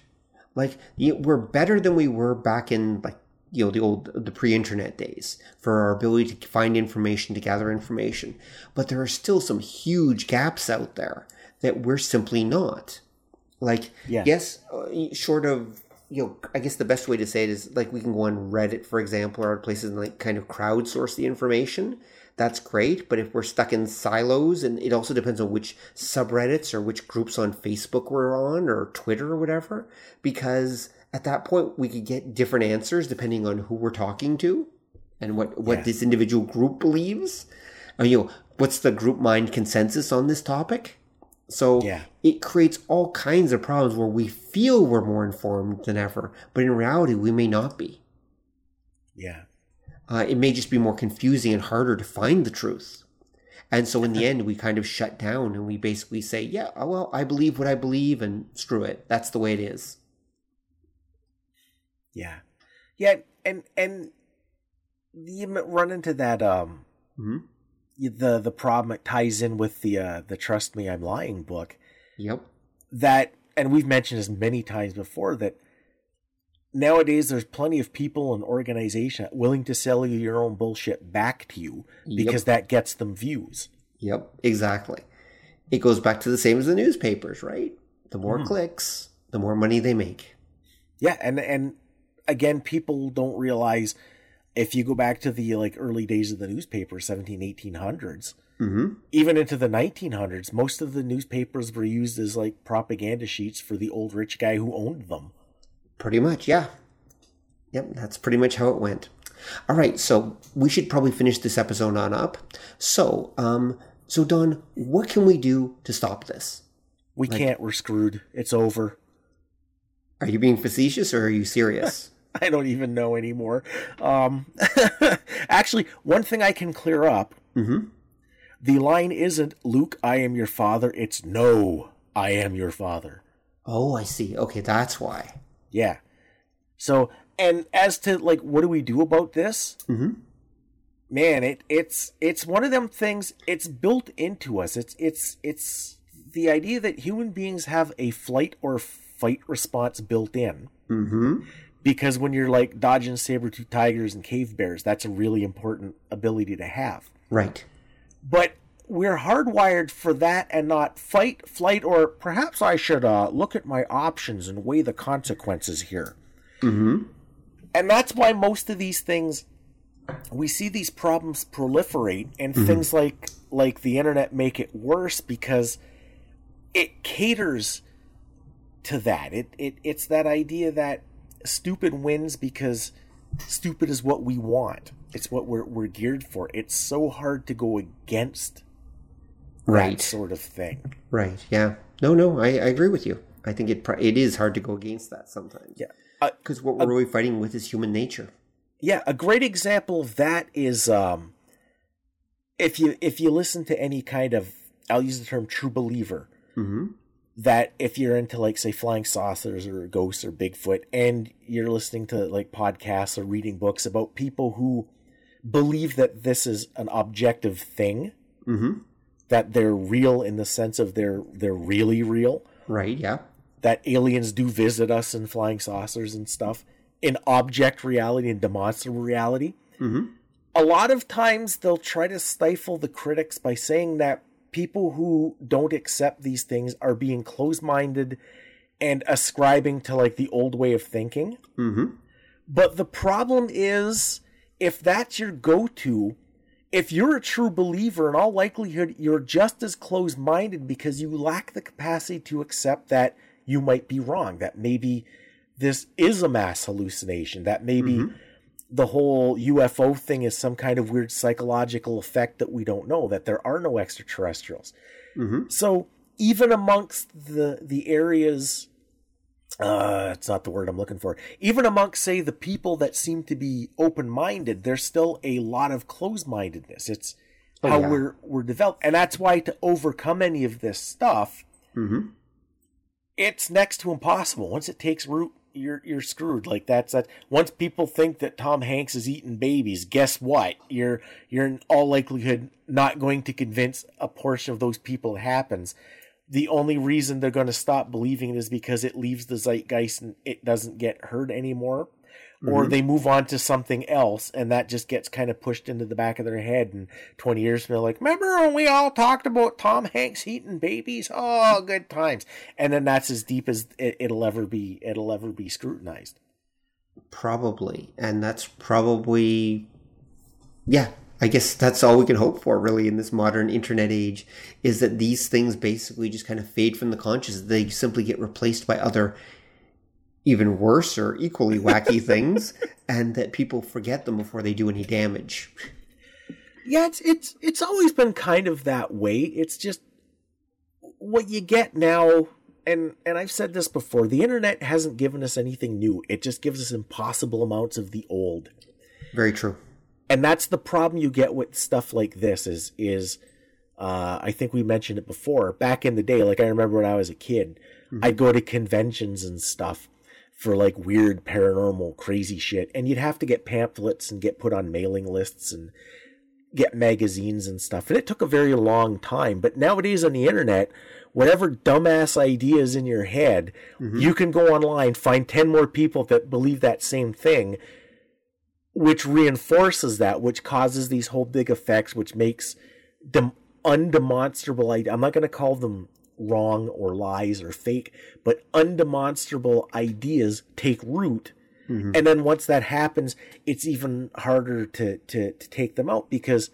Like we're better than we were back in like you know the old the pre-internet days for our ability to find information, to gather information. But there are still some huge gaps out there that we're simply not. Like Yeah. yes, uh, short of you know, I guess the best way to say it is like we can go on Reddit, for example, or places and like kind of crowdsource the information. That's great, but if we're stuck in silos, and it also depends on which subreddits or which groups on Facebook we're on or Twitter or whatever, because at that point we could get different answers depending on who we're talking to and what what Yes. this individual group believes. Uh, you know, what's the group mind consensus on this topic? So Yeah. it creates all kinds of problems where we feel we're more informed than ever, but in reality, we may not be. Yeah. Uh, it may just be more confusing and harder to find the truth. And so in the end, we kind of shut down and we basically say, yeah, oh, well, I believe what I believe and screw it. That's the way it is. Yeah. Yeah, and and you run into that um hmm the the problem it ties in with the uh the trust me i'm lying book Yep. that and we've mentioned this many times before that nowadays there's plenty of people and organization willing to sell you your own bullshit back to you because that gets them views Yep. Exactly. It goes back to the same as the newspapers, right? The more Mhm. clicks, the more money they make. yeah and and again people don't realize if you go back to the like early days of the newspaper 17 1800s hmm even into the 1900s most of the newspapers were used as like propaganda sheets for the old rich guy who owned them Pretty much, yeah. Yep, that's pretty much how it went. All right, so we should probably finish this episode on up. So, um, so Don, what can we do to stop this? we Like- can't we're screwed it's over Are you being facetious or are you serious? I don't even know anymore. Um, actually, one thing I can clear up mm-hmm. the line isn't, Luke, I am your father. It's, no, I am your father. Oh, I see. Okay, that's why. Yeah. So, and as to like, what do we do about this? Mm-hmm. Man, it it's it's one of them things. It's built into us. It's it's it's the idea that human beings have a flight or fight response built in. Mm-hmm. Because when you're like dodging saber-tooth tigers and cave bears that's a really important ability to have Right. but we're hardwired for that and not fight flight or perhaps i should uh, look at my options and weigh the consequences here Mm-hmm. and that's why most of these things we see these problems proliferate and things like like the internet make it worse because it caters to that it, it it's that idea that stupid wins because stupid is what we want it's what we're we're geared for it's so hard to go against that Right. sort of thing Right. Yeah. No, no, I, I agree with you. I think it it is hard to go against that sometimes. Yeah. Uh, Because what we're really fighting with is human nature. Yeah, a great example of that is um if you if you listen to any kind of I'll use the term true believer Mm-hmm. That if you're into like say flying saucers or ghosts or Bigfoot and you're listening to like podcasts or reading books about people who believe that this is an objective thing, Mm-hmm. that they're real in the sense of they're they're really real, Right. Yeah. that aliens do visit us in flying saucers and stuff in object reality and demonstrable reality. Mm-hmm. a lot of times they'll try to stifle the critics by saying that people who don't accept these things are being closed-minded and ascribing to like the old way of thinking. Mm-hmm. But the problem is if that's your go-to, if you're a true believer in all likelihood you're just as closed-minded because you lack the capacity to accept that you might be wrong, that maybe this is a mass hallucination, that maybe the whole UFO thing is some kind of weird psychological effect that we don't know, that there are no extraterrestrials. Mm-hmm. So even amongst the the areas uh it's not the word I'm looking for. Even amongst say the people that seem to be open-minded, there's still a lot of closed-mindedness. It's Oh, how yeah. we're we're developed. And that's why to overcome any of this stuff, Mm-hmm. it's next to impossible. Once it takes root, you're you're screwed. Like that's that. Once people think that Tom Hanks is eating babies, guess what? You're you're in all likelihood not going to convince a portion of those people it happens. The only reason they're going to stop believing it is because it leaves the zeitgeist and it doesn't get heard anymore. Or mm-hmm. they move on to something else, and that just gets kind of pushed into the back of their head. And 20 years from now, like, remember when we all talked about Tom Hanks eating babies? Oh, good times. And then that's as deep as it, it'll ever be. It'll ever be scrutinized. Probably, and that's probably, yeah. I guess that's all we can hope for, really, in this modern internet age, is that these things basically just kind of fade from the conscious. They simply get replaced by other, even worse or equally wacky things, and that people forget them before they do any damage. Yeah, it's it's it's always been kind of that way. It's just what you get now and and I've said this before, the internet hasn't given us anything new. It just gives us impossible amounts of the old. Very true. And that's the problem you get with stuff like this is is uh I think we mentioned it before. Back in the day, like I remember when I was a kid, I'd go to conventions and stuff for like weird paranormal crazy shit and you'd have to get pamphlets and get put on mailing lists and get magazines and stuff and it took a very long time but nowadays on the internet whatever dumbass ideas in your head mm-hmm. you can go online find 10 more people that believe that same thing which reinforces that which causes these whole big effects which makes them undemonstrable i'm not going to call them wrong or lies or fake, but undemonstrable ideas take root. Mm-hmm. And then once that happens, it's even harder to, to, to take them out because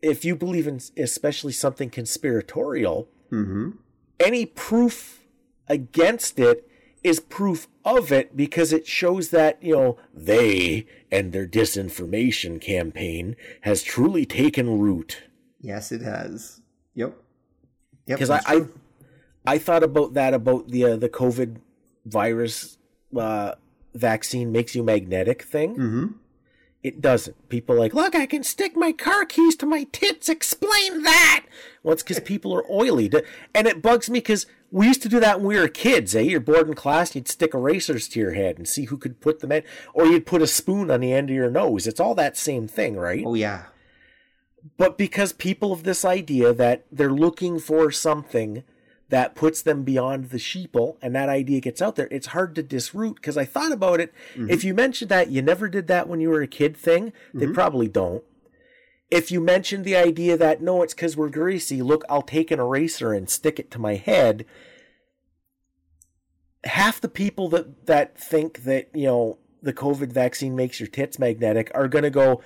if you believe in especially something conspiratorial, mm-hmm. any proof against it is proof of it because it shows that, you know, they and their disinformation campaign has truly taken root. Yes, it has. Yep. Because I, I, I thought about that about the uh, the COVID virus uh, vaccine makes you magnetic thing. Mm-hmm. It doesn't. People like, look, I can stick my car keys to my tits. Explain that. Well, it's because people are oily, and it bugs me because we used to do that when we were kids. Eh, you're bored in class, you'd stick erasers to your head and see who could put them in, or you'd put a spoon on the end of your nose. It's all that same thing, right? Oh yeah but because people have this idea that they're looking for something that puts them beyond the sheeple and that idea gets out there, it's hard to disroot because I thought about it. Mm-hmm. If you mentioned that you never did that when you were a kid thing, they mm-hmm. probably don't. If you mentioned the idea that no, it's because we're greasy, look, I'll take an eraser and stick it to my head. Half the people that, that think that, you know, the COVID vaccine makes your tits magnetic are going to go,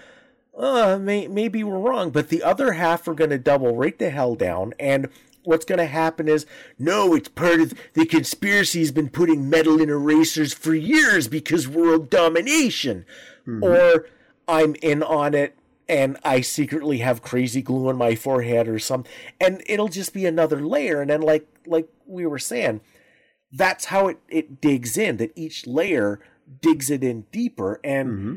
uh, may, maybe we're wrong, but the other half are going to double right the hell down. And what's going to happen is, no, it's part of the conspiracy has been putting metal in erasers for years because world domination. Mm-hmm. Or I'm in on it and I secretly have crazy glue on my forehead or something. And it'll just be another layer. And then like, like we were saying, that's how it, it digs in, that each layer digs it in deeper. And, mm-hmm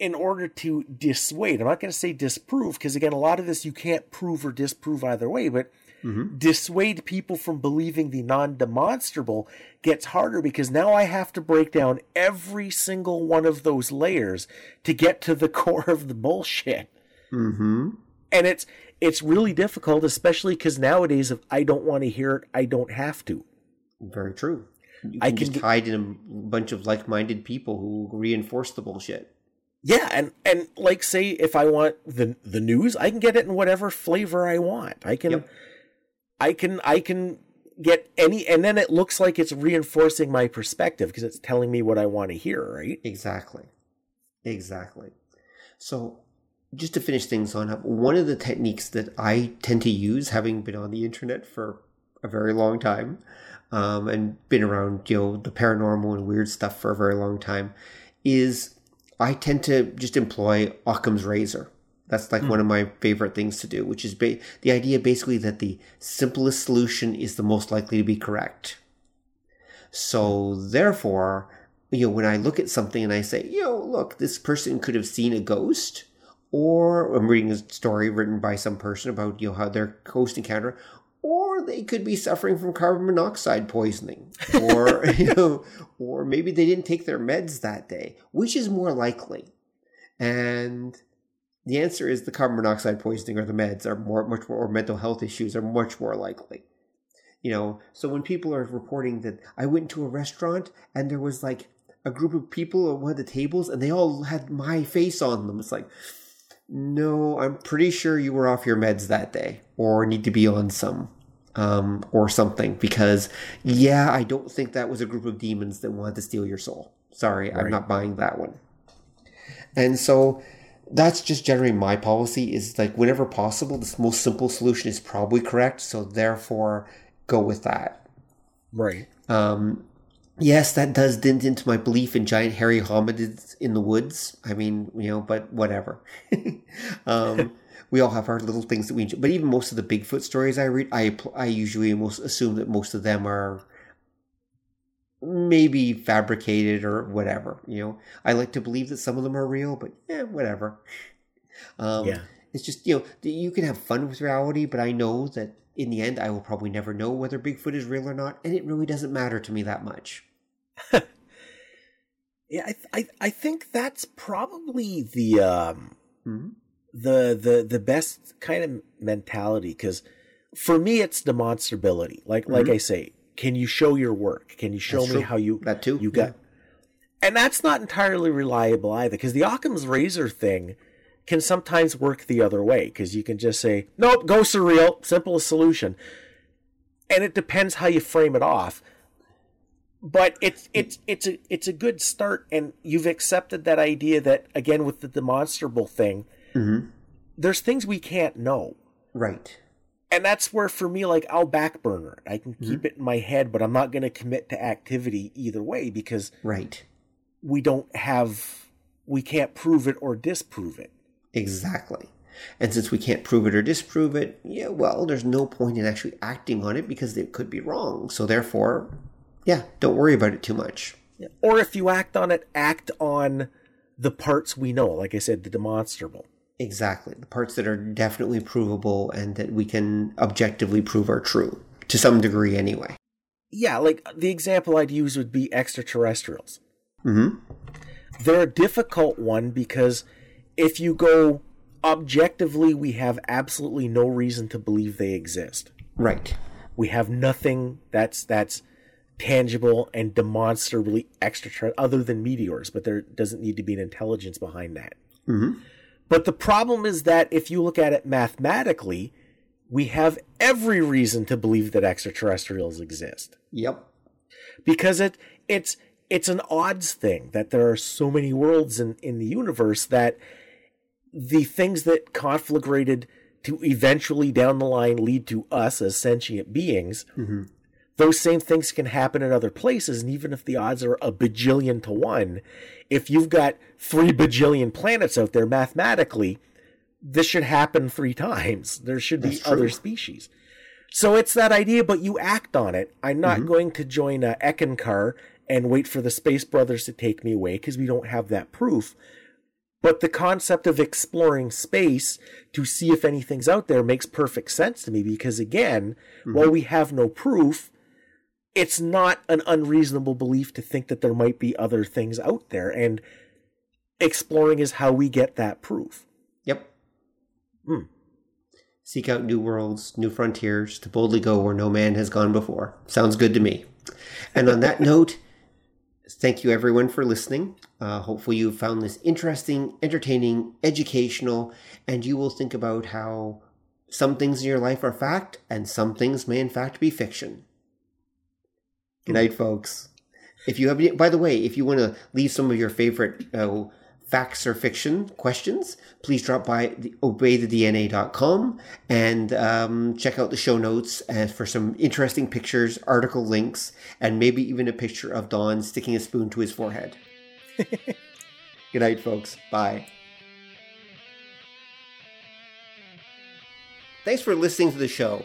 in order to dissuade. I'm not going to say disprove because again, a lot of this you can't prove or disprove either way, but mm-hmm. dissuade people from believing the non-demonstrable gets harder because now I have to break down every single one of those layers to get to the core of the bullshit. Mm-hmm. And it's it's really difficult, especially because nowadays, if I don't want to hear it, I don't have to. Very true. You can I can just hide in a bunch of like-minded people who reinforce the bullshit. Yeah, and and like say if I want the the news, I can get it in whatever flavor I want. I can yep. I can I can get any and then it looks like it's reinforcing my perspective because it's telling me what I want to hear, right? Exactly. Exactly. So just to finish things on up, one of the techniques that I tend to use, having been on the internet for a very long time, um, and been around, you know, the paranormal and weird stuff for a very long time, is I tend to just employ Occam's razor. That's like mm. one of my favorite things to do, which is ba- the idea basically that the simplest solution is the most likely to be correct. So therefore, you know, when I look at something and I say, yo, look, this person could have seen a ghost, or I'm reading a story written by some person about, you know, how their ghost encounter, they could be suffering from carbon monoxide poisoning or you know or maybe they didn't take their meds that day which is more likely. And the answer is the carbon monoxide poisoning or the meds are more much more or mental health issues are much more likely. You know so when people are reporting that i went to a restaurant and there was like a group of people at one of the tables and they all had my face on them. It's like no, I'm pretty sure you were off your meds that day or need to be on some um, or something because, yeah, I don't think that was a group of demons that wanted to steal your soul. Sorry, right. I'm not buying that one. And so that's just generally my policy is like whenever possible, the most simple solution is probably correct. So therefore, go with that. Right. Um, yes, that does dent into my belief in giant hairy hominids in the woods. I mean, you know, but whatever. um, we all have our little things that we enjoy. But even most of the Bigfoot stories I read, I I usually most assume that most of them are maybe fabricated or whatever. You know, I like to believe that some of them are real, but yeah, whatever. Um, yeah, it's just you know you can have fun with reality, but I know that in the end, I will probably never know whether Bigfoot is real or not, and it really doesn't matter to me that much. Yeah, I I, I think that's probably the um the the the best kind of mentality because for me it's demonstrability. Like like mm-hmm. I say, can you show your work? Can you show That's me true. how you That too, you got? And that's not entirely reliable either because the Occam's razor thing can sometimes work the other way because you can just say nope, go surreal, simplest solution, and it depends how you frame it off but it's mm. it's it's a it's a good start and you've accepted that idea that again with the demonstrable thing Mm-hmm. there's things we can't know Right. and that's where for me like i'll backburner it. i can mm-hmm. keep it in my head but i'm not going to commit to activity either way because Right. we don't have we can't prove it or disprove it Exactly. And since we can't prove it or disprove it, yeah, well, there's no point in actually acting on it because it could be wrong. So therefore, yeah, don't worry about it too much. or if you act on it act on the parts we know like i said the demonstrable Exactly. The parts that are definitely provable and that we can objectively prove are true. To some degree, anyway. yeah like the example i'd use would be extraterrestrials Mm-hmm. they're a difficult one because if you go objectively, we have absolutely no reason to believe they exist. Right. We have nothing that's that's tangible and demonstrably extraterrestrial other than meteors, but there doesn't need to be an intelligence behind that. Mm-hmm. But the problem is that if you look at it mathematically, we have every reason to believe that extraterrestrials exist Yep. because it it's it's an odds thing that there are so many worlds in in the universe that the things that conflagrated to eventually down the line lead to us as sentient beings mm-hmm. Those same things can happen in other places and even if the odds are a bajillion to one if you've got three bajillion planets out there mathematically this should happen three times there should be true. other species so it's that idea, but you act on it. I'm not mm-hmm. going to join uh, a Eckankar and wait for the Space Brothers to take me away because we don't have that proof. But the concept of exploring space to see if anything's out there makes perfect sense to me because, again, while mm-hmm. we have no proof, it's not an unreasonable belief to think that there might be other things out there. And exploring is how we get that proof. Yep. Hmm. Seek out new worlds, new frontiers, to boldly go where no man has gone before. Sounds good to me. And on that note, thank you everyone for listening. Uh, hopefully, you found this interesting, entertaining, educational, and you will think about how some things in your life are fact and some things may, in fact, be fiction. Good night, folks. If you have, any, by the way, if you want to leave some of your favorite uh, facts or fiction questions, please drop by the, obeythedna.com and um, check out the show notes uh, for some interesting pictures, article links, and maybe even a picture of Don sticking a spoon to his forehead. Good night, folks. Bye. Thanks for listening to the show.